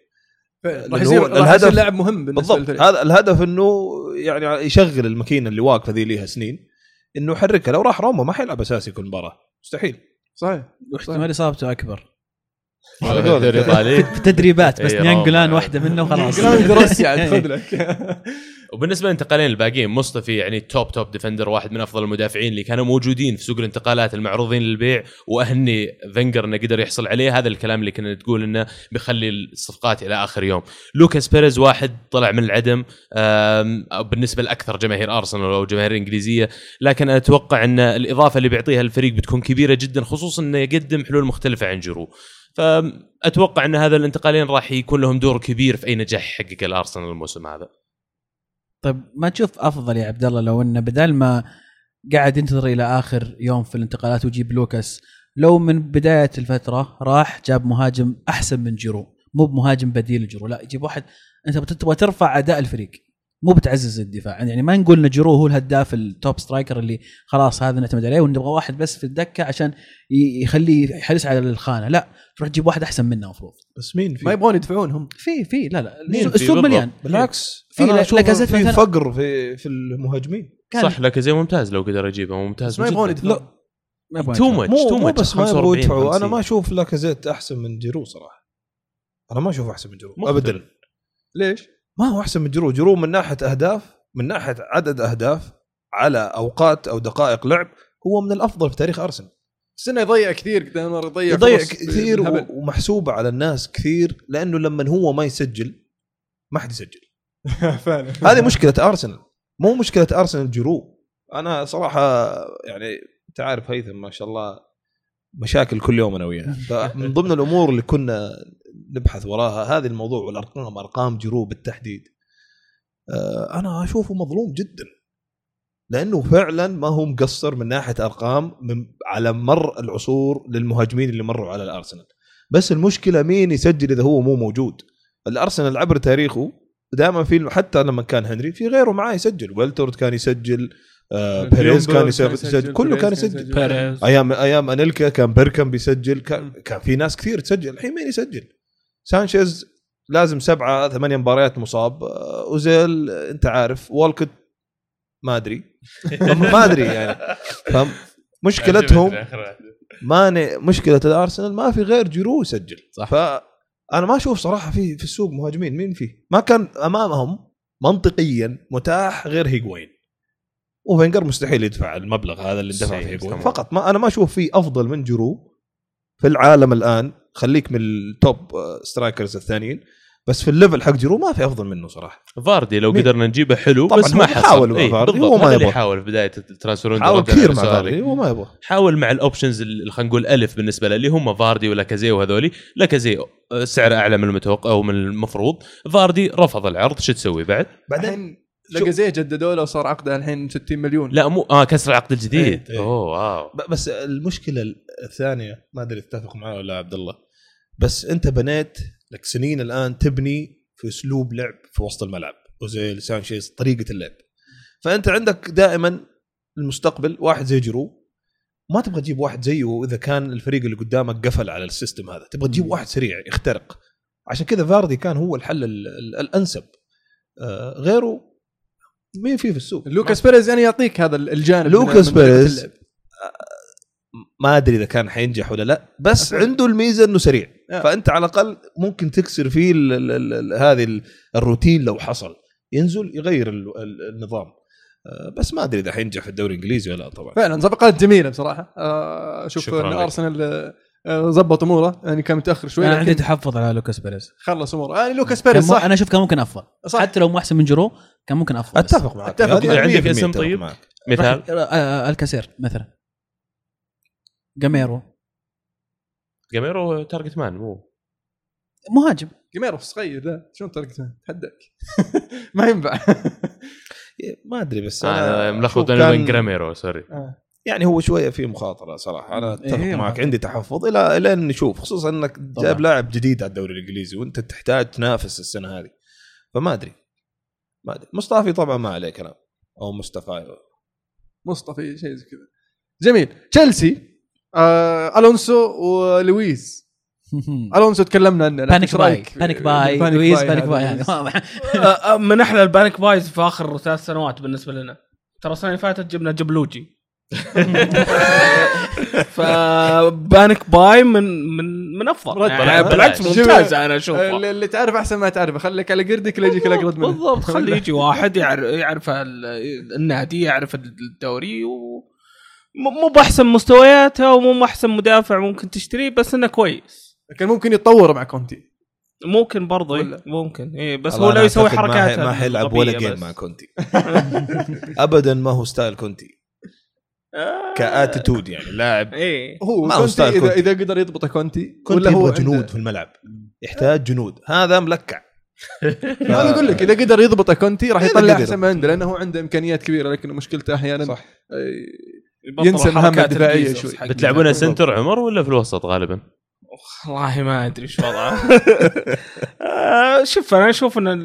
راح يصير الهدف- لاعب مهم بالنسبة بالضبط. للفريق. هذا الهدف إنه يعني يشغل الماكينة اللي واقفة ذي ليها سنين. إنه يحركها. لو راح روما ما حيلعب أساسي كل مباراة. مستحيل. صحيح. واحتمال إصابته أكبر. في التدريبات بس إيه، ناينجولان روما. واحدة منه وخلاص. عاد خذ لك وبالنسبة للانتقالين الباقيين مصطفي يعني top top defender واحد من أفضل المدافعين اللي كانوا موجودين في سوق الانتقالات المعروضين للبيع وأهني فينجر إنه قدر يحصل عليه. هذا الكلام اللي كنا تقول إنه بيخلي الصفقات إلى آخر يوم. لوكاس بيريز واحد طلع من العدم بالنسبة لأكثر جماهير أرسنال أو جماهير الانجليزيه لكن أتوقع إن الإضافة اللي بيعطيها الفريق بتكون كبيرة جدا خصوصا إنه يقدم حلول مختلفة عن جيرو. فأتوقع إن هذا الانتقالين راح يكون لهم دور كبير في أي نجاح يحقق الأرسنال الموسم هذا. طيب ما تشوف أفضل يا عبد الله لو انه بدل ما قاعد ينتظر إلى آخر يوم في الانتقالات ويجيب لوكاس لو من بداية الفترة راح جاب مهاجم أحسن من جيرو مو بمهاجم بديل لجيرو لا يجيب واحد أنت تبغى ترفع أداء الفريق. مو بتعزز الدفاع. يعني ما نقول إن جيرو هو الهداف ال top striker اللي خلاص هذا نعتمد عليه ونبغى واحد بس في الدكة عشان يخليه يحرس على الخانة. لا تروح تجيب واحد أحسن منه المفروض. بس مين في؟ ما يبغون يدفعون هم. في في لا لا. مين السوق-؟ مليان. بالعكس. في لاكازيت في فقر في في المهاجمين. صح لك زي ممتاز لو قدر يجيبه ممتاز بس ما يبغون. يدفعون. too. much too much بس ما يبغوا 45 يدفعوا أنا 50. ما أشوف لاكازيت أحسن من جيرو صراحة. أنا ما أشوف أحسن من جيرو. ابدا. ليش؟ ما هو أحسن من جيرو جيرو من ناحية أهداف من ناحية عدد أهداف على أوقات أو دقائق لعب هو من الأفضل في تاريخ أرسنال. إنه يضيع كثير دائما يضيع يضيع كثير بالهبل. و- ومحسوبه على الناس كثير لأنه لما هو ما يسجل ما حد يسجل. هذه مشكلة أرسنال. مو مشكلة أرسنال جيرو أنا صراحة يعني أنت عارف هيثم ما شاء الله مشاكل كل يوم أنا وياه. فمن ضمن الأمور اللي كنا نبحث وراها هذا الموضوع والأرقام أرقام جيرو بالتحديد آه، أنا أشوفه مظلوم جدا. لأنه فعلا ما هو مقصر من ناحية أرقام من على مر العصور للمهاجمين اللي مروا على الأرسنال. بس المشكلة مين يسجل إذا هو مو موجود؟ الأرسنال عبر تاريخه دائما في حتى لما كان هنري في غيره معاه يسجل. ويلتورد كان يسجل آه بيريز كان يسجل, يسجل كله كان يسجل. بيريز. أيام أيام أنيلكا كان بيركامب بيسجل كان, كان في ناس كثير تسجل. الحين مين يسجل؟ سانشيز لازم سبعة ثمانية مباريات مصاب. آه، أوزيل أنت عارف. والكت ما أدري. ما أدري يعني. فهم؟ مشكلتهم ماني مشكلة الأرسنال ما في غير جيرو يسجل. صح. فانا ما أشوف صراحة في في السوق مهاجمين. مين فيه؟ ما كان أمامهم منطقيا متاح غير هيجوين وفينجر مستحيل يدفع المبلغ هذا اللي دفع فيه هيجوين. فقط ما أنا ما أشوف في أفضل من جيرو في العالم الآن خليك من ال top آه، strikers الثانيين. بس في ال level حق جيرو ما في أفضل منه صراحة. فاردي لو مين؟ قدرنا نجيبه حلو طبعاً بس ما حصل. حاول مع إيه، فاردي، هو ما يبغى. حاول في بداية ال transfer حاول كثير مع فاردي هو ما يبغى. حاول مع ال options اللي خلينا نقول ألف بالنسبة له اللي هم فاردي ولاكازي وهذولي. لاكازي آه، سعره أعلى من المتوقع أو من المفروض. فاردي رفض العرض شو تسوي بعد؟ بعدين لاكازيه جددوا له وصار عقده الحين 60 مليون. لا مو آه كسر العقد الجديد. إيه، إيه. oh wow. بس المشكلة الثانية ما أدري تتفق معي ولا لا عبد الله بس أنت بنيت لك سنين الآن تبني في أسلوب لعب في وسط الملعب اوزيل سانشيز طريقة اللعب. فأنت عندك دائما المستقبل واحد زي جيرو. ما تبغى تجيب واحد زيه إذا كان الفريق اللي قدامك قفل على ال system هذا. تبغى تجيب واحد سريع يخترق. عشان كذا فاردي كان هو الحل ال- ال- الأنسب. آه، غيره مين فيه في السوق؟ لوكاس بيريز يعني يعطيك هذا الجانب لوكاس بيريز اللعب. ما أدري إذا كان حينجح ولا لا بس عنده الميزة إنه سريع. آه. فأنت على الأقل ممكن تكسر فيه ال ال ال ال هذه ال- الروتين لو حصل. ينزل يغير ال ال النظام. آه، بس ما أدري إذا حينجح في الدوري الإنجليزي ولا لا طبعا. فعلا صفقات جميلة بصراحة. آه، أشوف إن. أرسنال آه، ضبط أموره. يعني كان متأخر شوي أنا عندي تحفظ على لوكاس بيريز. خلص أموره. يعني لوكاس بيريز صح. أنا أشوف كان ممكن أفضل. صح. حتى لو مو أحسن من جيرو كان ممكن أفضل. أتفق معك. أتفق. هذه عندك 100% اسم أتفق طيب؟ معك. مثال؟ آه، الكاسير مثلا. جاميرو. جاميرو target man مو. مهاجم. جيميرو صغير ذا. شلون تركته تحداك. ما ينفع. ما أدري بس أنا أنا ملخبط أنا كان- من جاميرو sorry آه. يعني هو شوية في مخاطرة صراحة. أنا أتفق إيه، معك. عندي تحفظ إلى إلى أن نشوف خصوصا إنك جايب طبعاً. لاعب جديد على الدوري الإنجليزي وأنت تحتاج تنافس السنة هذه. فما أدري ما أدري. مصطفي طبعا ما عليه كلام أو مصطفى. مصطفى شيء زي كذا. جميل. تشيلسي آه ألونسو ولويس. ألونسو تكلمنا عنه panic buy؟ panic buy buy panic buy يعني. آه، آه، من أحلى ال panic buys في آخر ثلاث سنوات بالنسبة لنا. ترى السنة اللي فاتت جبنا جيلوبودجي. ف panic buy من من من افضل. رد يعني. بالعكس. بلاش. ممتازه أنا اشوفها اللي, اللي تعرف أحسن ما تعرفه. خليك على قردك لا يجيك الاقرد منه. بالضبط. خليه يجي واحد يعرف يعرف ال- النادي يعرف الدوري و مو بأحسن مستوياته ومو بأحسن مدافع ممكن تشتريه بس إنه كويس. لكن ممكن يتطور مع كونتي. ممكن برضه إيه،؟ ممكن. إيه بس هو لو أنا يسوي حركات ما حيلعب ولا game. مع كونتي. ابدا ما هو ستايل كونتي. آه، ك attitude يعني لاعب إيه هو ما كونتي اذا كونتي. إذا قدر يضبط كونتي كونتي ولا هو جنود في الملعب يحتاج جنود هذا ملكع أنا أقول لك إذا قدر يضبط كونتي راح إذا يطلع. احسن ما عنده لأنه هو عنده إمكانيات كبيرة لكن مشكلته أحيانا صح. آه، ينسى المهام الجيزوس شوي. حقته. بتلعبونها center عمر ولا في الوسط غالبا؟ والله ما أدري إيش وضعه آه، شوف أنا أشوف إنه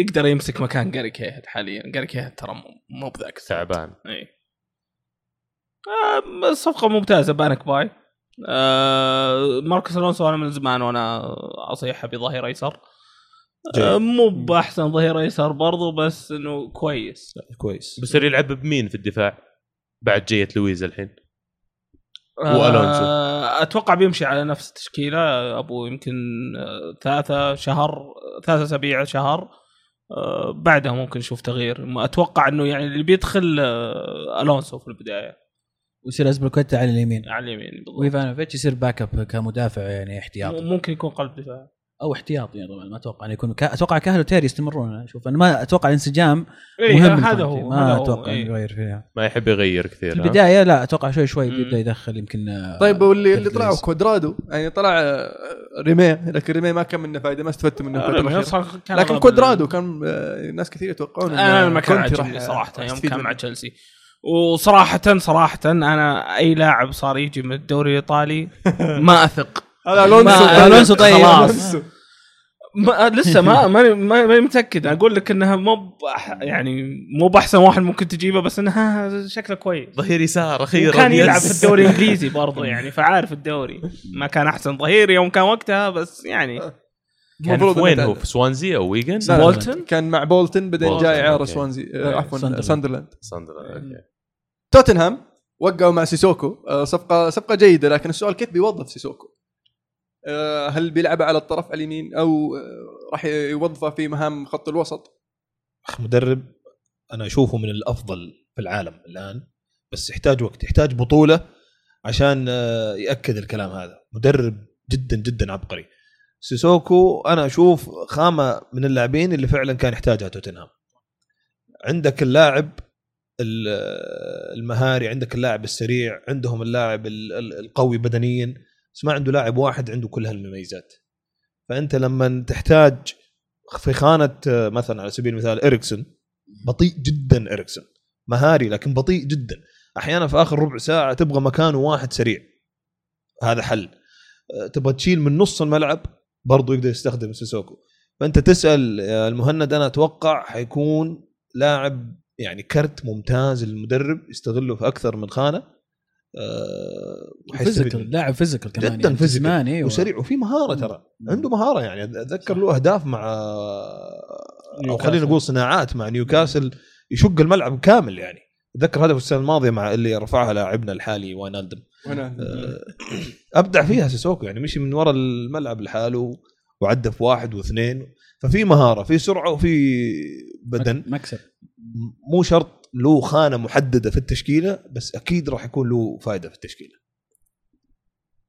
يقدر يمسك مكان جاري كيهل حاليا جاري كيهل ترى مو- مو بذاك. تعبان اي آه، صفقة ممتازة panic buy. آه، ماركوس ألونسو أنا من زمان وأنا اصيحه بظهير أيسر. آه،. مو بأحسن ظهير أيسر برضو بس إنه كويس. كويس. بصير يلعب بمين في الدفاع؟ بعد جية لويز الحين. وألونسو. آه، أتوقع بيمشي على نفس التشكيله أبو يمكن آه، ثلاثة شهر ثلاثة أسابيع شهر. آه، بعدها ممكن نشوف تغيير. أتوقع إنه يعني اللي بيدخل آه، ألونسو في البداية. ويصير ازبلكويتا على اليمين على اليمين بالضبط. ويفانوفيتش يصير backup كمدافع يعني احتياطي ممكن يكون قلب دفاع أو احتياطي طبعا ما أتوقع إنه يكون كا... أتوقع كاهل وتيري يستمرون أشوف أنا ما أتوقع الانسجام إيه مهم هذا. هو ما هذا هو، أتوقع إيه. انه يغير فيها ما يحب يغير كثير في؟ البداية لا أتوقع شوي شوي. بيبدا يدخل يمكن آه، طيب واللي اللي. طلعوا كوادرادو يعني طلع آه، ريمي لكن ريمي ما كان منه فائده ما استفدت منه كان لكن كوادرادو كان آه، ناس كثير يتوقعون أنا ما كان عاجبني صراحة راح يوم كان. مع تشيلسي وصراحة صراحة أنا أي لاعب صار يجي من الدوري الإيطالي ما أثق هذا ألونسو ما- ألونسو طيب. خلاص. ما لسه ما ماني ما- ماني متأكد أقول لك إنها مو يعني مو بأحسن واحد ممكن تجيبه بس إنها شكله كويس ظهير يسار أخيرا وكان يلعب. في الدوري الإنجليزي برضه يعني فعارف الدوري ما كان أحسن ظهير يوم كان وقتها بس يعني كان في وين هو. في سوانزي أو ويجن؟ بولتون؟ كان مع بولتن بعدين جاي إعارة okay. سوانزي آه، عفوا ساندرلاند. ساندرلاند okay. توتنهام وقعوا مع سيسوكو آه، صفقة صفقة جيدة لكن السؤال كيف بيوظف سيسوكو؟ آه، هل بيلعبها على الطرف اليمين أو راح يوظفه في مهام خط الوسط؟ أخ مدرب أنا أشوفه من الأفضل في العالم الآن بس يحتاج وقت يحتاج بطولة عشان يأكد الكلام هذا مدرب جدا جدا عبقري سيسوكو أنا أشوف خامة من اللاعبين اللي فعلا كان يحتاجها توتنهام. عندك اللاعب ال- المهاري عندك اللاعب السريع عندهم اللاعب ال- ال- القوي بدنيا بس ما عنده لاعب واحد عنده كل هالمميزات. فأنت لما تحتاج في خانة مثلا على سبيل المثال إريكسون بطيء جدا إريكسون. مهاري لكن بطيء جدا. أحيانا في آخر ربع ساعة تبغى مكانه واحد سريع. هذا حل. أه، تبغى تشيل من نص الملعب برضو يقدر يستخدم سيسوكو فأنت تسأل يا المهند أنا أتوقع حيكون لاعب يعني كرت ممتاز المدرب يستغله في أكثر من خانة آه، فيزيكال. لاعب فيزيكال كمان جداً يعني. جسماني أيوة. وسريع وفي مهارة ترى. عنده مهارة يعني أتذكر له أهداف مع أو نيوكاسل. خلينا نقول صناعات مع نيوكاسل يشق الملعب كامل يعني أتذكر هدف السنة الماضية مع اللي رفعها لاعبنا الحالي واينالدم. آه، أبدع فيها سيسوكو يعني مشي من وراء الملعب لحاله وعدى في واحد واثنين. ففي مهارة في سرعة وفي بدن. مكسب. مو شرط له خانة محددة في التشكيلة بس أكيد راح يكون له فائده في التشكيلة.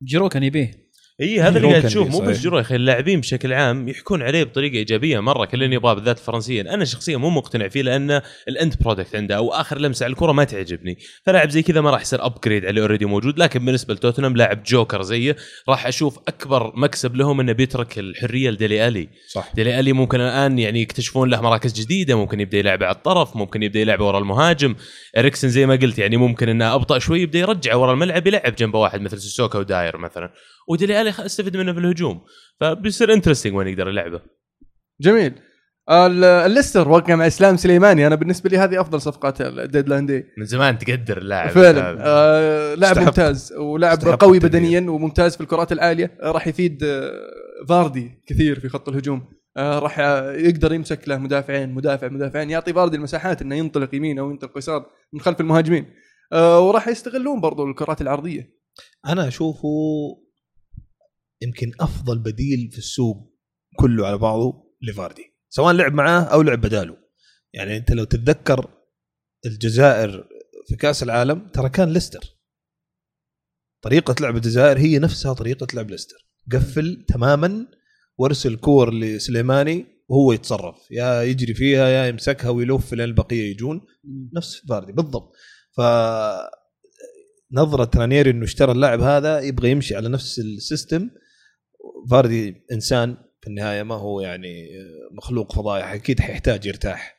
جيرو كان يبيه. اي هذا اللي قاعد تشوف مو بس. جرو يا أخي اللاعبين بشكل عام يحكون عليه بطريقة إيجابية مرة كلنا يبغاه بالذات فرنسيا. أنا شخصيا مو مقتنع فيه لأن ال end product عنده أو آخر لمسة على الكرة ما تعجبني. فلاعب زي كذا ما راح يصير upgrade على already موجود. لكن بالنسبة لتوتنهام لاعب جوكر زيه راح أشوف أكبر مكسب لهم إنه بيترك الحرية لديلي آلي. صح. ديلي آلي ممكن الآن يعني يكتشفون له مراكز جديدة ممكن يبدأ يلعب على الطرف ممكن يبدأ يلعب ورا المهاجم. إريكسن زي ما قلت يعني ممكن إنه أبطأ شوي يبدأ يرجع ورا الملعب يلعب جنبه واحد مثل سيسوكو وداير مثلا. وديلي الي استفيد منه في الهجوم. فبيصير interesting وين يقدر يلعبه. جميل. ال- الليستر وقع مع إسلام سليماني أنا بالنسبة لي هذه أفضل صفقات ال deadline day. من زمان تقدر اللاعب فعلا. آه لاعب استحق. ممتاز ولاعب قوي. بدنيا وممتاز في الكرات العالية. آه راح يفيد آه فاردي كثير في خط الهجوم. آه راح يقدر يمسك له مدافعين مدافع مدافعين. يعطي فاردي المساحات إنه ينطلق يمين أو ينطلق يسار من خلف المهاجمين. آه وراح يستغلون برضو الكرات العرضية. أنا أشوفه يمكن أفضل بديل في السوق كله على بعضه لفاردي سواء لعب معاه أو لعب بداله. يعني أنت لو تتذكر الجزائر في كأس العالم ترى كان ليستر. طريقة لعب الجزائر هي نفسها طريقة لعب ليستر. قفل تماما وارسل كور لسليماني وهو يتصرف. يا يجري فيها يا يمسكها ويلف لين البقية يجون. نفس فاردي بالضبط. ف نظرة رانيري إنه اشترى اللاعب هذا يبغى يمشي على نفس ال system. فاردي إنسان في النهاية ما هو يعني مخلوق فضايح أكيد حيحتاج يرتاح.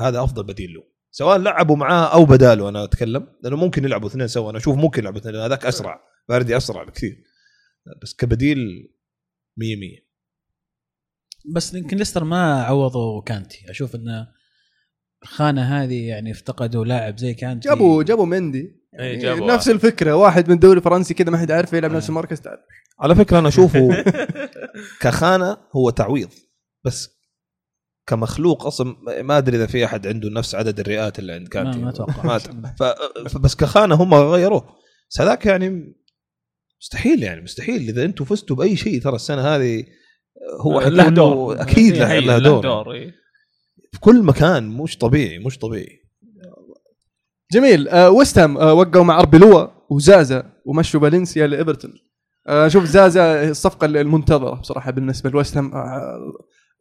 هذا أفضل بديل له. سواء لعبوا معاه أو بداله أنا أتكلم لأنه ممكن يلعبوا اثنين سوا. أنا أشوف ممكن يلعبوا اثنين هذاك أسرع. فاردي أسرع بكثير. بس كبديل 100 100 بس يمكن ليستر ما عوضوا كانتي. أشوف إن الخانة هذه يعني افتقدوا لاعب زي كانتي. جابوا جابوا مندي. يعني جابوا نفس الفكرة واحد من الدوري الفرنسي كذا ما حد عارف يلعب نفس المركز تعال. على فكرة أنا أشوفه كخانة هو تعويض بس كمخلوق أصلا ما أدري إذا في أحد عنده نفس عدد الرئات اللي عند كانتي. ما. ف- فبس كخانة هم غيروه. بس هذاك يعني مستحيل يعني مستحيل. إذا أنتم فزتوا بأي شيء ترى السنة هذه هو له دور. أكيد له, إيه، له دور إيه. في كل مكان مش طبيعي مش طبيعي. جميل. آه ويست هام آه وقعوا مع اربيلوا وزازا ومشوا فالنسيا لإيفرتون. آه شوف زازا الصفقة المنتظرة بصراحة بالنسبة لويست هام. آه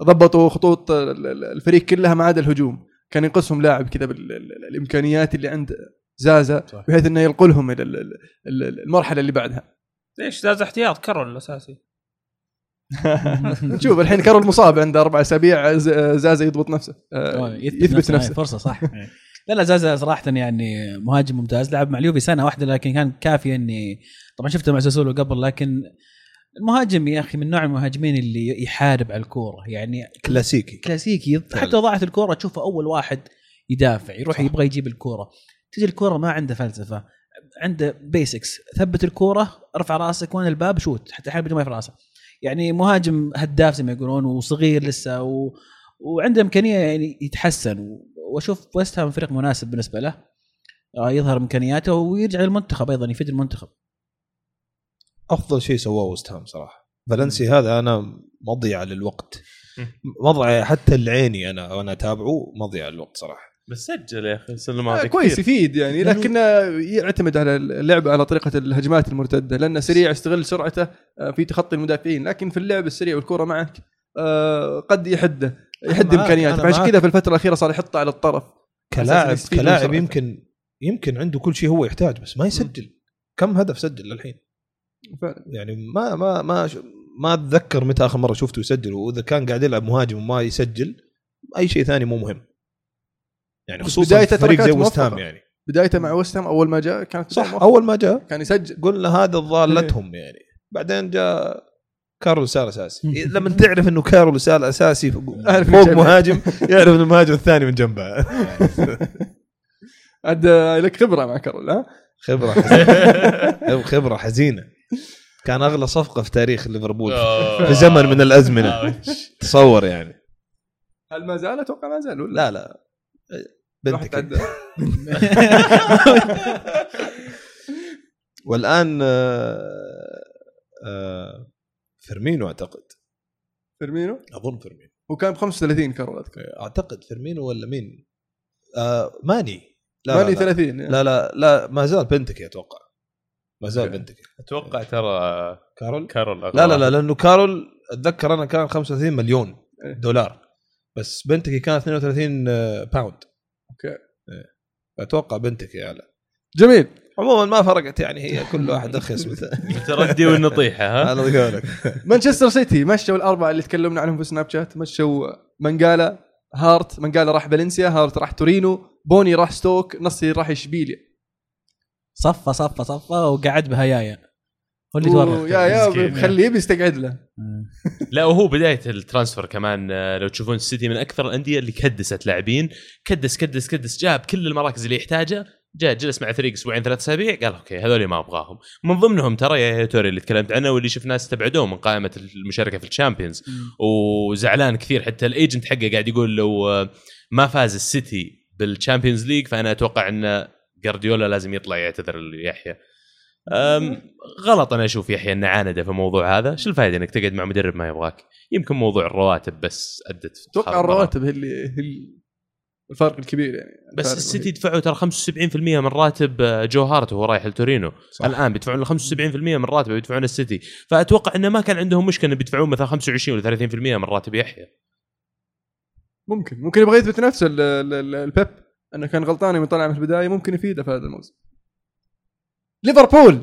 ضبطوا خطوط ال- ال- الفريق كلها ما عدا الهجوم. كان ينقصهم لاعب كذا بالإمكانيات اللي عند زازا صح. بحيث إنه ينقلهم إلى ال- ال- ال- المرحلة اللي بعدها. ليش؟ زاز احتياط كارول الاساسي نشوف الحين كارول مصاب عنده أربع أسابيع ز- زازا يضبط نفسه. آه، يثبت نفسه. فرصة صح. لا لا زازا صراحة يعني مهاجم ممتاز لعب مع اليوفي سنة واحدة لكن كان كافي إني طبعا شفته مع ساسولو قبل لكن المهاجم يا أخي من نوع المهاجمين اللي يحارب على الكورة يعني كلاسيكي. كلاسيكي. حتى ضاعت الكورة تشوفه أول واحد يدافع يروح صح. يبغى يجيب الكورة. تجي الكورة ما عنده فلسفة عنده basics ثبت الكورة ارفع رأسك وين الباب؟ shoot حتى أحيانا بدون ما يرفع رأسه. يعني مهاجم هداف زي ما يقولون وصغير لسه و... وعنده إمكانية يعني يتحسن وأشوف ويست هام فريق مناسب بالنسبة له آه، يظهر إمكانياته ويرجع للمنتخب أيضا يفيد المنتخب. أفضل شيء سواه وست هام صراحة. فالنسي هذا أنا مضيع للوقت. مضيع حتى العيني أنا وأنا أتابعه مضيع للوقت صراحة. بس سجل يا أخي السنة آه كويس. يفيد يعني لكن يعتمد على اللعب على طريقة الهجمات المرتدة لأنه سريع يستغل سرعته آه، في تخطي المدافعين. لكن في اللعب السريع والكرة معك آه، قد يحده. يحد امكانياته فعشان. كذا في الفترة الأخيرة صار يحطها على الطرف كلاعب كلاعب. يمكن يمكن عنده كل شيء هو يحتاج بس ما يسجل كم هدف سجل للحين فعلا. يعني ما ما ما ما أتذكر متى آخر مرة شفته يسجل وإذا كان قاعد يلعب مهاجم وما يسجل أي شيء ثاني مو مهم يعني خصوصا بدايته في فريق زي كانت وست هام موفقة. يعني بدايته مع ويست هام أول ما جاء كانت بداية صح موفقة. أول ما جاء كان يسجل قلنا هذا ضالتهم يعني بعدين جاء كارول سال أساسي. لما تعرف إنه كارول سال أساسي فوق مهاجم يعرف إنه المهاجم الثاني من جنبه. عاد آه، لك خبرة مع كارول ها؟ خبرة حزينة. خبرة حزينة. كان أغلى صفقة في تاريخ ليفربول. في زمن من الأزمنة. تصور يعني. هل ما زال؟ أتوقع ما زال ولا؟ لا لا. بنتيكي. والآن آه، آه، فيرمينو أعتقد. فيرمينو؟ أظن فيرمينو. هو كان ب 35 كارول اذكر أعتقد فيرمينو ولا مين؟ آه ماني. لا ماني لا, لا, 30 لا لا لا ما زال بنتكي أتوقع. ما زال. بنتكي. أتوقع ترى كارول؟ كارول لا لا لا. لأنه كارول أتذكر أنا كان 35 مليون إيه. دولار. بس بنتكي كانت 32 آه، pound okay. أتوقع بنتكي أعلى. جميل. عموما ما فرقت يعني هي كل واحد رخص مثل المتردية والنطيحه ها؟ أنا قولك مانشستر سيتي مشوا الأربعة اللي تكلمنا عنهم في سناب شات؟ مشوا مانقالا هارت منقالا راح فالنسيا هارت راح تورينو بوني راح ستوك نصي راح إشبيليا. صفى صفى صفى وقعد بهيايا هو اللي تورط يا يا. بخليه بيستقعد له. لا وهو بداية ال transfer كمان آه، لو تشوفون السيتي من أكثر الأندية اللي كدست لاعبين. كدس كدس كدس جاب كل المراكز اللي يحتاجها جاء جلس مع فريق أسبوعين ثلاث أسابيع قال okay هذول ما أبغاهم. من ضمنهم ترى يايا توري اللي تكلمت عنه واللي شفناه استبعدوه من قائمة المشاركة في الشامبيونز. وزعلان كثير حتى ال agent حقه قاعد يقول لو ما فاز السيتي بال Champions League فأنا أتوقع إن جارديولا لازم يطلع يعتذر ليحيى. غلط أنا أشوف يحيى إنه عاند في الموضوع هذا، شو الفائده إنك تقعد مع مدرب ما يبغاك؟ يمكن موضوع الرواتب بس أدت أتوقع. الرواتب هي اللي الفرق الكبير يعني بس السيتي الوحيد. دفعوا ترى 75% من راتب آه، جو هارت وهو رايح لتورينو. صح. الآن بيدفعون له 75% من راتبه بيدفعون السيتي. فأتوقع إنه ما كان عندهم مشكلة إنه بيدفعون مثلا 25 ولا 30% من راتب يحيى. ممكن. ممكن يبغى يثبت نفسه ال- ال- ال- البيب إنه كان غلطان يوم طلع من البداية ممكن يفيده في هذا الموسم. ليفربول!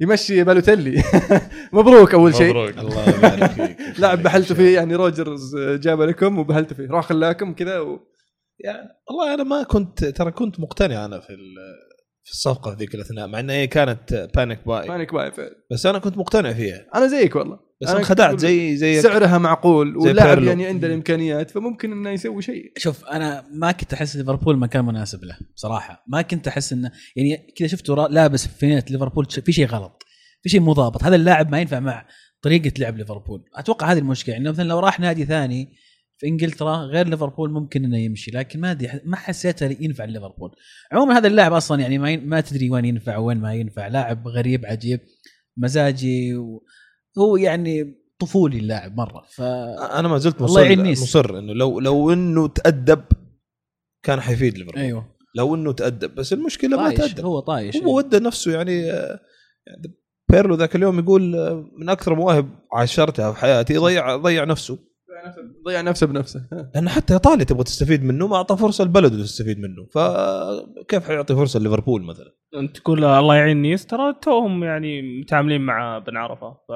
يمشي بالوتيلي. مبروك أول شيء. مبروك. الله يبارك فيك. لاعب بحلتوا فيه يعني روجرز جابه لكم وبهلتوا فيه. راح خلاكم كذا و... يعني والله أنا ما كنت ترى كنت مقتنع أنا في ال- في الصفقة في ذيك الأثناء مع انها هي كانت panic buy panic buy فعلا. بس أنا كنت مقتنع فيها. أنا زيك والله. بس أنا انخدعت زي زي سعرها معقول واللاعب. يعني عنده الإمكانيات فممكن إنه يسوي شيء. شوف أنا ما كنت أحس ليفربول مكان مناسب له بصراحة. ما كنت أحس إنه يعني كذا شفته را- لابس في فينية ليفربول في شيء غلط في شيء مو ضابط. هذا اللاعب ما ينفع مع طريقة لعب ليفربول. أتوقع هذه المشكلة يعني مثلا لو راح نادي ثاني في إنجلترا غير ليفربول ممكن إنه يمشي لكن ما أدري ما حسيته ينفع ليفربول. عموما هذا اللاعب أصلا يعني ما ين- ما تدري وين ينفع وين ما ينفع لاعب غريب عجيب مزاجي و... هو يعني طفولي اللاعب مرة ف أنا ما زلت مصر. مصر إنه لو لو إنه تأدب كان حيفيد ليفربول. أيوه. لو إنه تأدب بس المشكلة ما تأدب. هو طايش هو ودى نفسه يعني يعني بيرلو ذاك اليوم يقول من أكثر مواهب عاشرتها في حياتي ضيع ضيع نفسه. ضيع نفسه بنفسه. لأنه حتى إيطاليا تبغى تستفيد منه ما أعطى فرصة لبلده تستفيد منه. فكيف حيعطي فرصة ليفربول مثلا؟ أنت تقول الله يعين نيس ترى توهم يعني متعاملين مع بن عرفة. ف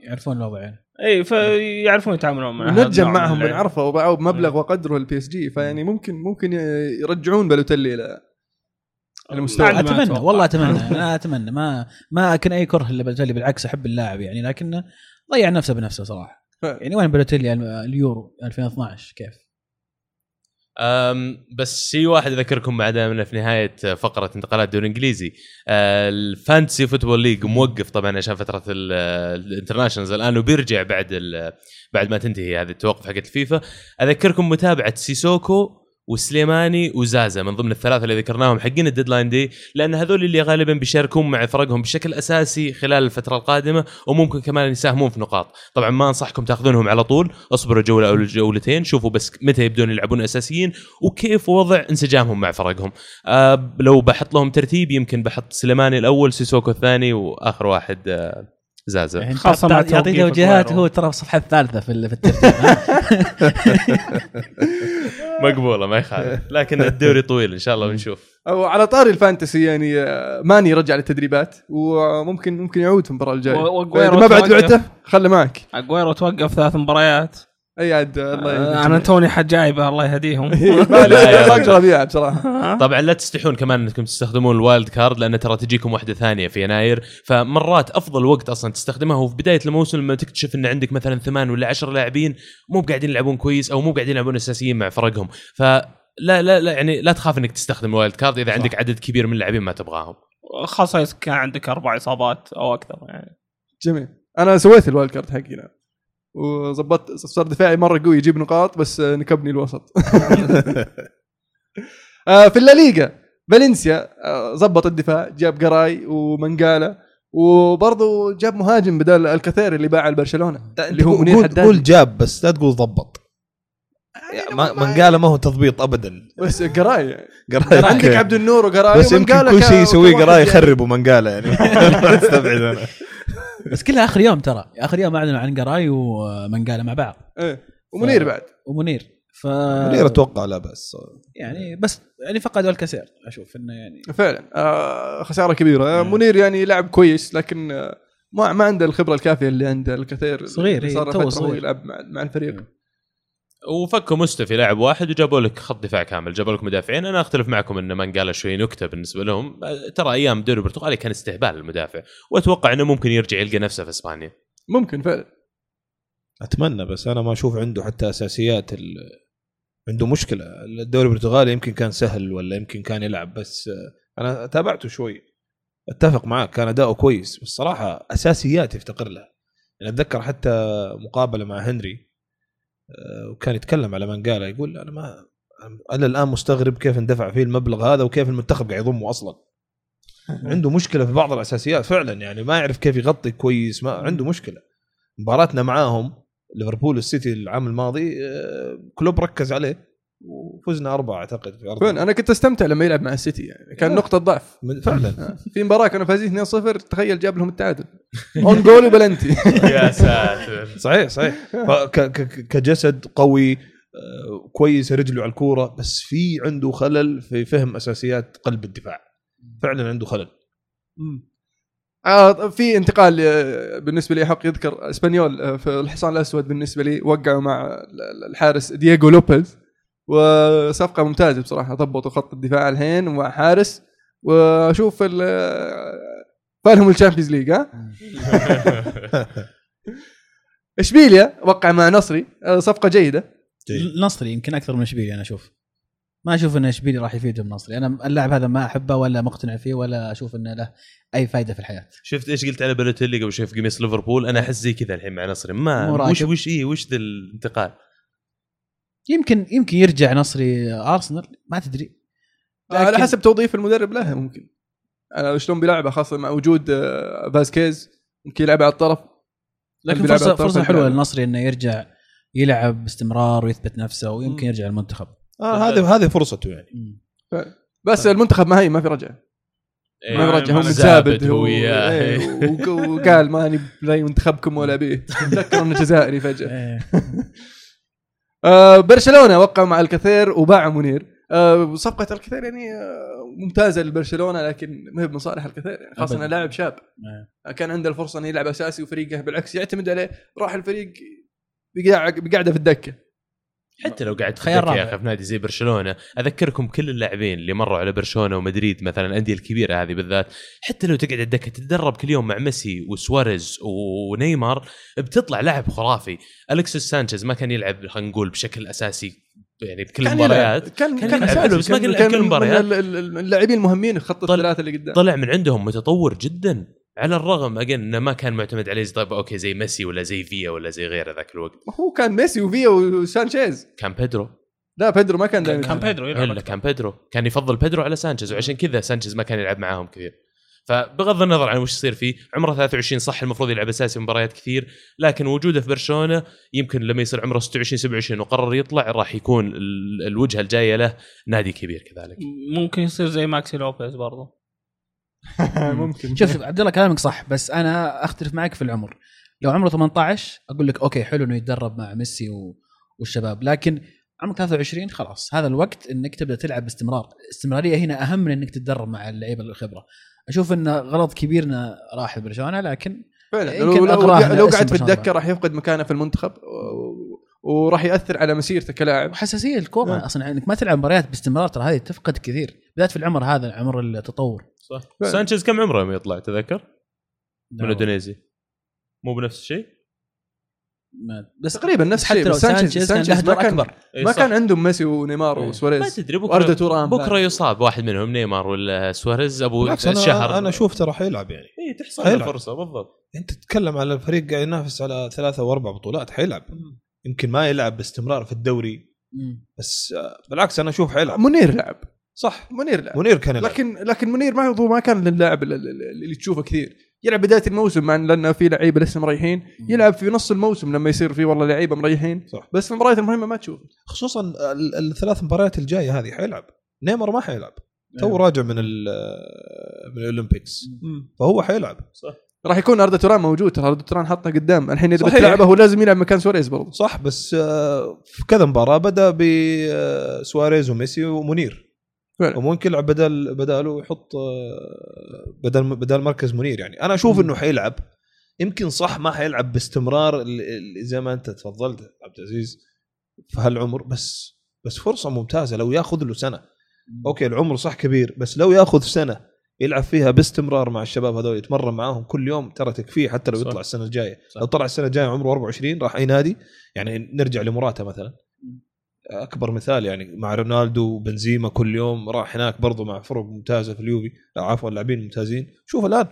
يعرفون الوضع يعني. إي فيعرفون يتعاملون مع هذا نجم معهم اللعب. بن عرفة وباعوه بمبلغ وقدره ال PSG فيعني ممكن ممكن يرجعون بالوتيلي إلى المستوى أتمنى أتوقع. والله أتمنى أنا أتمنى. ما ما أكن أي كره لبلوتيلي بالعكس أحب اللاعب. يعني لكنه ضيع نفسه بنفسه صراحة. يعني وين بلوتيلي اليورو 2012 كيف؟ أم بس شيء واحد أذكركم بعد من في نهاية فقرة انتقالات الدوري الإنجليزي. أه، ال Fantasy Football League موقف طبعا عشان فترة ال- ال internationals الآن وبيرجع بعد ال- بعد ما تنتهي هذه التوقف حقت الفيفا. أذكركم متابعة سيسوكو وسليماني وزازا من ضمن الثلاثة اللي ذكرناهم حقين ال deadline day لأن هذول اللي غالبا بيشاركون مع فرقهم بشكل أساسي خلال الفترة القادمة وممكن كمان يساهمون في نقاط. طبعا ما أنصحكم تأخذونهم على طول اصبروا جولة أو جولتين شوفوا بس متى يبدون يلعبون أساسيين وكيف وضع انسجامهم مع فرقهم. آه لو بحط لهم ترتيب يمكن بحط سليماني الأول سيسوكو الثاني وآخر واحد آه زازا يعني خاصة مع يعطي توجيهات. هو ترى في الصفحة الثالثة في ال- في الترتيب؟ مقبولة ما يخالف لكن الدوري طويل إن شاء الله بنشوف أو على طاري ال Fantasy يعني آه، ماني رجع للتدريبات وممكن ممكن يعود في المباراة الجاية ما بعد. بعته خله معك أجويرو توقف ثلاث مباريات أي عاد الله آه، يهديك. أنا توني حد جايبه الله يهديهم. ما لا يا ما. أقدر ابيعها بصراحة. طبعا لا تستحون كمان إنكم تستخدمون ال wild card لأن ترى تجيكم واحدة ثانية في يناير. فمرات أفضل وقت أصلا تستخدمها هو في بداية الموسم لما تكتشف إن عندك مثلا ثمان ولا عشر لاعبين مو قاعدين يلعبون كويس أو مو قاعدين يلعبون أساسيين مع فرقهم. فلا لا لا يعني لا تخاف إنك تستخدم ال wild card إذا صح. عندك عدد كبير من اللاعبين ما تبغاهم. خاصة إذا كان عندك أربع إصابات أو أكثر يعني. جميل. أنا سويت ال wild card حقي نعم وظبطت صار دفاعي مرة قوي يجيب نقاط بس نكبني الوسط. آه، في الليغا فالنسيا آه، ظبط الدفاع جاب قراي ومانقالا وبرضه جاب مهاجم بدل ألكاسير اللي باع لبرشلونه اللي هو منير, قول حدادي, قول جاب بس لا تقول ضبط. يعني ما مانقالا ما هو تضبيط ابدا. بس قراي. قراي. عندك. عبد النور وقراي بس يمكن كل شيء يسويه قراي يعني. يخرب مانقالا يعني. ما أستبعد أنا. بس كلها آخر يوم ترى آخر يوم أعلنوا عن قراي ومنقاله مع بعض إيه. ومنير بعد ومنير ف منير أتوقع لا بس يعني بس يعني فقدوا الكثير أشوف إنه يعني فعلا آه خسارة كبيرة آه. منير يعني لاعب كويس لكن آه ما ما عنده الخبرة الكافية اللي عند الكثير صغير، إيه، صار فترة صغير. يلعب مع, مع الفريق مم. وفكوا مستفي لاعب واحد وجابوا لك خط دفاع كامل جابوا لك مدافعين. أنا أختلف معكم إن منقاله شوي نكتة بالنسبة لهم. ترى أيام الدوري البرتغالي كان استهبال المدافع وأتوقع إنه ممكن يرجع يلقى نفسه في إسبانيا. ممكن فعلا. أتمنى بس أنا ما أشوف عنده حتى أساسيات ال... عنده مشكلة. الدوري البرتغالي يمكن كان سهل ولا يمكن كان يلعب بس أنا تابعته شوي. أتفق معك كان أداؤه كويس بس صراحة أساسيات يفتقر لها. يعني أتذكر حتى مقابلة مع هنري وكان يتكلم على منقاله يقول أنا ما أنا الآن مستغرب كيف اندفع فيه المبلغ هذا وكيف المنتخب قاعد يضمه أصلا. عنده مشكلة في بعض الأساسيات فعلا يعني ما يعرف كيف يغطي كويس ما عنده مشكلة. مباراتنا معاهم ليفربول السيتي العام الماضي آه، كلوب ركز عليه. وفزنا أربعة أعتقد في فعلا أنا كنت أستمتع لما يلعب مع السيتي يعني. كان لا. نقطة ضعف. فعلا. آه. في مباراة كانوا فايزين 2-0 تخيل جاب لهم التعادل. own goal و penalty. يا ساتر. صحيح صحيح. ك- كجسد قوي آه، كويس رجله على الكورة بس في عنده خلل في فهم أساسيات قلب الدفاع. فعلا عنده خلل. آه في انتقال آه، بالنسبة لي حق يذكر إسبانيول آه، في الحصان الأسود بالنسبة لي وقعوا مع ال- الحارس دييغو لوبيز. وصفقة ممتازة بصراحة ضبطوا خط الدفاع الحين ومع حارس. وأشوف ال- فالهم ال Champions League ها؟ إشبيليا وقع مع نصري. صفقة جيدة. نصري يمكن أكثر من اشبيلي أنا أشوف. ما أشوف إن اشبيلي راح يفيدهم نصري. أنا اللاعب هذا ما أحبه ولا مقتنع فيه ولا أشوف إنه له أي فائده في الحياة. شفت إيش قلت على بالوتيلي قبل شوي في قميص ليفربول؟ أنا أحس زي كذا الحين مع نصري. ما وش. وش إيه وش ذا الانتقال؟ يمكن يمكن يرجع نصري أرسنال ما تدري. آه، على لكن- حسب توظيف المدرب له ممكن. شلون بيلعبها خاصة مع وجود آه، فاسكيز ممكن يلعب على الطرف. لكن فرصه على الطرف فرصة حلوة بيلعب. للنصري إنه يرجع يلعب باستمرار ويثبت نفسه ويمكن. يرجع المنتخب. آه هذه هذه فرصته يعني. بس المنتخب ما هي ما في رجعه إيه، ما في رجعه زابد متزابد هو هو وياه. إيه، وق- وقال ماني بلاي منتخبكم ولا بيه تذكر إنه جزائري فجأة. إيه. آه، برشلونة وقع مع الكثير وباع منير آه، صفقة الكثير يعني آه، ممتازة لبرشلونة لكن ما هي بمصالح الكثير يعني خاصة انه. لاعب شاب إيه. كان عنده الفرصة إنه يلعب أساسي وفريقه بالعكس يعتمد عليه راح الفريق بقاعده في الدكة حتى لو قاعد خيار تفكر يا. أخي في نادي زي برشلونة أذكركم كل اللاعبين اللي مروا على برشلونة ومدريد مثلا الأندية الكبيرة هذه بالذات حتى لو تقعد على الدكة تتدرب كل يوم مع ميسي وسواريز ونيمار بتطلع لاعب خرافي الكسيس سانشيز ما كان يلعب خلينا نقول بشكل أساسي يعني بكل المباريات. كان كان كان. حلو، بس ما كان يلعب كل المباريات. ال- ال- اللاعبين المهمين في خط الثلاثه اللي قدام طلع من عندهم متطور جدا على الرغم again إنه ما كان معتمد عليه زي طيب okay زي ميسي ولا زي فيا ولا زي غيره ذاك الوقت. هو كان ميسي وفيا وسانشيز. كان بيدرو. لا بيدرو ما كان كان بيدرو يلعب. كان بيدرو. كان يفضل بيدرو على سانشيز وعشان كذا سانشيز ما كان يلعب معاهم كثير. فبغض النظر عن وش يصير فيه عمره 23 صح المفروض يلعب أساسي مباريات كثير لكن وجوده في برشلونة يمكن لما يصير عمره 26 27 وقرر يطلع راح يكون ال- الوجهة الجاية له نادي كبير كذلك. ممكن يصير زي ماكسي لوبيز برضو. ممكن. شوف عبد الله كلامك صح بس أنا أختلف معك في العمر. لو عمره 18 أقول لك okay حلو إنه يتدرب مع ميسي و... والشباب لكن عمرك 23 خلاص. هذا الوقت إنك تبدأ تلعب باستمرار. الاستمراريه هنا أهم من إنك تتدرب مع اللعيبة الخبرة. أشوف انه غلط كبير إنه راح برشلونه لكن فعلا. لو لو, لو قعد في الدكه. راح يفقد مكانه في المنتخب وراح يأثر على مسيرته كلاعب. وحساسية الكورة نعم. أصلا إنك ما تلعب مباريات باستمرار ترى هذه تفقد كثير. بالذات في العمر هذا عمر التطور. صح. سانشيز كم عمره يوم يطلع تذكر؟ من أودينيزي مو بنفس الشيء؟ ما- بس تقريبا نفس حتى الشيء لو بس سانشيز سانشيز كان ما كان أكبر. إيه ما. كان عندهم ميسي ونيمار إيه. ما وسواريز تدري واردا بكره بكرة يصاب واحد منهم نيمار ولا سواريز أبو الشهر. أنا أشوف ترى حيلعب يعني. اي تحصل حيلعب. له فرصه بالضبط. أنت تتكلم على الفريق قاعد ينافس على ثلاثة واربع بطولات حيلعب. يمكن ما يلعب باستمرار في الدوري مم. بس آه، بالعكس أنا أشوف حيلعب. منير لعب. صح. منير لعب منير كان يلعب. لكن لكن منير ما هو ما كان اللاعب اللي- تشوفه كثير. يلعب بداية الموسم مع لأنه في لعيبة لسه مريحين. يلعب في نص الموسم لما يصير في والله لعيبة مريحين. صح. بس في المباريات المهمة ما تشوفه. خصوصا ال- الثلاث مباريات الجاية هذه حيلعب. نيمار ما حيلعب. تو راجع من من الأولمبيكس. فهو حيلعب. راح يكون أردا توران موجود. ترى أردا توران حطه قدام. الحين إذا. بتلعبه هو لازم يلعب مكان سواريز برضه. صح بس آه، في كذا مباراة بدأ بسواريز وميسي ومنير. فعلا. وممكن يلعب بدل بداله يحط آه، بدل بدل مركز منير يعني. أنا أشوف إنه حيلعب. يمكن صح ما حيلعب باستمرار زي ما أنت تفضلت عبد العزيز في هالعمر بس بس فرصة ممتازة. لو ياخذ له سنة. okay العمر صح كبير بس لو ياخذ سنة يلعب فيها باستمرار مع الشباب هذول يتمرن معاهم كل يوم ترى تكفيه حتى لو صح. يطلع السنة الجاية. صح. لو طلع السنة الجاية عمره 24 راح أي نادي يعني نرجع لمراته مثلا. أكبر مثال يعني مع رونالدو وبنزيما كل يوم راح هناك برضو مع فرق ممتازة في اليوفي. عفوا لاعبين ممتازين. شوف الآن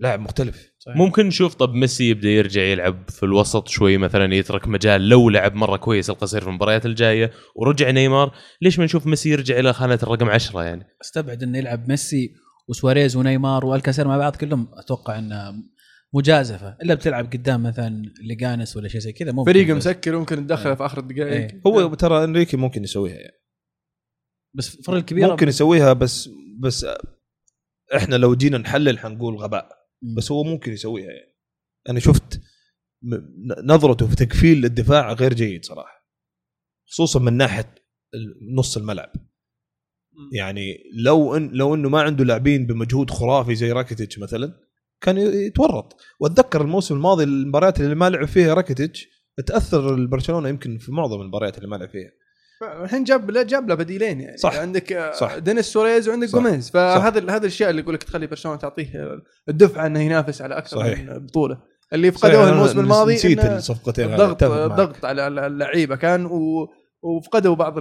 لاعب مختلف. ممكن نشوف طب ميسي يبدأ يرجع يلعب في الوسط شوي مثلا يترك مجال لو لعب مرة كويس القصير في المباريات الجاية ورجع نيمار. ليش ما نشوف ميسي يرجع إلى خانة الرقم 10 يعني؟ أستبعد انه يلعب ميسي وسواريز ونيمار والكاسير مع بعض كلهم. أتوقع انه مجازفة إلا بتلعب قدام مثلا ليجانيس ولا شيء زي كذا ممكن فريق مسكر ممكن تدخله في آخر الدقائق إيه. هو ترى إنريكي ممكن يسويها يعني. بس الفرق الكبيرة ممكن يسويها بس بس إحنا لو جينا نحلل حنقول غباء. بس هو ممكن يسويها يعني. أنا شفت نظرته في تقفيل الدفاع غير جيد صراحة. خصوصا من ناحية نص الملعب. يعني لو إن لو إنه ما عنده لاعبين بمجهود خرافي زي راكيتيتش مثلا كان يتورط وأتذكر الموسم الماضي المباريات اللي ما لعب فيها راكيتيتش تأثر البرشلونة يمكن في معظم المباريات اللي ما لعب فيها الحين جاب لا جاب له بديلين يعني صح. عندك آه، صح. دينيس سواريز وعندك. جوميز فهذا هذا الاشياء اللي يقول لك تخلي برشلونة تعطيه الدفعة إنه ينافس على أكثر صحيح. من بطولة اللي فقدوه الموسم الماضي نسيت الصفقتين الضغط. الضغط على اللعيبة كان و... وفقدوا بعض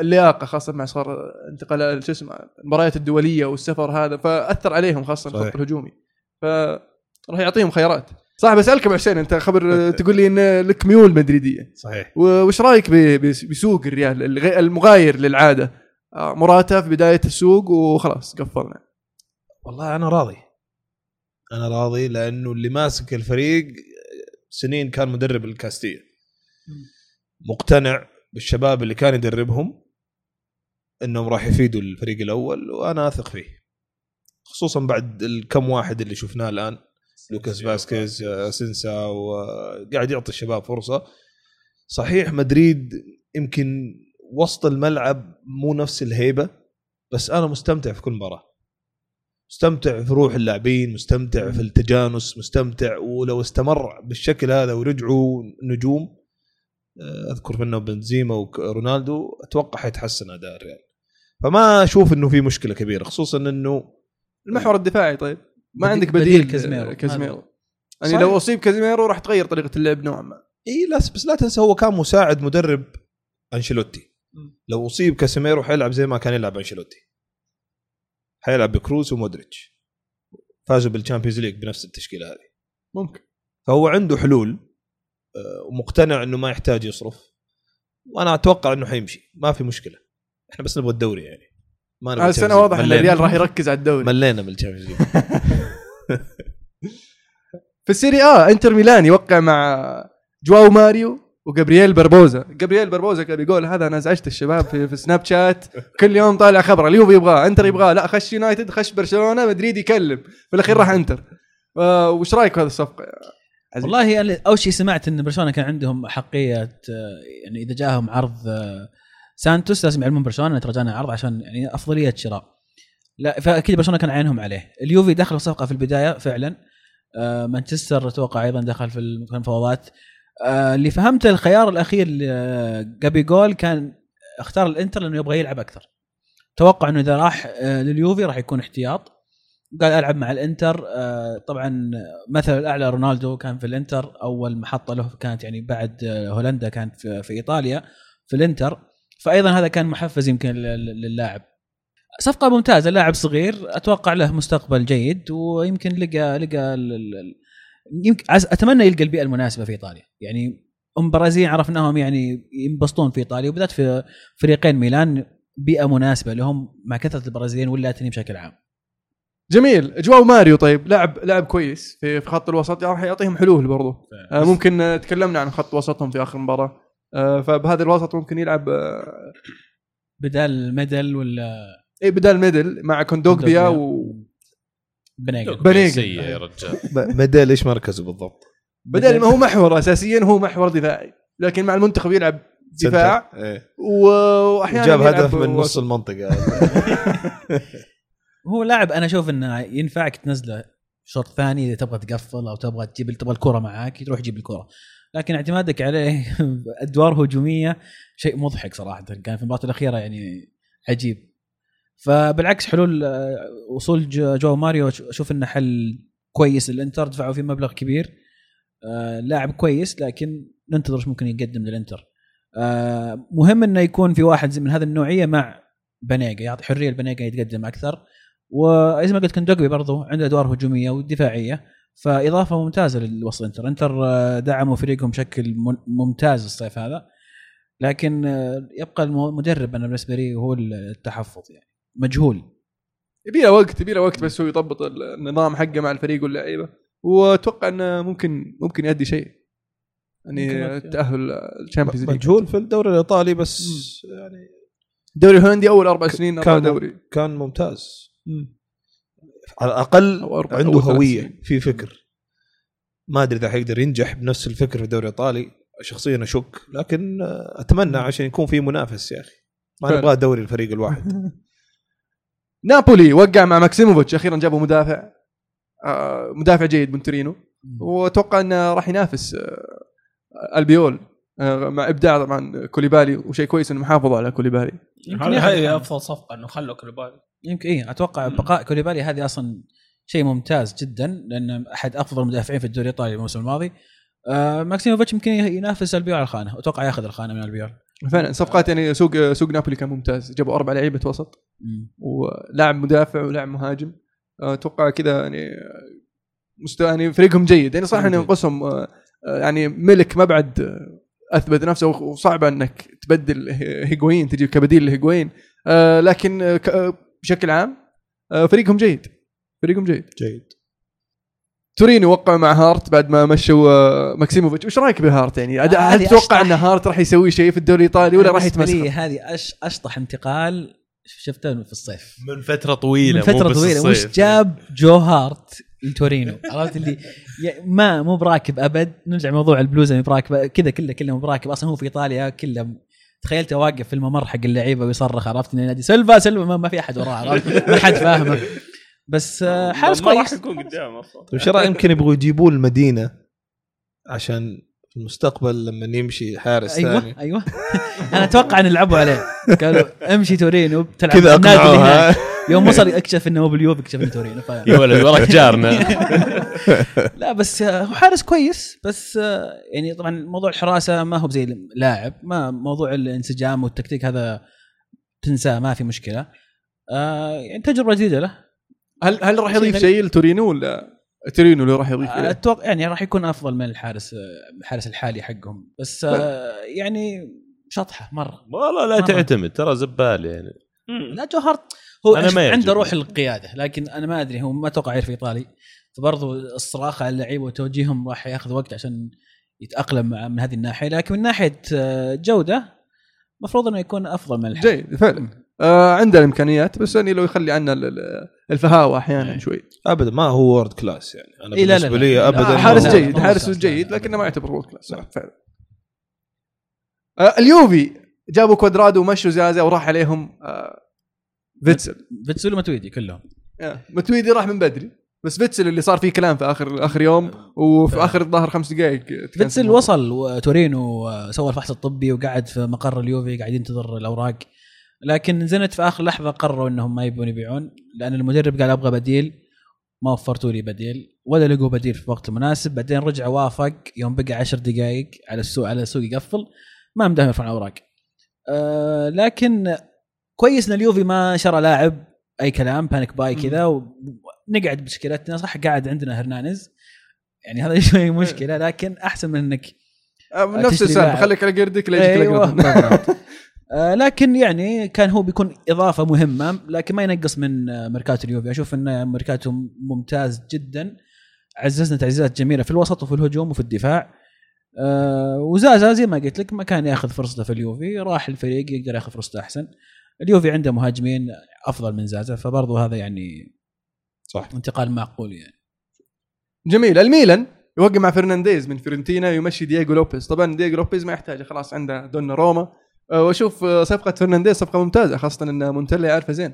اللياقة خاصة مع صار انتقال شو اسمه المباريات الدولية والسفر هذا فأثر عليهم خاصة صحيح. الخط الهجومي. ف راح يعطيهم خيارات. صح بسالك أبو حسين أنت خبر تقول لي إن لك ميول مدريدية. صحيح. وش رأيك بسوق الريال المغاير للعادة؟ آه، موراتا في بداية السوق وخلاص قفلنا. والله أنا راضي. أنا راضي لأنه اللي ماسك الفريق سنين كان مدرب الكاستية. مقتنع بالشباب اللي كان يدربهم إنهم راح يفيدوا الفريق الأول وأنا أثق فيه. خصوصا بعد الكم واحد اللي شفناه الآن لوكاس فاسكيز آه، أسينسيو وقاعد يعطي الشباب فرصة. صحيح مدريد يمكن وسط الملعب مو نفس الهيبة بس أنا مستمتع في كل مباراة. مستمتع في روح اللاعبين مستمتع في التجانس مستمتع ولو استمر بالشكل هذا ورجعوا نجوم أذكر منه بنزيما ورونالدو أتوقع حيتحسن أداء الريال. فما أشوف إنه في مشكلة كبيرة خصوصا إنه المحور الدفاعي طيب. ما عندك بديل بديل كازيميرو. كازيميرو. يعني. لو أصيب كازيميرو راح تغير طريقة اللعب نوعا ما. إي لا بس لا تنسى هو كان مساعد مدرب أنشيلوتي. لو أصيب كاسيميرو حيلعب زي ما كان يلعب أنشيلوتي. حيلعب بكروس ومودريتش. فازوا بال Champions League بنفس التشكيلة هذه. ممكن. فهو عنده حلول. آه، ومقتنع إنه ما يحتاج يصرف. وأنا أتوقع إنه حيمشي ما في مشكلة. إحنا بس نبغى الدوري يعني. ما نبغى السنة واضح إن. الريال راح يركز على الدوري. ملينا من ال Champions League. في السيري آ إنتر ميلان يوقع مع جواو ماريو وجابرييل بربوزا جابرييل بربوزا كان بيقول هذا أنا ازعجت الشباب في, في سناب شات. كل يوم طالع خبر اليوفي يبغاه إنتر يبغاه لا خش يونايتد خش برشلونة مدريد يكلم. في الأخير راح إنتر. آه وش رأيك في هذه الصفقة؟ عزيز؟ والله أنا أول شيء سمعت إن برشلونة كان عندهم أحقية يعني إذا جاهم عرض آه، سانتوس لازم يعلمون برشلونة ترى جانا عرض عشان يعني أفضلية شراء. لا فأكيد برشلونة كان عينهم عليه. اليوفي دخل الصفقه في البداية فعلا. آه، مانشستر أتوقع أيضا دخل في المفاوضات. آه اللي فهمته الخيار الأخير لجابي جول كان اختار الإنتر لأنه يبغى يلعب أكثر. توقع إنه إذا راح لليوفي راح يكون احتياط. قال ألعب مع الإنتر. آه طبعا مثل الأعلى رونالدو كان في الإنتر. أول محطة له كانت يعني بعد آه، هولندا كانت في, إيطاليا في الإنتر. فايضا هذا كان محفز يمكن لل- للاعب صفقة ممتازة لاعب صغير أتوقع له مستقبل جيد ويمكن لقى لقى يمكن أتمنى يلقى البيئة المناسبة في إيطاليا. يعني هم برازيل عرفناهم يعني ينبسطون في إيطاليا وبالذات في فريقين ميلان بيئة مناسبة لهم مع كثرة البرازيليين واللاتينيين بشكل عام. جميل. جواو ماريو طيب. لاعب لاعب كويس في في خط الوسط. راح يعطيهم حلول برضو. آه ممكن آه، تكلمنا عن خط وسطهم في آخر مباراة. آه فبهذا الوسط ممكن يلعب آه بدال ميديل ولا اي بدال ميديل مع كوندوجبيا بانيجا بانيجا. سيء يا رجال. ميديل إيش مركزه بالضبط؟ ما هو محور اساسيا هو محور دفاعي. لكن مع المنتخب يلعب دفاع. إيه. و- واحيانا جاب هدف من. نص المنطقة. هو لاعب أنا أشوف إنه ينفعك تنزله شوط ثاني إذا تبغى تقفل أو تبغى تجيب تبغى الكرة معاك تروح تجيب الكرة. لكن اعتمادك عليه أدوار هجومية شيء مضحك صراحة كان في المباراة الأخيرة يعني عجيب. فبالعكس حلول آه، وصول جو ماريو أشوف إنه حل كويس. للانتر دفعوا فيه مبلغ كبير آه، لاعب كويس لكن ننتظر إيش ممكن يقدم للإنتر. آه، مهم إنه يكون في واحد من هذه النوعية مع بنيجا يعطي حرية لبنيجا يتقدم أكثر. وزي ما قلت كندوجبي برضو عنده أدوار هجومية ودفاعية فإضافة ممتازة للوسط انتر. انتر آه، دعموا فريقهم بشكل ممتاز الصيف هذا لكن آه، يبقى المدرب أنا بالنسبة لي هو التحفظ يعني. مجهول. يبي له وقت يبي له وقت بس هو يضبط النظام حقه مع الفريق واللعيبة. وأتوقع إنه ممكن ممكن يؤدي شيء. يعني. التاهل ال Champions League. مجهول في الدوري الإيطالي بس يعني الدوري الهولندي أول أربع سنين كان دوري. كان ممتاز. على الأقل عنده هوية سنين. في فكر. ما أدري إذا حيقدر ينجح بنفس الفكر في الدوري الإيطالي. شخصيا أشك لكن أتمنى عشان يكون في منافس يا أخي. ما. نبغى دوري الفريق الواحد. نابولي وقع مع ماكسيموفيتش. أخيرا جابوا مدافع آه، مدافع جيد من تورينو. وأتوقع إنه راح ينافس آه، البيول آه، مع إبداع طبعا كوليبالي. وشيء كويس إنه محافظ على كوليبالي. يمكن هذه هي. أفضل صفقة إنه خلوا كوليبالي. يمكن إيه أتوقع بقاء كوليبالي هذه أصلا شيء ممتاز جدا لأنه أحد أفضل المدافعين في الدوري الإيطالي الموسم الماضي. آه ماكسيموفيتش يمكن ينافس البيول على الخانه أتوقع ياخذ الخانة من البيول. فعلا صفقات يعني سوق سوق نابولي كان ممتاز. جابوا أربع لعيبة وسط ولاعب مدافع ولاعب مهاجم. أتوقع كذا يعني مستوى يعني فريقهم جيد. يعني صح ان ينقصهم آه، آه، يعني ميليك ما بعد آه، أثبت نفسه وصعب إنك تبدل هي- هيغوين تجيب كبديل لهيغوين. آه، لكن آه، آه، بشكل عام آه، فريقهم جيد. فريقهم جيد. جيد. تورينو وقع مع هارت بعد ما مشوا آه، ماكسيموفيتش. وش رأيك بهارت يعني؟ هل هذه تتوقع. إن هارت راح يسوي شيء في الدوري الإيطالي ولا راح يتمسك هذه أش أشطح انتقال شفته في الصيف؟ من فترة طويلة من فترة مو بس طويلة. الصيف. وش جاب جو هارت لتورينو؟ عرفت اللي ما مو براكب أبد. نرجع موضوع البلوزه مو براكب كذا كله كله مو براكب. أصلا هو في إيطاليا كله تخيلته واقف في الممر حق اللعيبة ويصرخ عرفت؟ إنه ينادي سلفا سلفا ما, ما في أحد وراه عرفت؟ ما حد فاهمه. بس آه، حارس ما راح كويس. يكون قدام أصلا. طيب إيش رأيك؟ يمكن يبغوا يجيبوا المدينة عشان في المستقبل لما يمشي حارس أيوه ثاني. أيوه. أنا أتوقع ان لعبوا عليه. قالوا أمشي تورينو بتلعب كذا أقنعوها. يوم وصل اكتشف إنه هو باليوفي اكتشف انه تورينو ف... يا ولد وراك جارنا. لا بس آه، هو حارس كويس بس آه، يعني طبعا موضوع الحراسة ما هو زي اللاعب ما موضوع الانسجام والتكتيك هذا تنساه ما في مشكلة. آه يعني تجربة جديدة له. هل هل راح يضيف. شيء لتورينو ولا تورينو اللي راح يضيف؟ أتوقع يعني راح يكون أفضل من الحارس الحارس الحالي حقهم. بس آه يعني شطحة مرة. والله لا مرة. تعتمد ترى زبال يعني. لا جوهر هو أنا ما عنده. روح القيادة لكن أنا ما أدري هو ما أتوقع يعرف إيطالي. فبرضه الصراخ على اللعيبة وتوجيههم راح ياخذ وقت عشان يتأقلم مع من هذه الناحية. لكن من ناحية آه، جودة المفروض إنه يكون أفضل من الحالي جيد فعلا. آه عنده الإمكانيات بس يعني لو يخلي عنا ال- ال- الفهاوة أحيانا شوي. ابدا ما هو world class يعني. أنا إيه لا لا بالنسبة لا. لي ابدا آه حارس جيد حارس جيد. لكنه ما يعتبر world class صح فعلا. آه اليوفي جابوا كوادرادو ومشوا زازا وراح عليهم. آه فيتسل. فيتسول وماتويدي كلهم. آه، متويدي راح من بدري. بس فيتسل اللي صار فيه كلام في اخر آخر يوم وفي آخر الظاهر خمس دقائق فيتسل وصل وتورينو سوى الفحص الطبي وقعد في مقر اليوفي قاعد ينتظر الأوراق. لكن زينيت في آخر لحظة قرروا إنهم ما يبون يبيعون لأن المدرب قال أبغى بديل ما وفرتوا لي بديل. ولا لقوا بديل في الوقت المناسب بعدين رجع وافق يوم بقى عشر دقائق على السوق على السوق يقفل ما مداهم يرفعون أوراق. أه لكن كويس إن اليوفي ما شرى لاعب أي كلام panic buy كذا ونقعد بمشكلتنا صح قاعد عندنا هرنانيز. يعني هذا شوي مشكلة لكن أحسن من إنك آه، نفس السالفة. خليك على قردك أيوة،. بالضبط. آه، لكن يعني كان هو بيكون إضافة مهمة لكن ما ينقص من ميركاتو اليوفي. أشوف إن ميركاتو ممتاز جدا. عززنا تعزيزات جميلة في الوسط وفي الهجوم وفي الدفاع. آه، وزازا زي ما قلت لك ما كان ياخذ فرصته في اليوفي راح الفريق يقدر ياخذ فرصته أحسن. اليوفي عنده مهاجمين أفضل من زازا فبرضه هذا يعني صح. انتقال معقول يعني. جميل. الميلان يوقع مع فرنانديز من فيرنتينا يمشي دييغو لوبيز. طبعا دييغو لوبيز ما يحتاج خلاص عنده دوناروما. أه، وأشوف أه، صفقة فرنانديز صفقة ممتازة خاصة إن مونتلا يعرفه زين.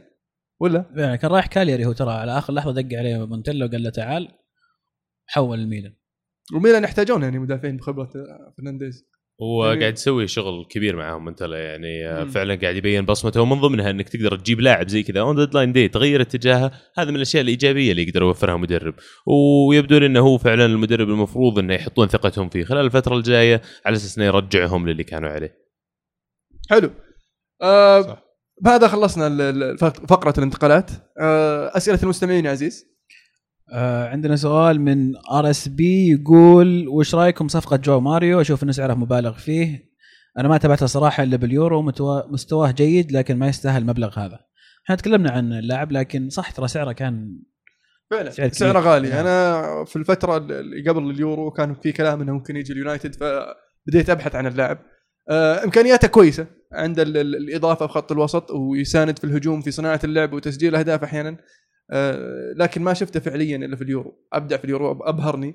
ولا؟ يعني كان رايح كالياري هو ترى على آخر لحظة دق عليه مونتيلا وقال له تعال حول الميلان. وميلان يحتاجون يعني مدافعين بخبرة أه، فرنانديز. هو يعني- قاعد يسوي شغل كبير معاهم مونتيلا يعني آه، مم. فعلا قاعد يبين بصمته ومن ضمنها انك تقدر تجيب لاعب زي كذا on deadline day تغير اتجاهه هذا من الأشياء الإيجابية اللي يقدر يوفرها مدرب. ويبدو لي إنه هو فعلا المدرب المفروض إنه يحطون ثقتهم فيه. خلال الفترة الجاية على أساس إنه يرجعهم للي كانوا عليه. حلو. أه. بهذا خلصنا فقرة الانتقالات. أه أسئلة المستمعين يا عزيز. آه عندنا سؤال من آر إس بي يقول وش رأيكم صفقة جواو ماريو؟ أشوف انه سعره مبالغ فيه. أنا ما تابعته صراحة إلا باليورو مستواه جيد لكن ما يستاهل المبلغ هذا. إحنا تكلمنا عن اللاعب لكن صح ترى سعره كان فعلا سعر سعره. غالي. نعم. أنا في الفترة اللي قبل اليورو كان في كلام إنه ممكن يجي اليونايتد فبديت أبحث عن اللاعب. آه، إمكانياته كويسة عند ال- ال- الإضافة في خط الوسط ويساند في الهجوم في صناعة اللعب وتسجيل أهداف أحيانا. آه، لكن ما شفته فعليا إلا في اليورو. أبدع في اليورو أبهرني.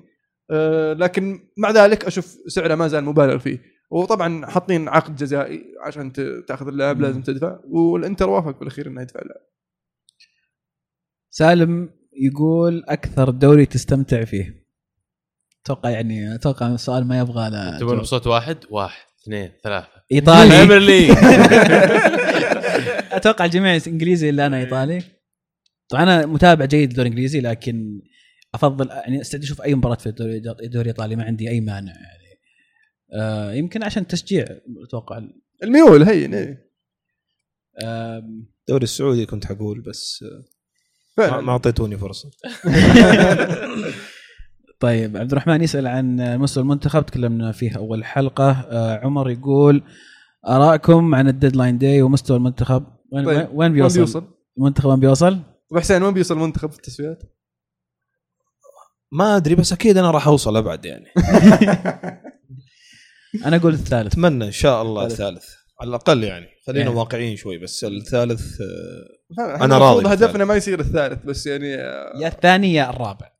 آه، لكن مع ذلك أشوف سعره ما زال مبالغ فيه. وطبعا حاطين عقد جزائي عشان تأخذ اللاعب. لازم تدفع. والإنتر وافق بالأخير إنه يدفع اللاعب سالم يقول أكثر دوري تستمتع فيه. أتوقع يعني أتوقع السؤال ما يبغى له تبون. بصوت واحد؟ واحد اثنين ثلاثة. إيطالي. أتوقع الجميع إنجليزي إلا أنا إيطالي. طبعا أنا متابع جيد للدوري الإنجليزي لكن أفضل يعني استعد أشوف أي مباراة في الدوري الدوري الإيطالي ما عندي أي مانع يعني آه يمكن عشان التشجيع أتوقع الميول هين. آم، الدوري السعودي كنت حقول بس آه، فعلا ما أعطيتوني فرصة طيب عبد الرحمن يسأل عن مستوى المنتخب تكلمنا فيه أول حلقة آه عمر يقول ارائكم عن ال deadline day ومستوى المنتخب وين طيب، وين-؟ بيوصل؟ المنتخب وين بيوصل؟ ابو حسين وين بيوصل المنتخب في التصفيات؟ ما أدري بس أكيد أنا راح أوصل أبعد يعني. أنا أقول الثالث. أتمنى إن شاء الله الثالث. على الأقل يعني. خلينا يعني. واقعيين شوي بس الثالث آه، أنا أنا راضي هدفنا. ما يصير الثالث بس يعني آه، يا الثاني يا الرابع.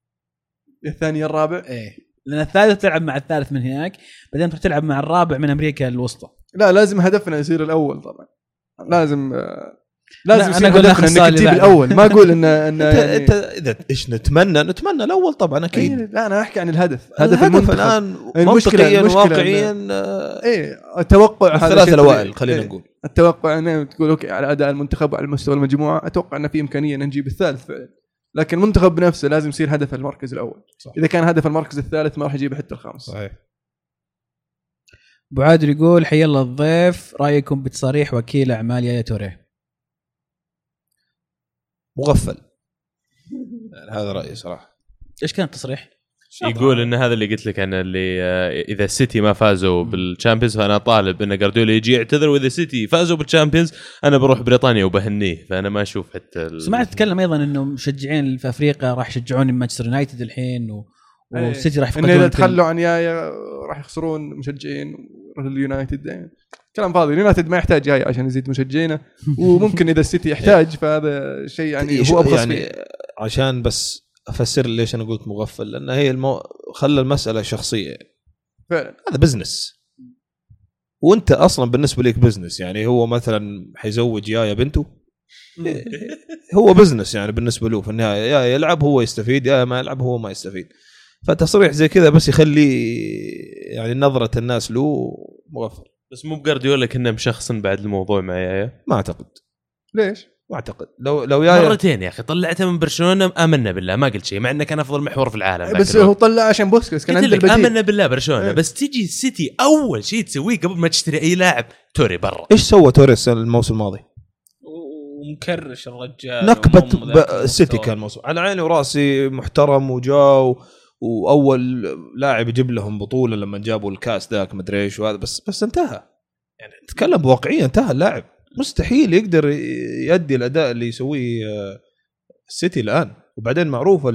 الثاني يا الرابع؟ إيه. لأن الثالث تلعب مع الثالث من هناك بعدين تروح تلعب مع الرابع من أمريكا الوسطى. لا لازم هدفنا يصير الأول طبعا. لازم آه، لازم لا، هدفنا ناخذ إنك تجيب. الأول. ما أقول ان ان انت يعني أنت إذا إيش نتمنى؟ نتمنى الأول طبعا إيه، أكيد. لا أنا أحكي عن الهدف. هدف الهدف الآن المشكلة- منطقيا واقعيا آه، إيه التوقع الثلاث الأوائل. خلينا إيه. نقول. التوقع انه تقول أوكي على أداء المنتخب وعلى مستوى المجموعة أتوقع إنه في إمكانية إن نجيب الثالث فعلا. لكن المنتخب بنفسه لازم يصير هدف المركز الأول. صح. إذا كان هدف المركز الثالث ما راح يجيب حتى الخامس. صحيح. أبو عادل يقول حي الله الضيف رأيكم بتصاريح وكيل أعمال يايا توريه. مغفل. يعني هذا رأيي صراحة. إيش كان التصريح؟ يقول إن هذا اللي قلت لك أنا اللي آه، إذا السيتي ما فازوا بال Champions فأنا طالب إن جارديولا يجي يعتذر وإذا السيتي فازوا بال Champions أنا بروح بريطانيا وبهنيه فأنا ما أشوف حتى ال- سمعت تتكلم أيضا إنه مشجعين في افريقيا راح يشجعون مانشستر يونايتد الحين و... إيه. والسيتي راح يفقدون إذا تخلوا عن يايا راح يخسرون مشجعين اليونايتد يعني كلام فاضي. اليونايتد ما يحتاج يايا عشان يزيد مشجعينه. وممكن إذا السيتي يحتاج فهذا شيء يعني هو ابخص يعني فيه عشان بس أفسر ليش أنا قلت مغفل. لأن هي المو... خلى المسألة شخصية. فعلا. هذا business وأنت أصلا بالنسبة لك business يعني هو مثلا حيزوج يايا بنته. هو business يعني بالنسبة له. في النهايه يا يلعب هو يستفيد يا ما يلعب هو ما يستفيد. فتصريح زي كذا بس يخلي يعني نظرة الناس له مغفل. بس مو بجارديولا كنا مشخصن بعد الموضوع مع يايا ما أعتقد ليش؟ ما أعتقد لو لو يا مرتين يا أخي طلعته من برشلونة آمنا بالله ما قلت شيء مع إنه كان أفضل محور في العالم بس. هو طلع عشان بوسكيتس كان عنده البديل آمنا بالله برشلونة إيه. بس تجي السيتي أول شيء تسويه قبل ما تشتري أي لاعب توريه برا إيش سوى توريه الموسم الماضي؟ ومكرش الرجال نكبة السيتي. كان موسم على عيني وراسي محترم وجاو وأول لاعب يجيب لهم بطولة لما جابوا الكاس ذاك مدري إيش وهذا بس بس انتهى. يعني نتكلم بواقعية انتهى اللاعب. مستحيل يقدر يؤدي الأداء اللي يسويه آه، السيتي الآن. وبعدين معروف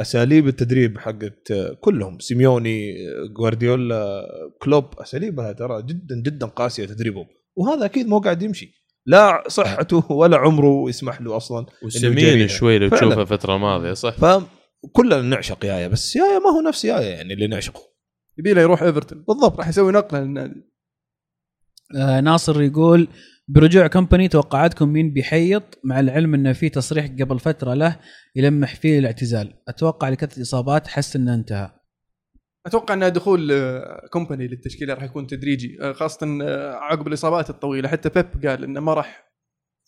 اساليب التدريب حقت آه، كلهم. سيميوني آه، جوارديولا كلوب اساليبها ترى جدا جدا قاسية تدريبهم. وهذا أكيد مو قاعد يمشي. لا صحته ولا عمره يسمح له أصلا وسمين. شوي لو. تشوفه الفترة الماضية صح. فكلنا نعشق يايا بس يايا ما هو نفس يايا يعني اللي نعشقه. يبي له يروح إيفرتون. بالضبط راح يسوي نقلة للنادي. آه ناصر يقول برجوع كومباني توقعاتكم مين بيحيط؟ مع العلم إنه في تصريح قبل فترة له يلمح فيه الاعتزال. أتوقع لكثرة الإصابات حس إنه انتهى. أتوقع ان دخول آه، كومباني للتشكيلة راح يكون تدريجي. آه، خاصة آه، عقب الإصابات الطويلة. حتى بيب قال إنه ما راح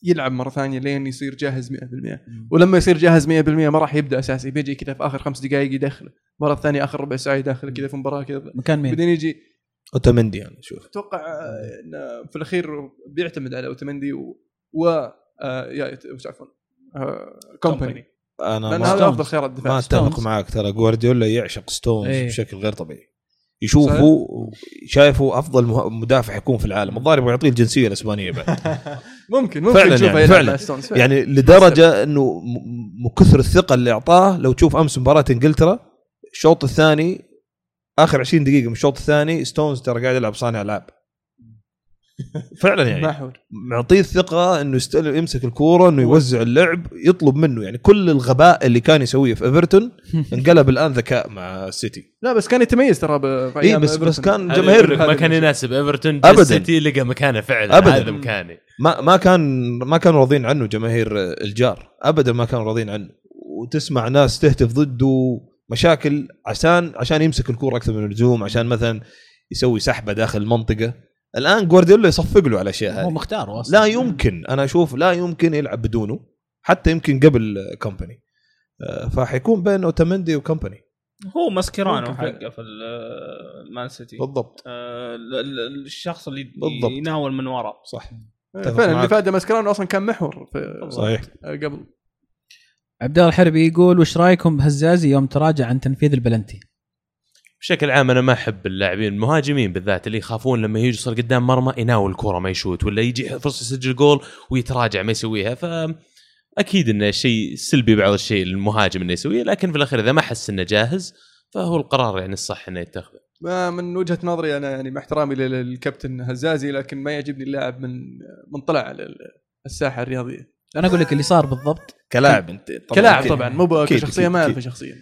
يلعب مرة ثانية لين يصير جاهز 100% ولما يصير جاهز 100% ما راح يبدأ اساسي بيجي كذا في آخر خمس دقائق يدخله مرة ثانية آخر ربع ساعة يدخله كذا في مباراة كذا. مكان مين؟ بعدين يجي اوتامندي أنا أشوف أتوقع آه، إنه في الأخير بيعتمد على اوتامندي و, و... آه، يا وش عفوا آه، كومباني أنا لأن ما, هذا. أفضل خيارات ما دفاع اتفق. معاك ترى. جوارديولا يعشق ستونز إيه. بشكل غير طبيعي. يشوفه شايفه أفضل مدافع يكون في العالم. الظاهر يعطيه الجنسية الإسبانية بعد. ممكن ممكن فعلاً يعني، فعلاً. يعني لدرجة إنه م- م- كثر الثقة اللي أعطاه لو تشوف أمس مباراة إنجلترا الشوط الثاني آخر 20 دقيقة من الشوط الثاني ستونز ترى قاعد يلعب صانع العاب فعلا يعني. محور معطيه الثقه إنه يستلم يمسك الكورة إنه يوزع اللعب يطلب منه. يعني كل الغباء اللي كان يسويه في إيفرتون انقلب الآن ذكاء مع السيتي لا بس كان يتميز ترى ب- في اي أيام بس بس. كان جماهير ما كان يناسب إيفرتون أبداً. السيتي لقى مكانه فعلا. أبداً. هذا مكاني. ما ما كان ما كانوا راضين عنه جماهير الجار. ابدا ما كانوا راضين عنه. وتسمع ناس تهتف ضده مشاكل عشان عشان يمسك الكورة أكثر من اللزوم عشان مثلا يسوي سحبة داخل المنطقة. الآن جوارديولا يصفق له على الاشياء هو هذه. مختار أصلا. لا يمكن أنا أشوف لا يمكن يلعب بدونه حتى يمكن قبل كومباني. آه، فحيكون بين أوتامندي وكومباني. هو ماسكيرانو حقه في المان سيتي. بالضبط. آه، ال- ال- الشخص اللي بالضبط. يناول من وراء صح. إيه، فعلا اللي معك. ماسكيرانو أصلا كان محور في صحيح. آه، قبل. عبد الله الحربي يقول وش رأيكم بهزازي يوم تراجع عن تنفيذ البلنتي؟ بشكل عام أنا ما أحب اللاعبين المهاجمين بالذات اللي يخافون لما يوصل قدام مرمى يناول الكرة ما يشوت ولا يجي فرصة يسجل جول ويتراجع ما يسويها. ف أكيد انه شيء سلبي بعض الشيء المهاجم إنه يسويه لكن في الأخير إذا ما حس إنه جاهز فهو القرار يعني الصح إنه يتخذه. من وجهة نظري أنا يعني مع احترامي للكابتن هزازي لكن ما يعجبني اللاعب من من طلع الساحة الرياضية. أنا أقول لك اللي صار بالضبط. كلاعب أنت كلاعب. طبعا مو كشخصيه ما. اعرفه شخصيا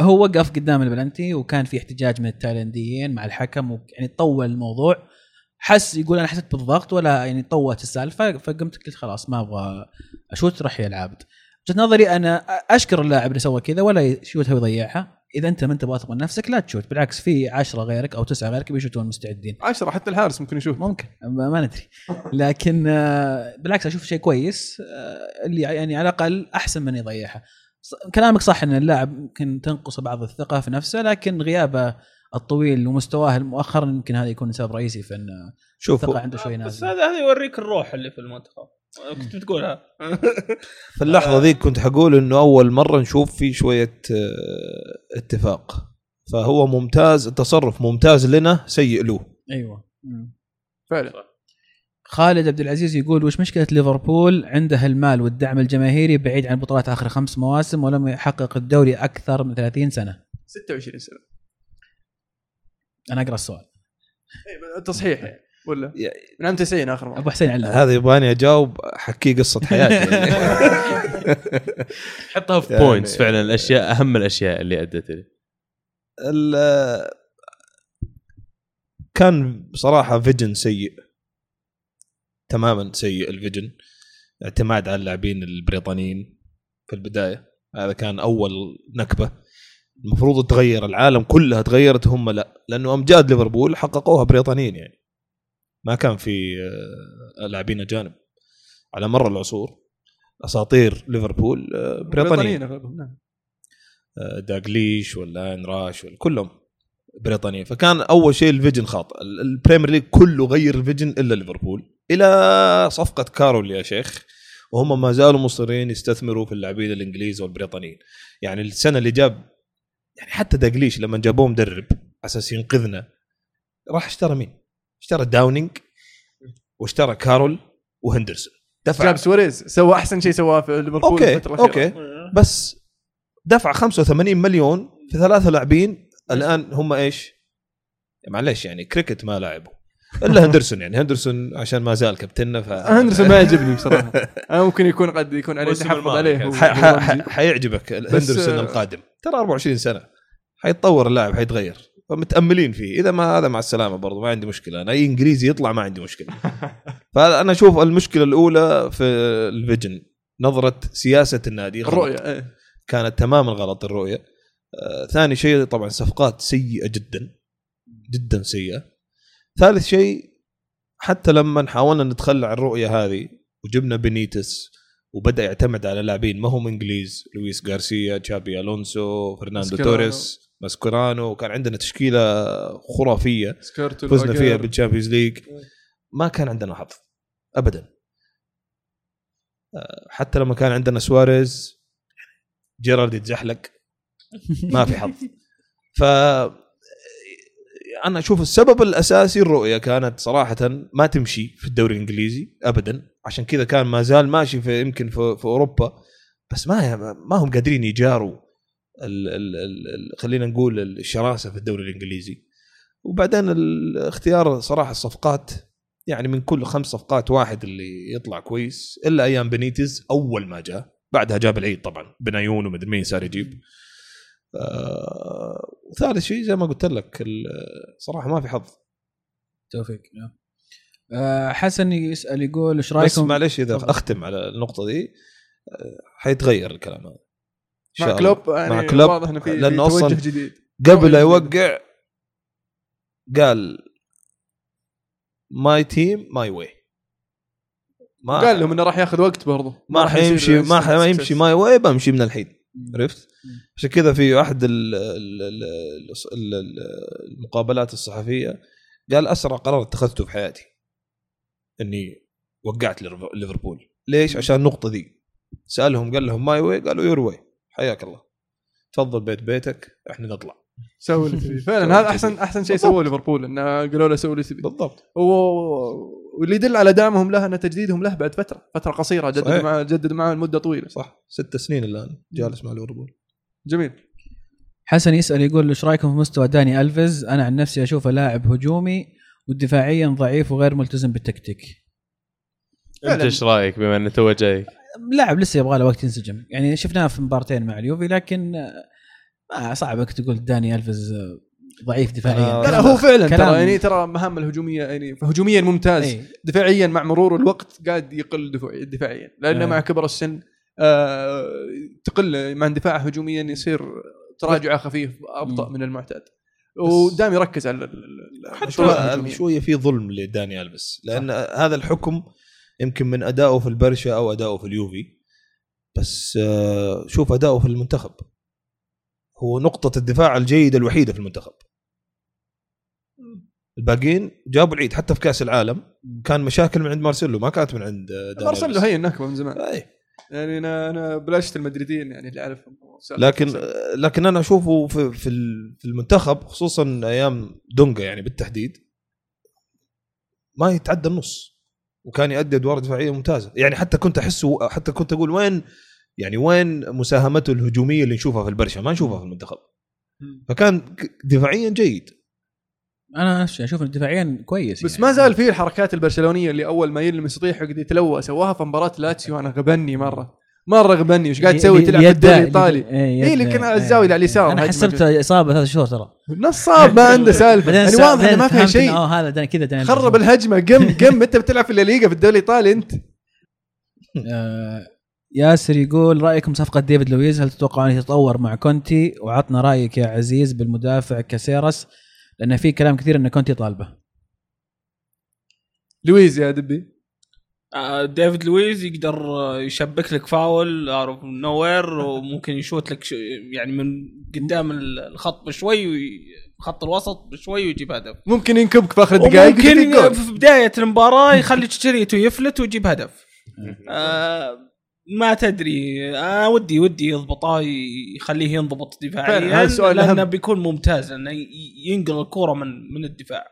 هو وقف قدام البلنتي وكان في احتجاج من التايلنديين مع الحكم يعني طول الموضوع. حس يقول أنا حسيت بالضغط ولا يعني طوت السالفة فقمت قلت خلاص ما أبغى أشوت راح يلعب. وجهة نظري أنا أشكر اللاعب اللي سوى كذا ولا يشوتها ويضيعها إذا أنت ما أنت واثق من نفسك لا تشوت. بالعكس في عشرة غيرك أو تسعة غيرك بيشوتون مستعدين. عشرة حتى الحارس ممكن يشوف ممكن. ما, ندري. لكن آه، بالعكس أشوف شيء كويس آه، اللي يعني على الأقل أحسن من يضيعها. كلامك صح إن اللاعب ممكن تنقص بعض الثقة في نفسه لكن غيابه الطويل ومستواه مؤخرا يمكن هذا يكون سبب رئيسي في إن شوف الثقة عنده شوي بس نازلة. هذا هذا يوريك الروح اللي في المنتخب. كنت بتقولها. في اللحظة ذيك كنت حقول إنه أول مرة نشوف في شوية آه، اتفاق. فهو ممتاز التصرف ممتاز لنا سيء له. أيوه. فعلا. خالد عبد العزيز يقول وش مشكلة ليفربول عنده المال والدعم الجماهيري بعيد عن بطولات آخر خمس مواسم ولم يحقق الدوري أكثر من 30 سنة؟ 26 سنة. أنا أقرأ السؤال. إيه، تصحيح. ولا؟ من عام 90 آخر مرة. أبو حسين علم هذا يبغاني أجاوب حكي قصة حياتي. يعني. حطها في يعني- points فعلا الاشياء أهم الأشياء اللي ادت لي. ال- كان بصراحة vision سيء. تماما سيء ال vision اعتماد على اللاعبين البريطانيين في البداية. هذا كان أول نكبة. المفروض تغير العالم كلها تغيرت هم لا. لأنه أمجاد ليفربول حققوها بريطانيين يعني. ما كان في آه، لاعبين أجانب. على مر العصور أساطير ليفربول آه، بريطانيين نعم. آه، داغليش ولا إيان راش ولا كلهم بريطانيين. فكان أول شيء ال vision خاطئ ال- البريمير ليج كله غير ال vision إلا ليفربول. إلى صفقة كارول يا شيخ وهم ما زالوا مصرين يستثمروا في اللاعبين الإنجليز والبريطانيين. يعني السنة اللي جاب يعني حتى داغليش لما جابوه مدرب أساس ينقذنا راح اشترى مين؟ اشترى داونينج واشترى كارول وهندرسون. دفع جاب سواريز. سوى أحسن شيء سواه في ليفربول okay الفترة. okay. بس دفع 85 مليون في ثلاثة لاعبين. الآن هم إيش؟ معلش يعني كريكت ما لعبوا. إلا هندرسون يعني. هندرسون عشان ما زال كابتننا ف هندرسون ما يعجبني بصراحة. أنا ممكن يكون قد يكون عليه تحفظ عليه. حيعجبك هندرسون القادم. ترى 24 سنة. حيتطور اللاعب حيتغير. فمتأملين فيه. إذا ما هذا مع السلامة برضو ما عندي مشكلة. أنا أي إنجليزي يطلع ما عندي مشكلة. فأنا أشوف المشكلة الأولى في الفيجن نظرة سياسة النادي. غلط. الرؤية إيه. كانت تماما غلط الرؤية. آه، ثاني شيء طبعا صفقات سيئة جدا جدا سيئة. ثالث شيء حتى لما حاولنا نتخلى عن الرؤية هذه وجبنا بنيتس وبدأ يعتمد على لاعبين ما هم إنجليز. لويس غارسيا تشابي ألونسو فرناندو. توريس. ماسكورانو وكان عندنا تشكيلة خرافية فزنا فيها الأجر. بالشامبيونز ليج ما كان عندنا حظ ابدا. آه، حتى لما كان عندنا سواريز جيرارد يتزحلق. ما في حظ. ف أنا أشوف السبب الأساسي الرؤية كانت صراحة ما تمشي في الدوري الإنجليزي ابدا. عشان كذا كان ما زال ماشي في يمكن في, في أوروبا. بس ما ما هم قادرين يجاروا. ال ال ال خلينا نقول الشراسة في الدوري الإنجليزي. وبعدين الاختيار صراحة الصفقات يعني من كل خمس صفقات واحد اللي يطلع كويس إلا أيام بنيتز أول ما جاء. بعدها جاب العيد طبعا بنايون ومدري مين صار يجيب. آه وثالث شيء زي ما قلت لك صراحة ما في حظ. توفيق نعم. آه، حسن يسأل يقول إيش بس رأيكم؟ معلش إذا. أختم على النقطة دي آه، حيتغير الكلام هذا. مع. كلوب يعني مع كلوب واضح إنه في توجه أصلاً جديد قبل لا يوقع قال my team my way ما قال لهم إنه راح ياخذ وقت برضه ما راح حيمشي ما success. حيمشي my way بمشي من الحين. عرفت؟ عشان كذا في احد ال- ال- ال- ال- ال- المقابلات الصحفية قال أسرع قرار اتخذته في حياتي إني وقعت ليفر- ليفربول ليش؟ عشان النقطة ذي سألهم قال لهم my way قالوا your way حياك الله تفضل بيت بيتك إحنا نطلع سوي اللي تبي سوي فعلا هذا. احسن أحسن شيء. سووه ليفربول إنه قالوا له سوي اللي تبي بالضبط واللي يدل على دعمهم له ان تجديدهم له بعد فترة فترة قصيرة جدد صحيح. معه جدد معه لمدة طويلة صح ست سنين الآن جالس مع ليفربول جميل حسن يسأل يقول إيش رأيكم في مستوى داني ألفيز أنا عن نفسي أشوفه لاعب هجومي ودفاعيا ضعيف وغير ملتزم بالتكتيك أنت. إيش رأيك بما انه تو جاي؟ لاعب لسه يبغى له وقت ينسجم يعني شفناه في مبارتين مع اليوفي لكن آه، ما صعب انك تقول داني ألفيز آه، ضعيف دفاعيا آه، لا لا هو فعلا ترى يعني ترى مهام الهجومية يعني هجوميا ممتاز إيه. دفاعيا مع مرور الوقت قاعد يقل دفاعي- دفاعيا لأنه آه. مع كبر السن آه تقل مع اندفاعه هجوميا يصير تراجعه خفيف أبطأ مم. من المعتاد ودام يركز على حتى. شوية في ظلم لداني البس لأن هذا الحكم يمكن من أدائه في البرشا أو أدائه في اليوفي. بس آه، شوف اداؤه في المنتخب. هو نقطة الدفاع الجيدة الوحيدة في المنتخب. الباقيين جابوا العيد حتى في كأس العالم كان مشاكل من عند مارسيلو ما كانت من عند آه، مارسيلو. هي النكبه من زمان. أي. يعني أنا أنا بلشت المدريدين يعني اللي أعرفهم. لكن لكن أنا أشوفه في في المنتخب خصوصا أيام دونجا يعني بالتحديد ما يتعدى النص. وكان يؤدي أدوار دفاعية ممتازة. يعني حتى كنت أحسه حتى كنت أقول وين يعني وين مساهمته الهجومية اللي نشوفها في البرشا؟ ما نشوفها في المنتخب. فكان دفاعيا جيد. أنا نفسي أشوف إنه دفاعيا كويس بس يعني. ما زال فيه الحركات البرشلونية اللي أول ما يلمس يطيح يقعد يتلوى سواها في مباراة لاتسيو. أنا غبني مرة. مره غبني وش قاعد تسوي؟ تلعب في الدوري الإيطالي. إيه اللي كان على. الزاوية اللي على اليسار أنا حسبت. إصابة ثلاث شهور ترى. نصاب ما عنده سالفة. يعني واضح إنه ما فيها شيء. آه هذا كذا خرب الهجمة. قم قم أنت بتلعب في الليغا في الدوري الإيطالي أنت. آه، ياسر يقول رأيكم صفقة ديفيد لويز؟ هل تتوقعون يتطور مع كونتي؟ وعطنا رأيك يا عزيز بالمدافع كاسيرس لأن في كلام كثير إن كونتي طالبة. لويز يا دبي. ديفيد لويز يقدر آه، يشبك لك فاول out nowhere وممكن يشوت لك ش- يعني من قدام الخط بشوي وي- خط الوسط بشوي ويجيب هدف. ممكن ينكبك في آخر الدقائق جول. في بداية المباراة يخلي تشتريته يفلت ويجيب هدف. آه ما تدري. آه ودي ودي يضبطه يخليه ينضبط دفاعيا لأنه. بيكون ممتاز لأنه ينقل الكورة من من الدفاع.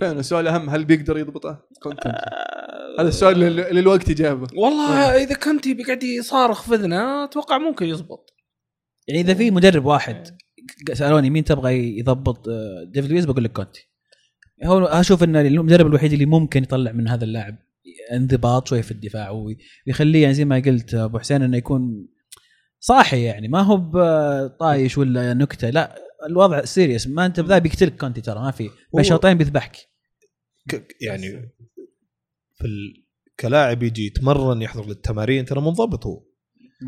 فعلا السؤال الاهم هل بيقدر يضبطه؟ كونتي. آه هذا السؤال لل- للوقت إجابة والله إذا كنت بيقعد يصارخ في إذنه أتوقع ممكن يزبط يعني إذا في مدرب واحد سألوني مين تبغى يضبط آه، ديفيد لويز بقول لك كونتي هو أشوف إن المدرب الوحيد اللي ممكن يطلع من هذا اللاعب انضباط شوي في الدفاع ويخليه يعني زي ما قلت أبو حسين إنه يكون صاحي يعني ما هو بطايش ولا نكتة لا الوضع سيريس ما أنت بذا بيقتلك كونتي ترى ما في. بشوطين بيذبحك. يعني في ال... كلاعب يجي يتمرن يحضر للتمارين ترى منضبط هو.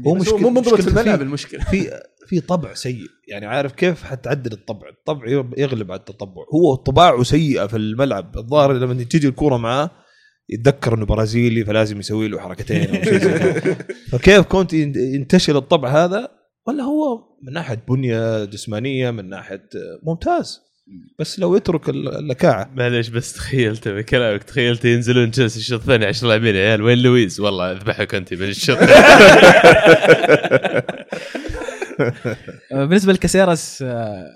هو مشكلة- مو منضبط في الملعب. المشكلة. في في طبع سيء. يعني عارف كيف؟ حتعدل الطبع. الطبع يغلب على التطبع. هو طباعه سيئة في الملعب. الظاهر لما تيجي الكورة معاه يتذكر إنه برازيلي فلازم يسوي له حركتين أو شيء زي. فكيف كنت ينتشر الطبع هذا؟ ولا هو من ناحية بنية جسمانية من ناحية ممتاز. بس لو يترك اللكاعة. معليش بس تخيلت بكلامك تخيلت ينزلون تشيلسي الشوط الثاني 10 لاعبين يا عيال وين لويز؟ والله اذبحك أنت من الشوط. آه، بالنسبة لكاسيرس آه،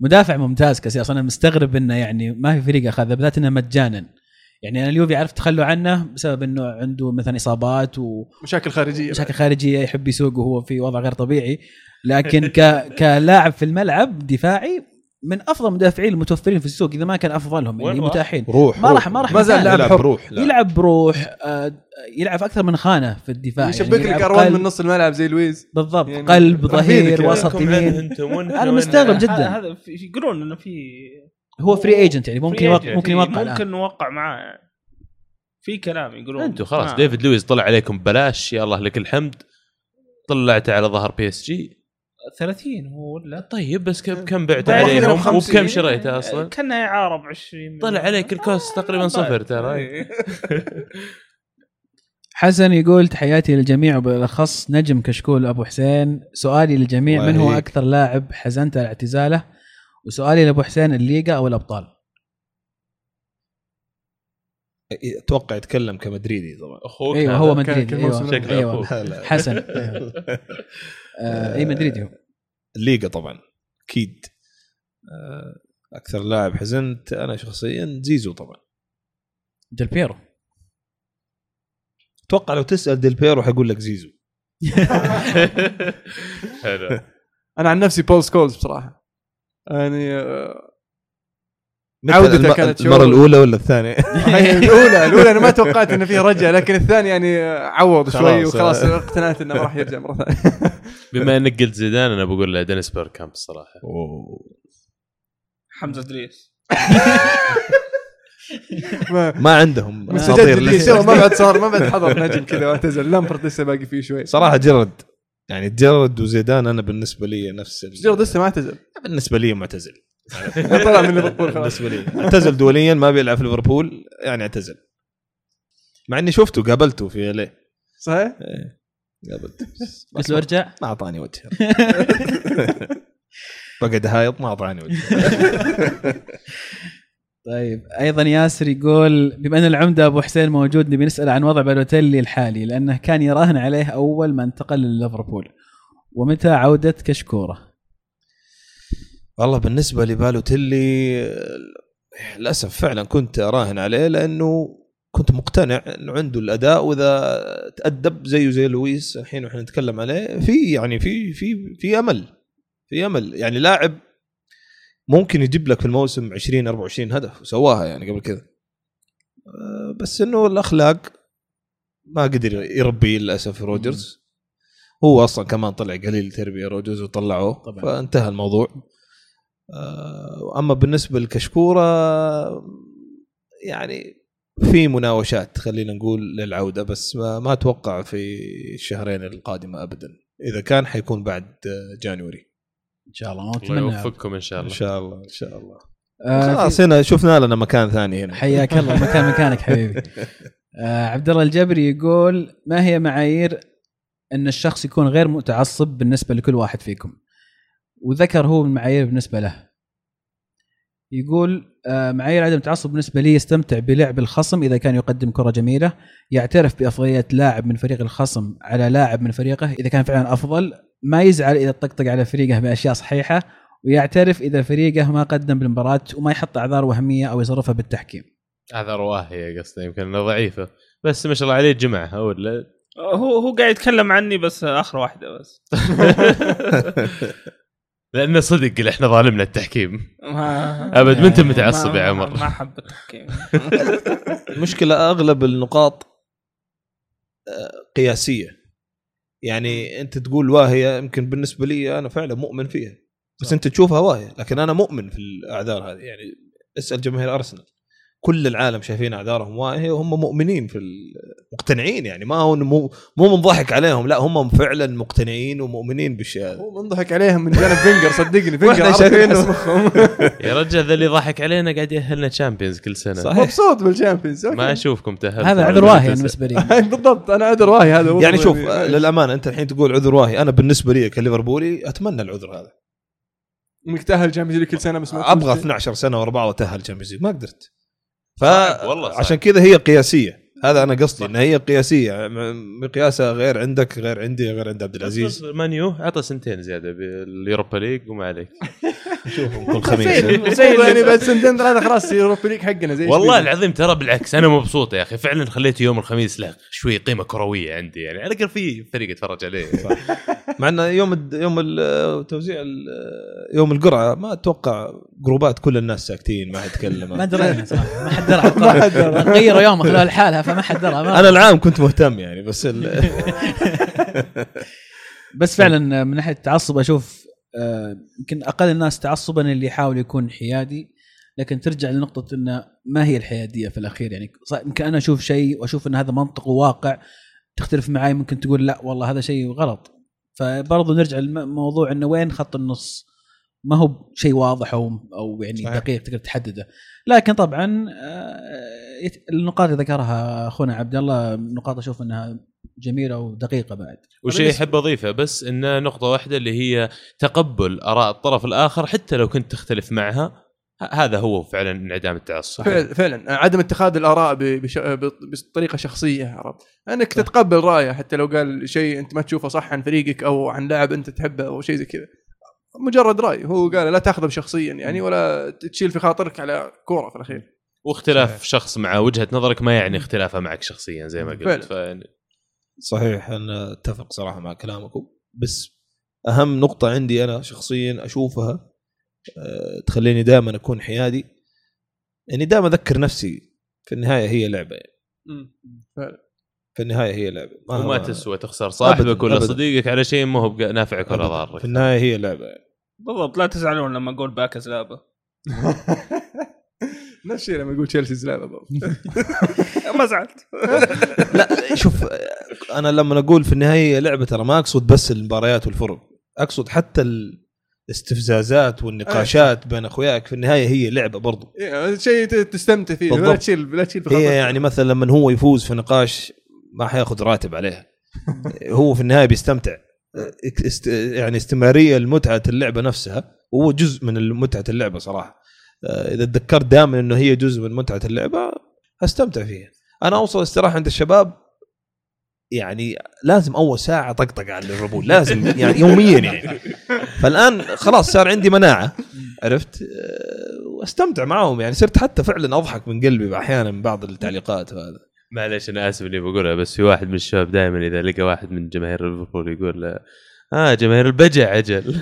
مدافع ممتاز كاسيرس أنا مستغرب إنه يعني ما في فريق اخذه بالذات إنه مجانا. يعني أنا اليوفي عرفت تخلوا عنه بسبب إنه عنده مثلا إصابات مشاكل خارجية ومشاكل خارجية يحب يسوق وهو في وضع غير طبيعي لكن ك كلاعب في الملعب دفاعي من أفضل المدافعين المتوفرين في السوق إذا ما كان أفضلهم اللي راح؟ متاحين روح ما راح ما راح ما زال يلعب. بروح. يلعب بروح آه، يلعب في أكثر من خانة في الدفاع يشبك يعني لك اروان من نص الملعب زي لويز بالضبط يعني قلب ظهير. وسط يمين وين- مستغرب جدا. هذا في- يقولون إنه في هو free agent يعني ممكن free يوقع agent. ممكن يوقع ممكن. نوقع معاه يعني. في كلام يقولون أنتم خلاص آه. ديفيد لويز طلع عليكم ببلاش يا الله لك الحمد طلعته على ظهر بي اس جي 30 هو ولا طيب بس كم كم بعت كذا عليهم. وبكم شريته أصلا كان اعاره ب 20 طلع عليك ال cost تقريبا صفر ترى إيه. حسن يقول تحياتي للجميع وبالأخص نجم كشكول أبو حسين سؤالي للجميع من هو. أكثر لاعب حزنت على اعتزاله وسؤالي لأبو حسين الليغا أو الأبطال؟ أتوقع يتكلم كمدريدي طبعا. أخوك أيوه. هو كان- مدريد كان أيوه, شكله أيوة. لا حسن. آه أي مدريدي هو؟ الليغا طبعا أكيد. آه، أكثر لاعب حزنت أنا شخصيا زيزو طبعا. ديل بيرو. أتوقع لو تسأل ديل بيرو حيقول لك زيزو. حلو. أنا عن نفسي بول سكولز بصراحة. يعني آه، عودته كانت المرة شعور. الأولى ولا الثانية؟ الأولى الأولى أنا ما توقعت إنه فيه رجعه لكن الثاني يعني عوض شوي خلاص. وخلاص اقتنعت إنه ما راح يرجع مرة ثانية. بما إنك قلت زيدان أنا بقول له دينيس بيركامب الصراحة. حمزة إدريس. ما- ما عندهم. سوى ما بعد صار ما بعد حضر نجم كذا واعتزل لامبرد لسه باقي فيه شوي. صراحة جرد. يعني جرد وزيدان أنا بالنسبة لي نفس جيرد لسه ما اعتزل بالنسبة لي معتزل. طلع من ليفربول خلاص. بالنسبة لي. اعتزل دوليا ما بيلعب في ليفربول يعني اعتزل. مع إني شفته قابلته في ليه صحيح؟ قابلته. قلت له ارجع ما أعطاني وجه. بقعد هايط ما أعطاني وجه. طيب أيضا ياسر يقول بما أن العمدة أبو حسين موجود نبي نسأل عن وضع بالوتيلي الحالي لأنه كان يراهن عليه أول ما انتقل لليفربول. ومتى عودة كشكورة؟ والله بالنسبة لبالوتيلي للأسف فعلا كنت أراهن عليه لأنه كنت مقتنع إنه عنده الأداء وإذا تأدب زيه زي لويس الحين وإحنا نتكلم عليه في يعني في في في أمل في أمل. يعني لاعب ممكن يجيب لك في الموسم 20 24 هدف وسواها يعني قبل كذا. آه، بس إنه الأخلاق ما قدر يربي للأسف روجرز. هو أصلا كمان طلع قليل تربية روجرز وطلعوه طبعاً. فانتهى الموضوع. آه، أما بالنسبة لكشكورة يعني في مناوشات خلينا نقول للعودة بس ما, ما أتوقع في الشهرين القادمة ابدا. إذا كان حيكون بعد آه، January. إن شاء الله الله نتمنى يوفقكم إن شاء إن الله. شاء الله إن شاء الله. آه، خلاص هنا شفنا لنا مكان ثاني هنا. حياك الله مكان مكانك حبيبي. آه عبد الله الجبري يقول ما هي معايير إن الشخص يكون غير متعصب بالنسبة لكل واحد فيكم؟ وذكر هو المعايير بالنسبة له. يقول آه معايير عدم التعصب بالنسبة لي يستمتع بلعب الخصم إذا كان يقدم كرة جميلة يعترف بأفضلية لاعب من فريق الخصم على لاعب من فريقه إذا كان فعلا أفضل ما يزعل إذا طقطق على فريقه بأشياء صحيحة ويعترف إذا فريقه ما قدم بالمباراة وما يحط أعذار وهمية أو يصرفها بالتحكيم. أعذار واهية قصدي يمكن إنها ضعيفة. بس ما شاء الله عليه جمعها ولا هو هو قاعد يتكلم عني بس آخر واحدة بس. لأنه صدق اللي إحنا ظالمنا التحكيم. ما أبد، ما أنت متعصب يا عمر. ما أحب التحكيم. المشكلة أغلب النقاط آه، قياسية. يعني انت تقول واهيه يمكن بالنسبة لي أنا فعلا مؤمن فيها. بس انت تشوفها واهيه لكن أنا مؤمن في الأعذار هذه. يعني اسأل جماهير أرسنال. كل العالم شايفين أعذارهم واهيه وهم مؤمنين في ال- مقتنعين يعني. ما هو مو مو منضحك عليهم. لا هم فعلا مقتنعين ومؤمنين بالشيء هذا. هو منضحك عليهم من جانب فينجر صدقني. فينجر شايفينه. يا رجال ذا اللي ضحك علينا قاعد يأهلنا تشامبيونز كل سنة. صحيح. مبسوط بالشامبيونز okay. ما أشوفكم تاهلت هذا عذر واهي بالنسبة لي. بالضبط. أنا عذر واهي. هذا هو يعني شوف آه، للأمانة أنت الحين تقول عذر واهي. أنا بالنسبة لي كليفربولي أتمنى العذر هذا. إنك تأهل Champions كل سنة بس ما أبغى تفوز. 12 سنة ورا بعض اتاهل Champions League ما قدرت. ف والله صعب. عشان كذا هي قياسية هذا أنا قصدي انها هي قياسية. مقياسها غير عندك غير عندي غير عند عبد العزيز. مانيو عطى سنتين زيادة بال Europa League وما عليك. نشوفهم كل خميس. زي يعني بعد سنتين ثلاثة خلاص Europa League حقنا زي والله. العظيم ترى بالعكس أنا مبسوط يا أخي. فعلا خليت يوم الخميس له شوي قيمة كروية عندي يعني. على الأقل في فريق اتفرج عليه. مع إنه يوم الد- يوم ال- توزيع ال- يوم القرعة ما أتوقع جروبات كل الناس ساكتين ما حد يتكلم. ما درينا ما حد درى غيروا يوم خلوها لحالها فما حد درى ما أنا العام كنت مهتم يعني بس ال... بس فعلا من ناحية التعصب أشوف آه، يمكن أقل الناس تعصبا اللي يحاول يكون حيادي لكن ترجع لنقطة إنه ما هي الحيادية في الأخير يعني. يمكن أنا أشوف شيء وأشوف إن هذا منطق وواقع تختلف معي ممكن تقول لا والله هذا شيء غلط. فبرضه نرجع لموضوع إنه وين خط النص؟ ما هو شيء واضح أو أو يعني صحيح. دقيق تقدر تحدده. لكن طبعا آه، النقاط اللي ذكرها أخونا عبد الله نقاط أشوف إنها جميلة ودقيقة بعد. وشيء أحب أضيفه بس انه نقطة واحدة اللي هي تقبل آراء الطرف الآخر حتى لو كنت تختلف معها هذا هو فعلا انعدام التعصب. فعلا فعلا. عدم اتخاذ الآراء بش... ب- بطريقة شخصية عرفت؟ أنك تتقبل رأيه حتى لو قال شيء أنت ما تشوفه صح عن فريقك أو عن لاعب أنت تحبه أو شيء زي كذا. مجرد رأي هو قال لا تاخذه شخصيا يعني ولا تشيل في خاطرك على كورة في الأخير. واختلاف صحيح. شخص مع وجهة نظرك ما يعني اختلافه معك شخصيا زي ما فعلا. قلت فيعني صحيح أنا أتفق صراحة مع كلامكم بس أهم نقطة عندي أنا شخصيا أشوفها آه، تخليني دائما أكون حيادي يعني دائما أذكر نفسي في النهاية هي لعبة يعني. في النهاية هي لعبة ما وما تسوى تخسر صاحبك أبداً، ولا أبداً. صديقك على شيء ما هو نافعك ولا أبداً. في ضارك النهاية هي لعبة يعني. بالضبط لا تزعلون لما أقول باكز لعبة نفس الشيء لما يقول تشيلسي زلابه. ما زعلت لا شوف أنا لما أقول في النهاية لعبة ترى ما أقصد بس المباريات والفرق أقصد حتى الاستفزازات والنقاشات بين أخوياك في النهاية هي لعبة برضو إيه، شيء تستمتع فيه لا. تشيل لا تشيل في هي. يعني مثلا لما هو يفوز في نقاش ما حياخذ راتب عليها هو في النهاية بيستمتع است يعني استمرارية لمتعة اللعبة نفسها وهو جزء من متعه اللعبة صراحة إذا تذكرت دائما إنه هي جزء من متعة اللعبة أستمتع فيها. أنا أوصل استراحة عند الشباب يعني لازم أول ساعة طقطق على ليفربول لازم يعني يوميا يعني. فالآن خلاص صار عندي مناعة عرفت؟ آه، وأستمتع معهم يعني صرت حتى فعلا أضحك من قلبي أحيانا من بعض التعليقات وهذا. معليش أنا آسف اني بقولها بس في واحد من الشباب دائما إذا لقى واحد من جماهير ليفربول يقول له آه جماهير البجع أجل.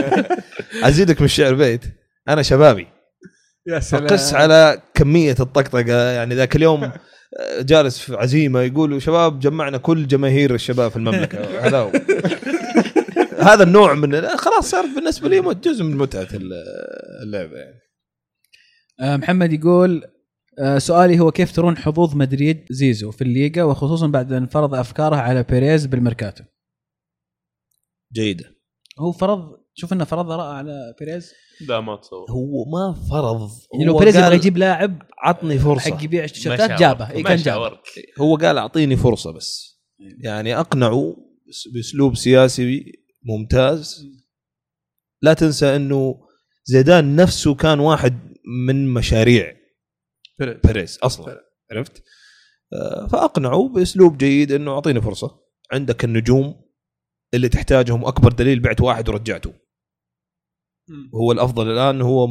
أزيدك من الشعر بيت. أنا شبابي. يا سلام. قس على كمية الطقطقة. يعني ذاك اليوم جالس في عزيمة يقولوا شباب جمعنا كل جماهير الشباب في المملكة. هذا هو. هذا النوع من خلاص صار بالنسبة لي جزء من متعة اللعبة يعني. آه، محمد يقول آه، سؤالي هو كيف ترون حظوظ مدريد زيزو في الليغا وخصوصا بعد أن فرض افكاره على بيريز بالميركاتو؟ جيدة. هو فرض شوف إنه فرض اراء على بيريز؟ لا ما تصور. هو ما فرض. يعني لو بيريز يبغى يجيب لاعب عطني فرصة. حق يبيع التيشيرتات جابه. اي ما كان جابه. هو قال أعطيني فرصة بس. يعني أقنعه بأسلوب سياسي ممتاز. لا تنسى إنه زيدان نفسه كان واحد من مشاريع بيريز. بيريز أصلا. عرفت؟ آه، فأقنعه بأسلوب جيد إنه أعطيني فرصة. عندك النجوم اللي تحتاجهم أكبر دليل بعت واحد ورجعته. هو الأفضل الآن هو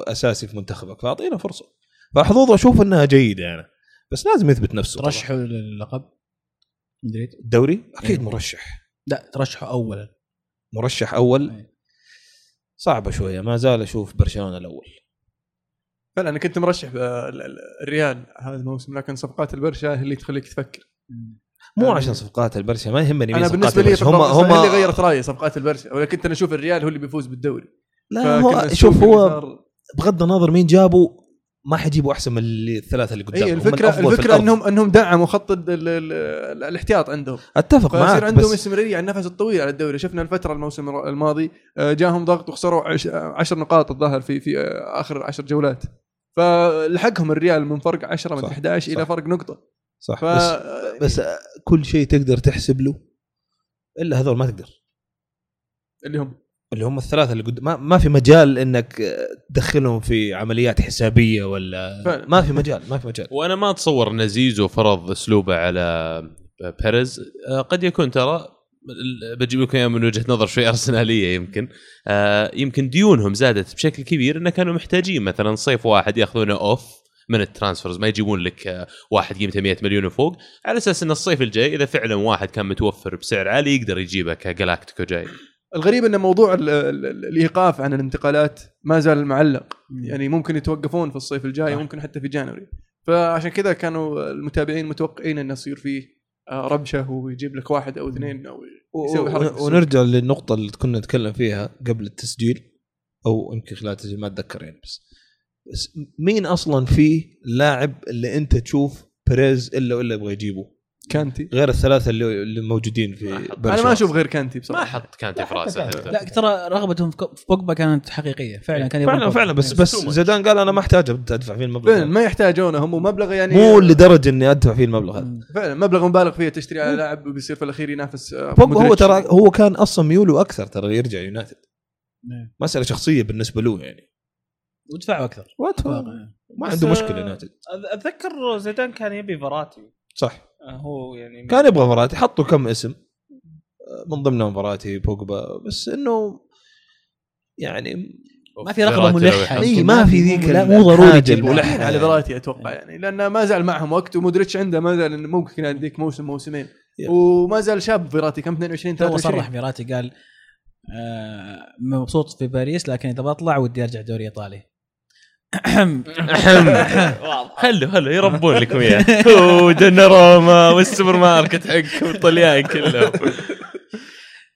أساسي في منتخبك فأعطينا فرصة. فحظوظه أشوف إنها جيدة يعني بس لازم يثبت نفسه. ترشحوا للقب؟ مدريد الدوري؟ أكيد إيه. مرشح. لا ترشحوا اولا. مرشح أول؟ إيه. صعبة شوية ما زال أشوف برشلونة الأول. فعلا أنا كنت مرشح آه، ال- ال- الريال هذا الموسم لكن صفقات البرشا هي اللي تخليك تفكر. مو عشان صفقات البرشا ما يهمني أنا صفقات بالنسبة لي البرشا. هم هم اللي غيرت رأيي صفقات البرشا ولا كنت أنا أشوف الريال هو اللي بيفوز بالدوري. لا هو شوف هو بغض النظر مين جابوا ما حيجيبوا أحسن من الثلاثة اللي قدام اي الفكرة الفكرة انهم إنهم دعموا خط ال- ال- ال- الاحتياط عندهم. أتفق فيصير معك عندهم بس استمرارية على النفس الطويل على الدوري. شفنا الفترة الموسم الماضي آه، جاهم ضغط وخسروا عش- عشر نقاط الظاهر في في آه، آخر عشر جولات. فلحقهم الريال من فرق 10 من صح، 11 إلى. فرق نقطة. صح ف بس بس كل شيء تقدر تحسب له إلا هذول ما تقدر. اللي هم. اللي هم الثلاثة اللي قدام ما, ما في مجال إنك تدخلهم في عمليات حسابية ولا فعلا. ما في مجال ما في مجال. وأنا ما أتصور إن زيزو فرض أسلوبه على بيريز. آه، قد يكون ترى بجيب لكم إياه من وجهة نظر شوي أرسنالية يمكن. آه، يمكن ديونهم زادت بشكل كبير إنه كانوا محتاجين مثلا صيف واحد يأخذونه off من ال transfers ما يجيبون لك آه، واحد قيمته 100 مليون وفوق. على أساس إن الصيف الجاي إذا فعلا واحد كان متوفر بسعر عالي يقدر يجيبه ك galáctico جاي. الغريب إن موضوع ال ال ال الإيقاف عن الانتقالات ما زال معلق يعني ممكن يتوقفون في الصيف الجاي صح. وممكن حتى في January فعشان كذا كانوا المتابعين متوقعين إنه يصير فيه آه، ربشه ويجيب لك واحد أو اثنين أو يسوي حركة. ونرجع للنقطة اللي كنا نتكلم فيها قبل التسجيل أو يمكن خلال التسجيل ما أتذكر يعني بس, بس مين أصلا فيه لاعب اللي أنت تشوف بيريز إلا ولا يبغى يجيبه كانتي؟ غير الثلاثة اللي, اللي موجودين في ما أنا ما أشوف غير كانتي ما بصراحة. حط كانتي في راسه. لا ترى رغبتهم في بوجبا كانت حقيقية. فعلا كان يبغى فعلا. فعلا بس بس. زيدان قال أنا ما أحتاج أدفع فيه المبلغ فعلا. ما يحتاجونه هم مبلغ يعني مو لدرجة إني أدفع فيه المبلغ هذا. فعلا مبلغ مبالغ فيه تشتري على لاعب وبيصير في الأخير ينافس آه، بوجبا هو. ترى هو كان أصلا ميوله أكثر ترى يرجع يونايتد. نعم. مسألة شخصية بالنسبة له يعني. ودفعوا أكثر. ما عنده آه، مشكلة يونايتد. أذ- أتذكر زيدان كان يبي فراتي صح. آه، هو يعني كان يبغى فراتي حطوا كم اسم. من ضمنهم فراتي بوجبا. بس إنه يعني ما في لو ملحه يمكن ما في ذيك لا مو ضروري تجيب. ملحن على ذراتي أتوقع يعني. لأن ما زال معهم وقت ومودريتش عنده ما زال إنه ممكن يديك موسم موسمين. وما زال شاب فيراتي كم 22 to 23 صرح فيراتي قال آه مبسوط في باريس لكن إذا بطلع ودي أرجع دوري إيطالي. خلوا خلوا يربون لكم اياه هو دوناروما والسوبر ماركت حقكم الطليان كلهم.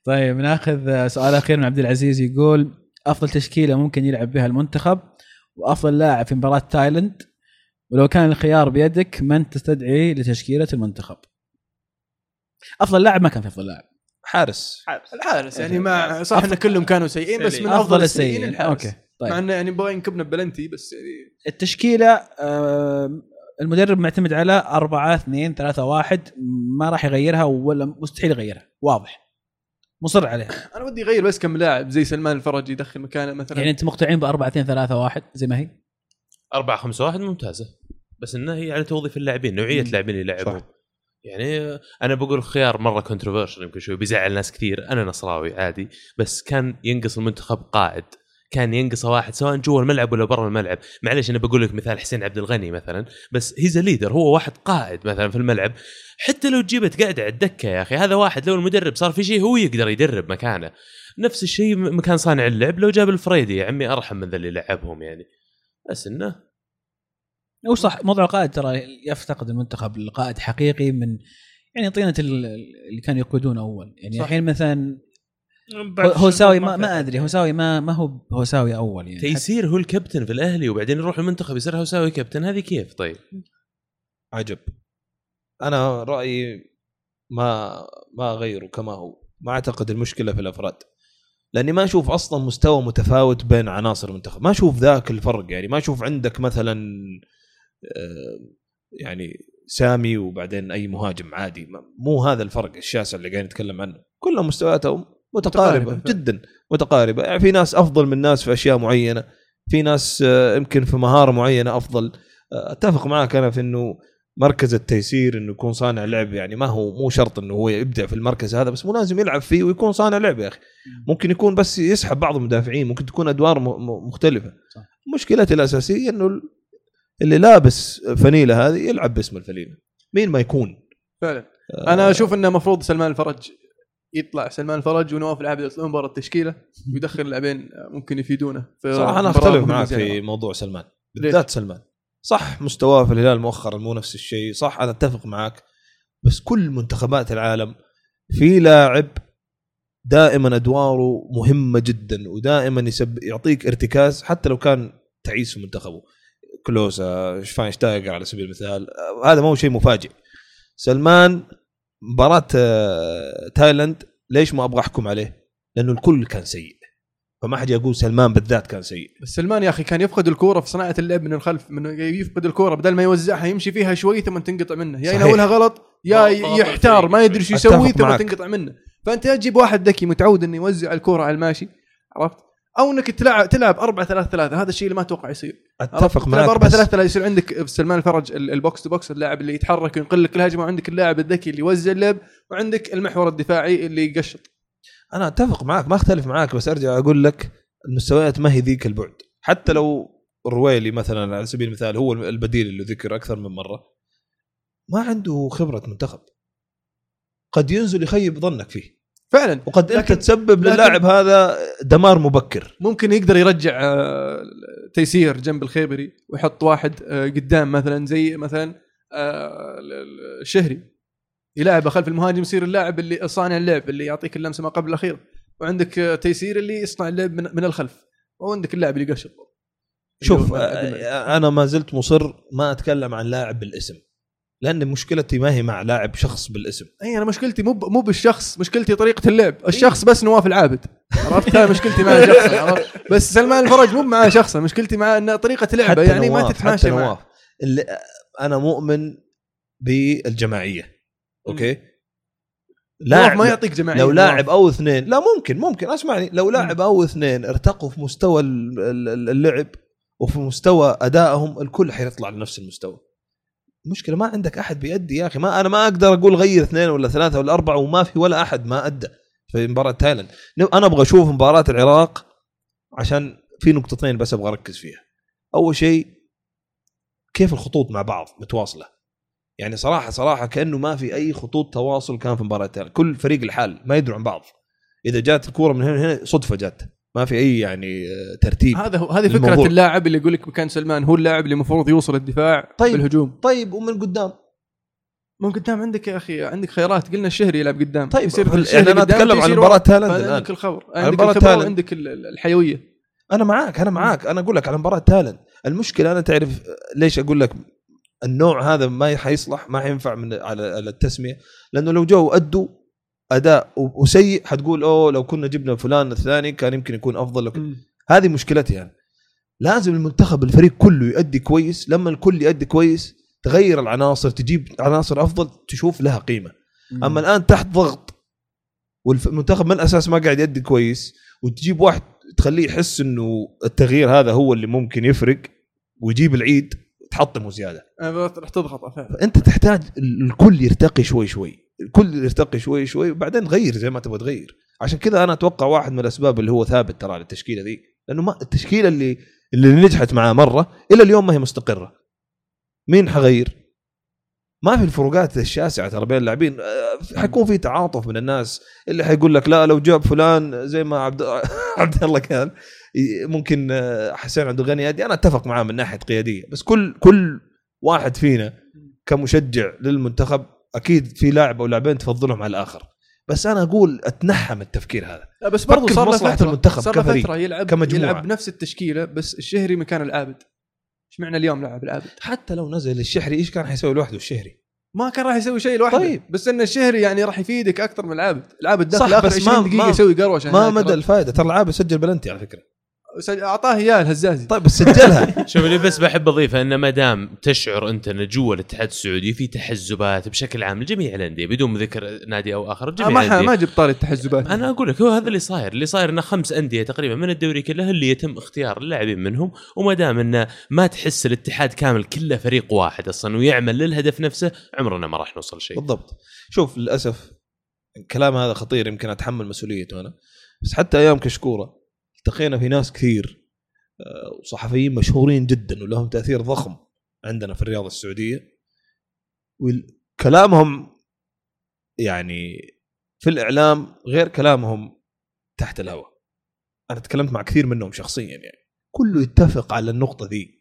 طيب ناخذ سؤال أخير من عبد العزيز يقول أفضل تشكيلة ممكن يلعب بها المنتخب وأفضل لاعب في مباراة تايلاند؟ ولو كان الخيار بيدك من تستدعي لتشكيلة المنتخب؟ أفضل لاعب ما كان في أفضل لاعب. حارس. الحارس يعني مع صح إن كلهم كانوا سيئين بس من أفضل السيئين. الحارس. okay. مع طيب إنه يعني بغى ينكبنا بلنتي بس يعني التشكيلة آه، المدرب معتمد على 4 2 3 1 ما راح يغيرها ولا مستحيل يغيرها. واضح. مصر عليها أنا ودي يغير بس كم لاعب زي سلمان الفرج يدخل مكانه مثلا. يعني انت مقتنعين ب 4 2 3 1 زي ما هي؟ 4 5 1 ممتازة. بس انها هي على توظيف اللاعبين نوعية. اللاعبين اللي يلعبون. صح. يعني أنا بقول خيار مرة controversial يمكن شوي بيزعل ناس كثير. أنا نصراوي عادي بس كان ينقص المنتخب قائد. كان ينقص واحد سواء جوا الملعب ولا برا الملعب. معليش أنا بقول لك مثال حسين عبد الغني مثلا بس he's leader هو واحد قائد مثلا في الملعب. حتى لو جيبه تقعد على الدكة يا أخي هذا واحد لو المدرب صار في شيء هو يقدر يدرب مكانه. نفس الشيء مكان صانع اللعب لو جاب الفريدي يا عمي أرحم من ذا اللي لعبهم يعني. بس إنه هو صح موضوع القائد ترى يفتقد المنتخب. القائد حقيقي من يعني طينة ال- اللي كانوا يقودون أول. يعني. الحين مثلا هوساوي ما, ما. أدري هوساوي ما ما هو هوساوي أول يعني. تيسير هو الكابتن في الأهلي وبعدين يروح المنتخب يصير هوساوي كابتن هذه كيف؟ طيب؟ عجب. أنا رأيي ما ما أغيره كما هو. ما أعتقد المشكلة في الأفراد. لأني ما أشوف أصلا مستوى متفاوت بين عناصر المنتخب. ما أشوف ذاك الفرق يعني. ما أشوف عندك مثلا آه، يعني سامي وبعدين أي مهاجم عادي. مو هذا الفرق الشاسع اللي قاعدين نتكلم عنه. كلهم مستوياتهم متقاربة متقاربة. جدا متقاربة. يعني في ناس أفضل من ناس في أشياء معينة في ناس آه، يمكن في مهارة معينة أفضل. آه، أتفق معك أنا في إنه مركز التيسير إنه يكون صانع لعب. يعني ما هو مو شرط إنه هو يبدع في المركز هذا بس مو لازم يلعب فيه ويكون صانع لعب يا أخي. ممكن يكون بس يسحب بعض المدافعين ممكن تكون أدوار مختلفة. صح. مشكلتي الأساسية إنه ال- اللي لابس فنيلة هذه يلعب باسم الفنيلة مين ما يكون. فعلا. آه، أنا أشوف إنه المفروض سلمان الفرج يطلع سلمان الفرج ونواف العابد يطلعون برا التشكيلة ويدخل لاعبين ممكن يفيدونه في صراحة أنا أختلف معك في. موضوع سلمان؟ بالذات سلمان. صح مستواه في الهلال مؤخرا مو نفس الشيء. صح أنا أتفق معك. بس كل منتخبات العالم في لاعب دائما أدواره مهمة جدا ودائما يسب يعطيك ارتكاز حتى لو كان تعيس في منتخبه. كلوسا شفاينشتايجر على سبيل المثال هذا ما هو شيء مفاجئ. سلمان مباراة آه، تايلاند ليش ما أبغى أحكم عليه؟ لأنه الكل كان سيء. فما حد يقول سلمان بالذات كان سيء. بس سلمان يا أخي كان يفقد الكورة في صناعة اللعب من الخلف من يفقد الكورة. بدل ما يوزعها يمشي فيها شوي ثم تنقطع منه. يا. يناولها غلط يا يحتار ما يدري شو يسوي ثم معك. تنقطع منه. فأنت يا تجيب واحد ذكي متعود إنه يوزع الكورة على الماشي عرفت؟ أو إنك تلعب تلعب 4 3 3 هذا الشيء اللي ما أتوقع يصير. أتفق تلعب معك 4 بس 3 3 يصير عندك سلمان الفرج ال- ال box to box اللاعب اللي يتحرك وينقل لك الهجمة وعندك اللاعب الذكي اللي يوزع اللعب وعندك المحور الدفاعي اللي يقشط. أنا أتفق معك ما أختلف معك بس أرجع أقول لك المستويات ما هي ذيك البعد. حتى لو الرويلي مثلا على سبيل المثال هو البديل اللي ذكر أكثر من مرة ما عنده خبرة منتخب. قد ينزل يخيب ظنك فيه. فعلا. وقد أنت تسبب للاعب هذا دمار مبكر. ممكن يقدر يرجع آه، تيسير جنب الخيبري ويحط واحد آه، قدام مثلا زي مثلا آه، ال- ال- الشهري. يلعبه خلف المهاجم يصير اللاعب اللي صانع اللعب اللي يعطيك اللمسة ما قبل الاخيره وعندك تيسير اللي يصنع اللعب من, من الخلف. وعندك اللاعب اللي يقشط شوف. أنا ما زلت مصر ما أتكلم عن لاعب بالاسم. لأن مشكلتي ما هي مع لاعب شخص بالاسم. اي أنا مشكلتي مو مو بالشخص مشكلتي طريقة اللعب. الشخص بس نواف العابد. عرفت؟ هاي مشكلتي مع شخص عرفت؟ بس سلمان الفرج مو مع شخصه مشكلتي مع إن طريقة لعبه يعني ما نواف- تتماشى حتى معه. نواف. اللي أنا مؤمن بالجماعية. okay؟ نواف ما يعطيك جماعية لو. لاعب أو اثنين لا ممكن ممكن اسمعني. لو لاعب أو اثنين ارتقوا في مستوى ال- ال- اللعب وفي مستوى أدائهم الكل حيطلع لنفس المستوى. المشكلة ما عندك أحد بيأدي يا أخي. ما أنا ما أقدر أقول غير اثنين ولا ثلاثة ولا أربعة وما في ولا أحد ما أدى في مباراة تايلاند. أنا أبغى أشوف مباراة العراق عشان في نقطتين بس أبغى أركز فيها. أول شيء كيف الخطوط مع بعض متواصلة؟ يعني صراحة صراحة كأنه ما في أي خطوط تواصل كان في مباراة تايلاند. كل فريق لحال ما يدروا عن بعض. إذا جات الكورة من هنا هنا صدفة جات. ما في أي يعني ترتيب هذا هو هذه فكرة الموضوع. اللاعب اللي يقول لك مكان سلمان هو اللاعب اللي المفروض يوصل الدفاع طيب. بالهجوم. طيب ومن قدام؟ من قدام عندك يا أخي عندك خيارات. قلنا الشهري يلعب قدام. طيب يصير يعني أنا اتكلم عن مباراة الآن. عندك الخبر. عن عندك تايلاند. وعندك ال- ال- الحيوية. أنا معاك أنا معاك. أنا أقول لك على مباراة تايلاند المشكلة أنا تعرف ليش أقول لك النوع هذا ما حيصلح ما حينفع من على على التسمية. لأنه لو جو أدوا أداء وسيء حتقول أوه لو كنا جبنا فلان الثاني كان يمكن يكون أفضل لو كنا. هذه مشكلتي يعني لازم المنتخب الفريق كله يؤدي كويس. لما الكل يؤدي كويس تغير العناصر تجيب عناصر أفضل تشوف لها قيمة. أما الآن تحت ضغط والمنتخب من الأساس ما قاعد يؤدي كويس وتجيب واحد تخليه يحس إنه التغيير هذا هو اللي ممكن يفرق ويجيب العيد تحطمه زيادة. راح تضغط فأنت تحتاج الكل يرتقي شوي شوي. الكل يرتقي شوي شوي وبعدين تغير زي ما تبغى تغير. عشان كذا أنا أتوقع واحد من الأسباب اللي هو ثابت ترى للتشكيله ذي لأنه ما التشكيلة اللي اللي نجحت معاه مرة إلى اليوم ما هي مستقرة. مين حغير؟ ما في الفروقات الشاسعة ترى بين اللاعبين. آه، حيكون في تعاطف من الناس اللي حيقول لك لا لو جاب فلان زي ما عبد عبد الله كان ممكن آه، حسين عبد الغني يأدي أنا أتفق معاه من ناحية قيادية بس كل كل واحد فينا كمشجع للمنتخب أكيد في لاعب أو لاعبين تفضلهم على الآخر بس أنا أقول أتنحى من التفكير هذا لا بس برضه صار له فترة المنتخب صار له كفريق، فترة يلعب كمجموعة. يلعب نفس التشكيلة بس الشهري مكان العابد إيش معنى اليوم لعب العابد؟ حتى لو نزل الشحري إيش كان حيسوي لوحده الشهري ما كان راح يسوي شيء لوحده طيب. بس إن الشهري يعني راح يفيدك أكثر من العابد العابد داخل آخر بس 20 ما- دقيقة يسوي قروشه ما. مدى الفائده ترى العاب سجل بلنتي على فكرة أعطاه اياه الهزازي. طيب بس سجلها. شوف اللي بس بحب أضيفه إنه ما دام تشعر أنت ان جوا الاتحاد السعودي في تحزبات بشكل عام لجميع الأندية بدون ذكر نادي أو آخر آه، جميع ما ح- الأندية. ما جبت طاري التحزبات. أنا أقول لك هو هذا اللي صاير. اللي صاير إنه خمس أندية تقريبا من الدوري كله اللي يتم اختيار اللاعبين منهم وما دام إنه ما تحس الاتحاد كامل كله فريق واحد أصلا ويعمل للهدف نفسه عمرنا ما راح نوصل شيء. بالضبط. شوف للأسف الكلام هذا خطير يمكن أتحمل مسؤوليته أنا. بس حتى أيام كشكورة التقينا في ناس كثير آه، وصحفيين مشهورين جدا ولهم تأثير ضخم عندنا في الرياضه السعودية. وكلامهم يعني في الإعلام غير كلامهم تحت الهواء. أنا تكلمت مع كثير منهم شخصيا يعني. كله يتفق على النقطة ذي.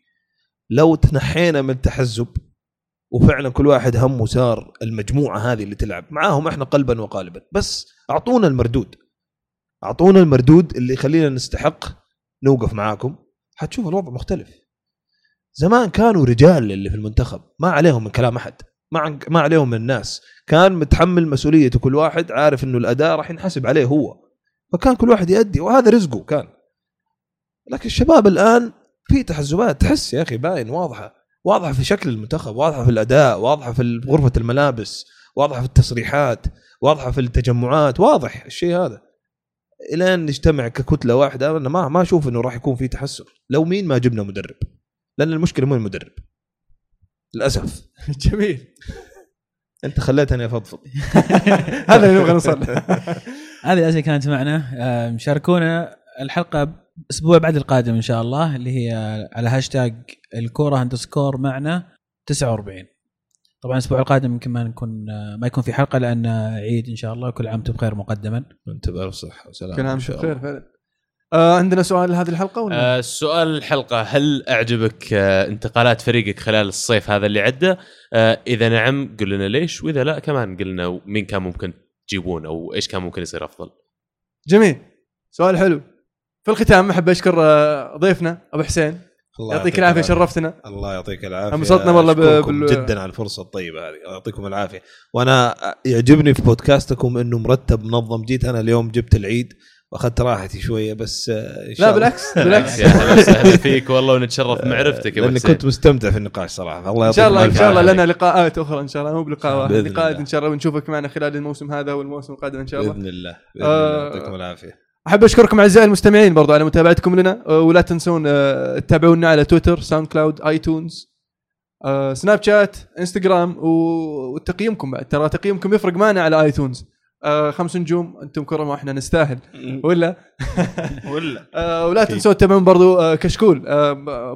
لو تنحينا من التحزب وفعلا كل واحد همه صار المجموعة هذه اللي تلعب معاهم إحنا قلبا وقالبا بس أعطونا المردود. أعطونا المردود اللي يخلينا نستحق نوقف معاكم. حتشوف الوضع مختلف. زمان كانوا رجال اللي في المنتخب ما عليهم من كلام أحد ما ما عليهم من الناس. كان متحمل مسؤوليته كل واحد عارف إنه الأداء راح ينحسب عليه هو. فكان كل واحد يأدي وهذا رزقه كان. لكن الشباب الآن في تحزبات. تحس يا أخي باين واضحة واضحة في شكل المنتخب واضحة في الأداء واضحة في غرفة الملابس واضحة في التصريحات واضحة في التجمعات واضح الشيء هذا. الين نجتمع ككتلة واحدة أنا ما ما أشوف إنه راح يكون في تحسن. لو مين ما جبنا مدرب؟ لأن المشكلة مو المدرب. للأسف. جميل. أنت خليتني أفضفض. هذا اللي نبغى نوصل. له. هذه الاسئله كانت معنا. شاركونا الحلقة الأسبوع بعد القادم إن شاء الله اللي هي على هاشتاج الكورة underscore معنا 49 طبعا الأسبوع القادم يمكن ما نكون ما يكون في حلقة لأن عيد إن شاء الله كل عام وأنتم بخير مقدما. انت بألف صحة وسلامة كل عام شاء بخير. فعلا آه عندنا سؤال لهذه الحلقة ولا؟ آه سؤال الحلقة هل أعجبك آه انتقالات فريقك خلال الصيف هذا اللي عدى؟ آه إذا نعم قل لنا ليش وإذا لا كمان قلنا مين كان ممكن تجيبون أو إيش كان ممكن يصير أفضل. جميل. سؤال حلو. في الختام أحب أشكر آه، ضيفنا أبو حسين. يعطيك العافية شرفتنا. الله يعطيك العافية. انبسطنا والله بال- جدا على الفرصة الطيبة هذه. الله يعطيكم العافية. وأنا يعجبني في بودكاستكم إنه مرتب منظم. جيت أنا اليوم جبت العيد وأخذت راحتي شوية بس إن شاء لا بالعكس بالعكس. يا أهلا وسهلا فيك والله ونتشرف بمعرفتك يا لأني. كنت مستمتع في النقاش صراحة. الله إن شاء الله إن شاء الله. لنا لقاءات أخرى إن شاء الله. مو بلقاء واحد لقاءات. إن شاء الله. ونشوفك معنا خلال الموسم هذا والموسم القادم إن شاء الله. بإذن الله بإذن آه، الله يعطيكم العافية. أحب أشكركم أعزائي المستمعين برضو على متابعتكم لنا. آه، ولا تنسون آه، تتابعونا على تويتر ساوند كلاود آيتونز آه، سناب شات إنستغرام وتقييمكم بعد. ترى تقييمكم يفرق معنا على آيتونز. آه، خمس نجوم أنتم كرم وإحنا نستاهل. ولا؟ ولا. ولا تنسون تتابعون برضو كشكول.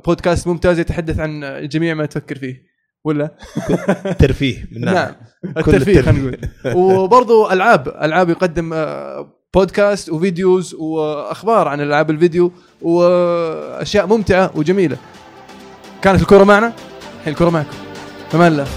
بودكاست ممتاز يتحدث عن جميع ما تفكر فيه. ولا؟ ترفيه من ناحية. نعم الترفيه خلينا نقول. وبرضو ألعاب. ألعاب يقدم بودكاست وفيديوز وأخبار عن ألعاب الفيديو وأشياء ممتعة وجميلة. كانت الكره معنا؟ الحين الكره معكم. فمان الله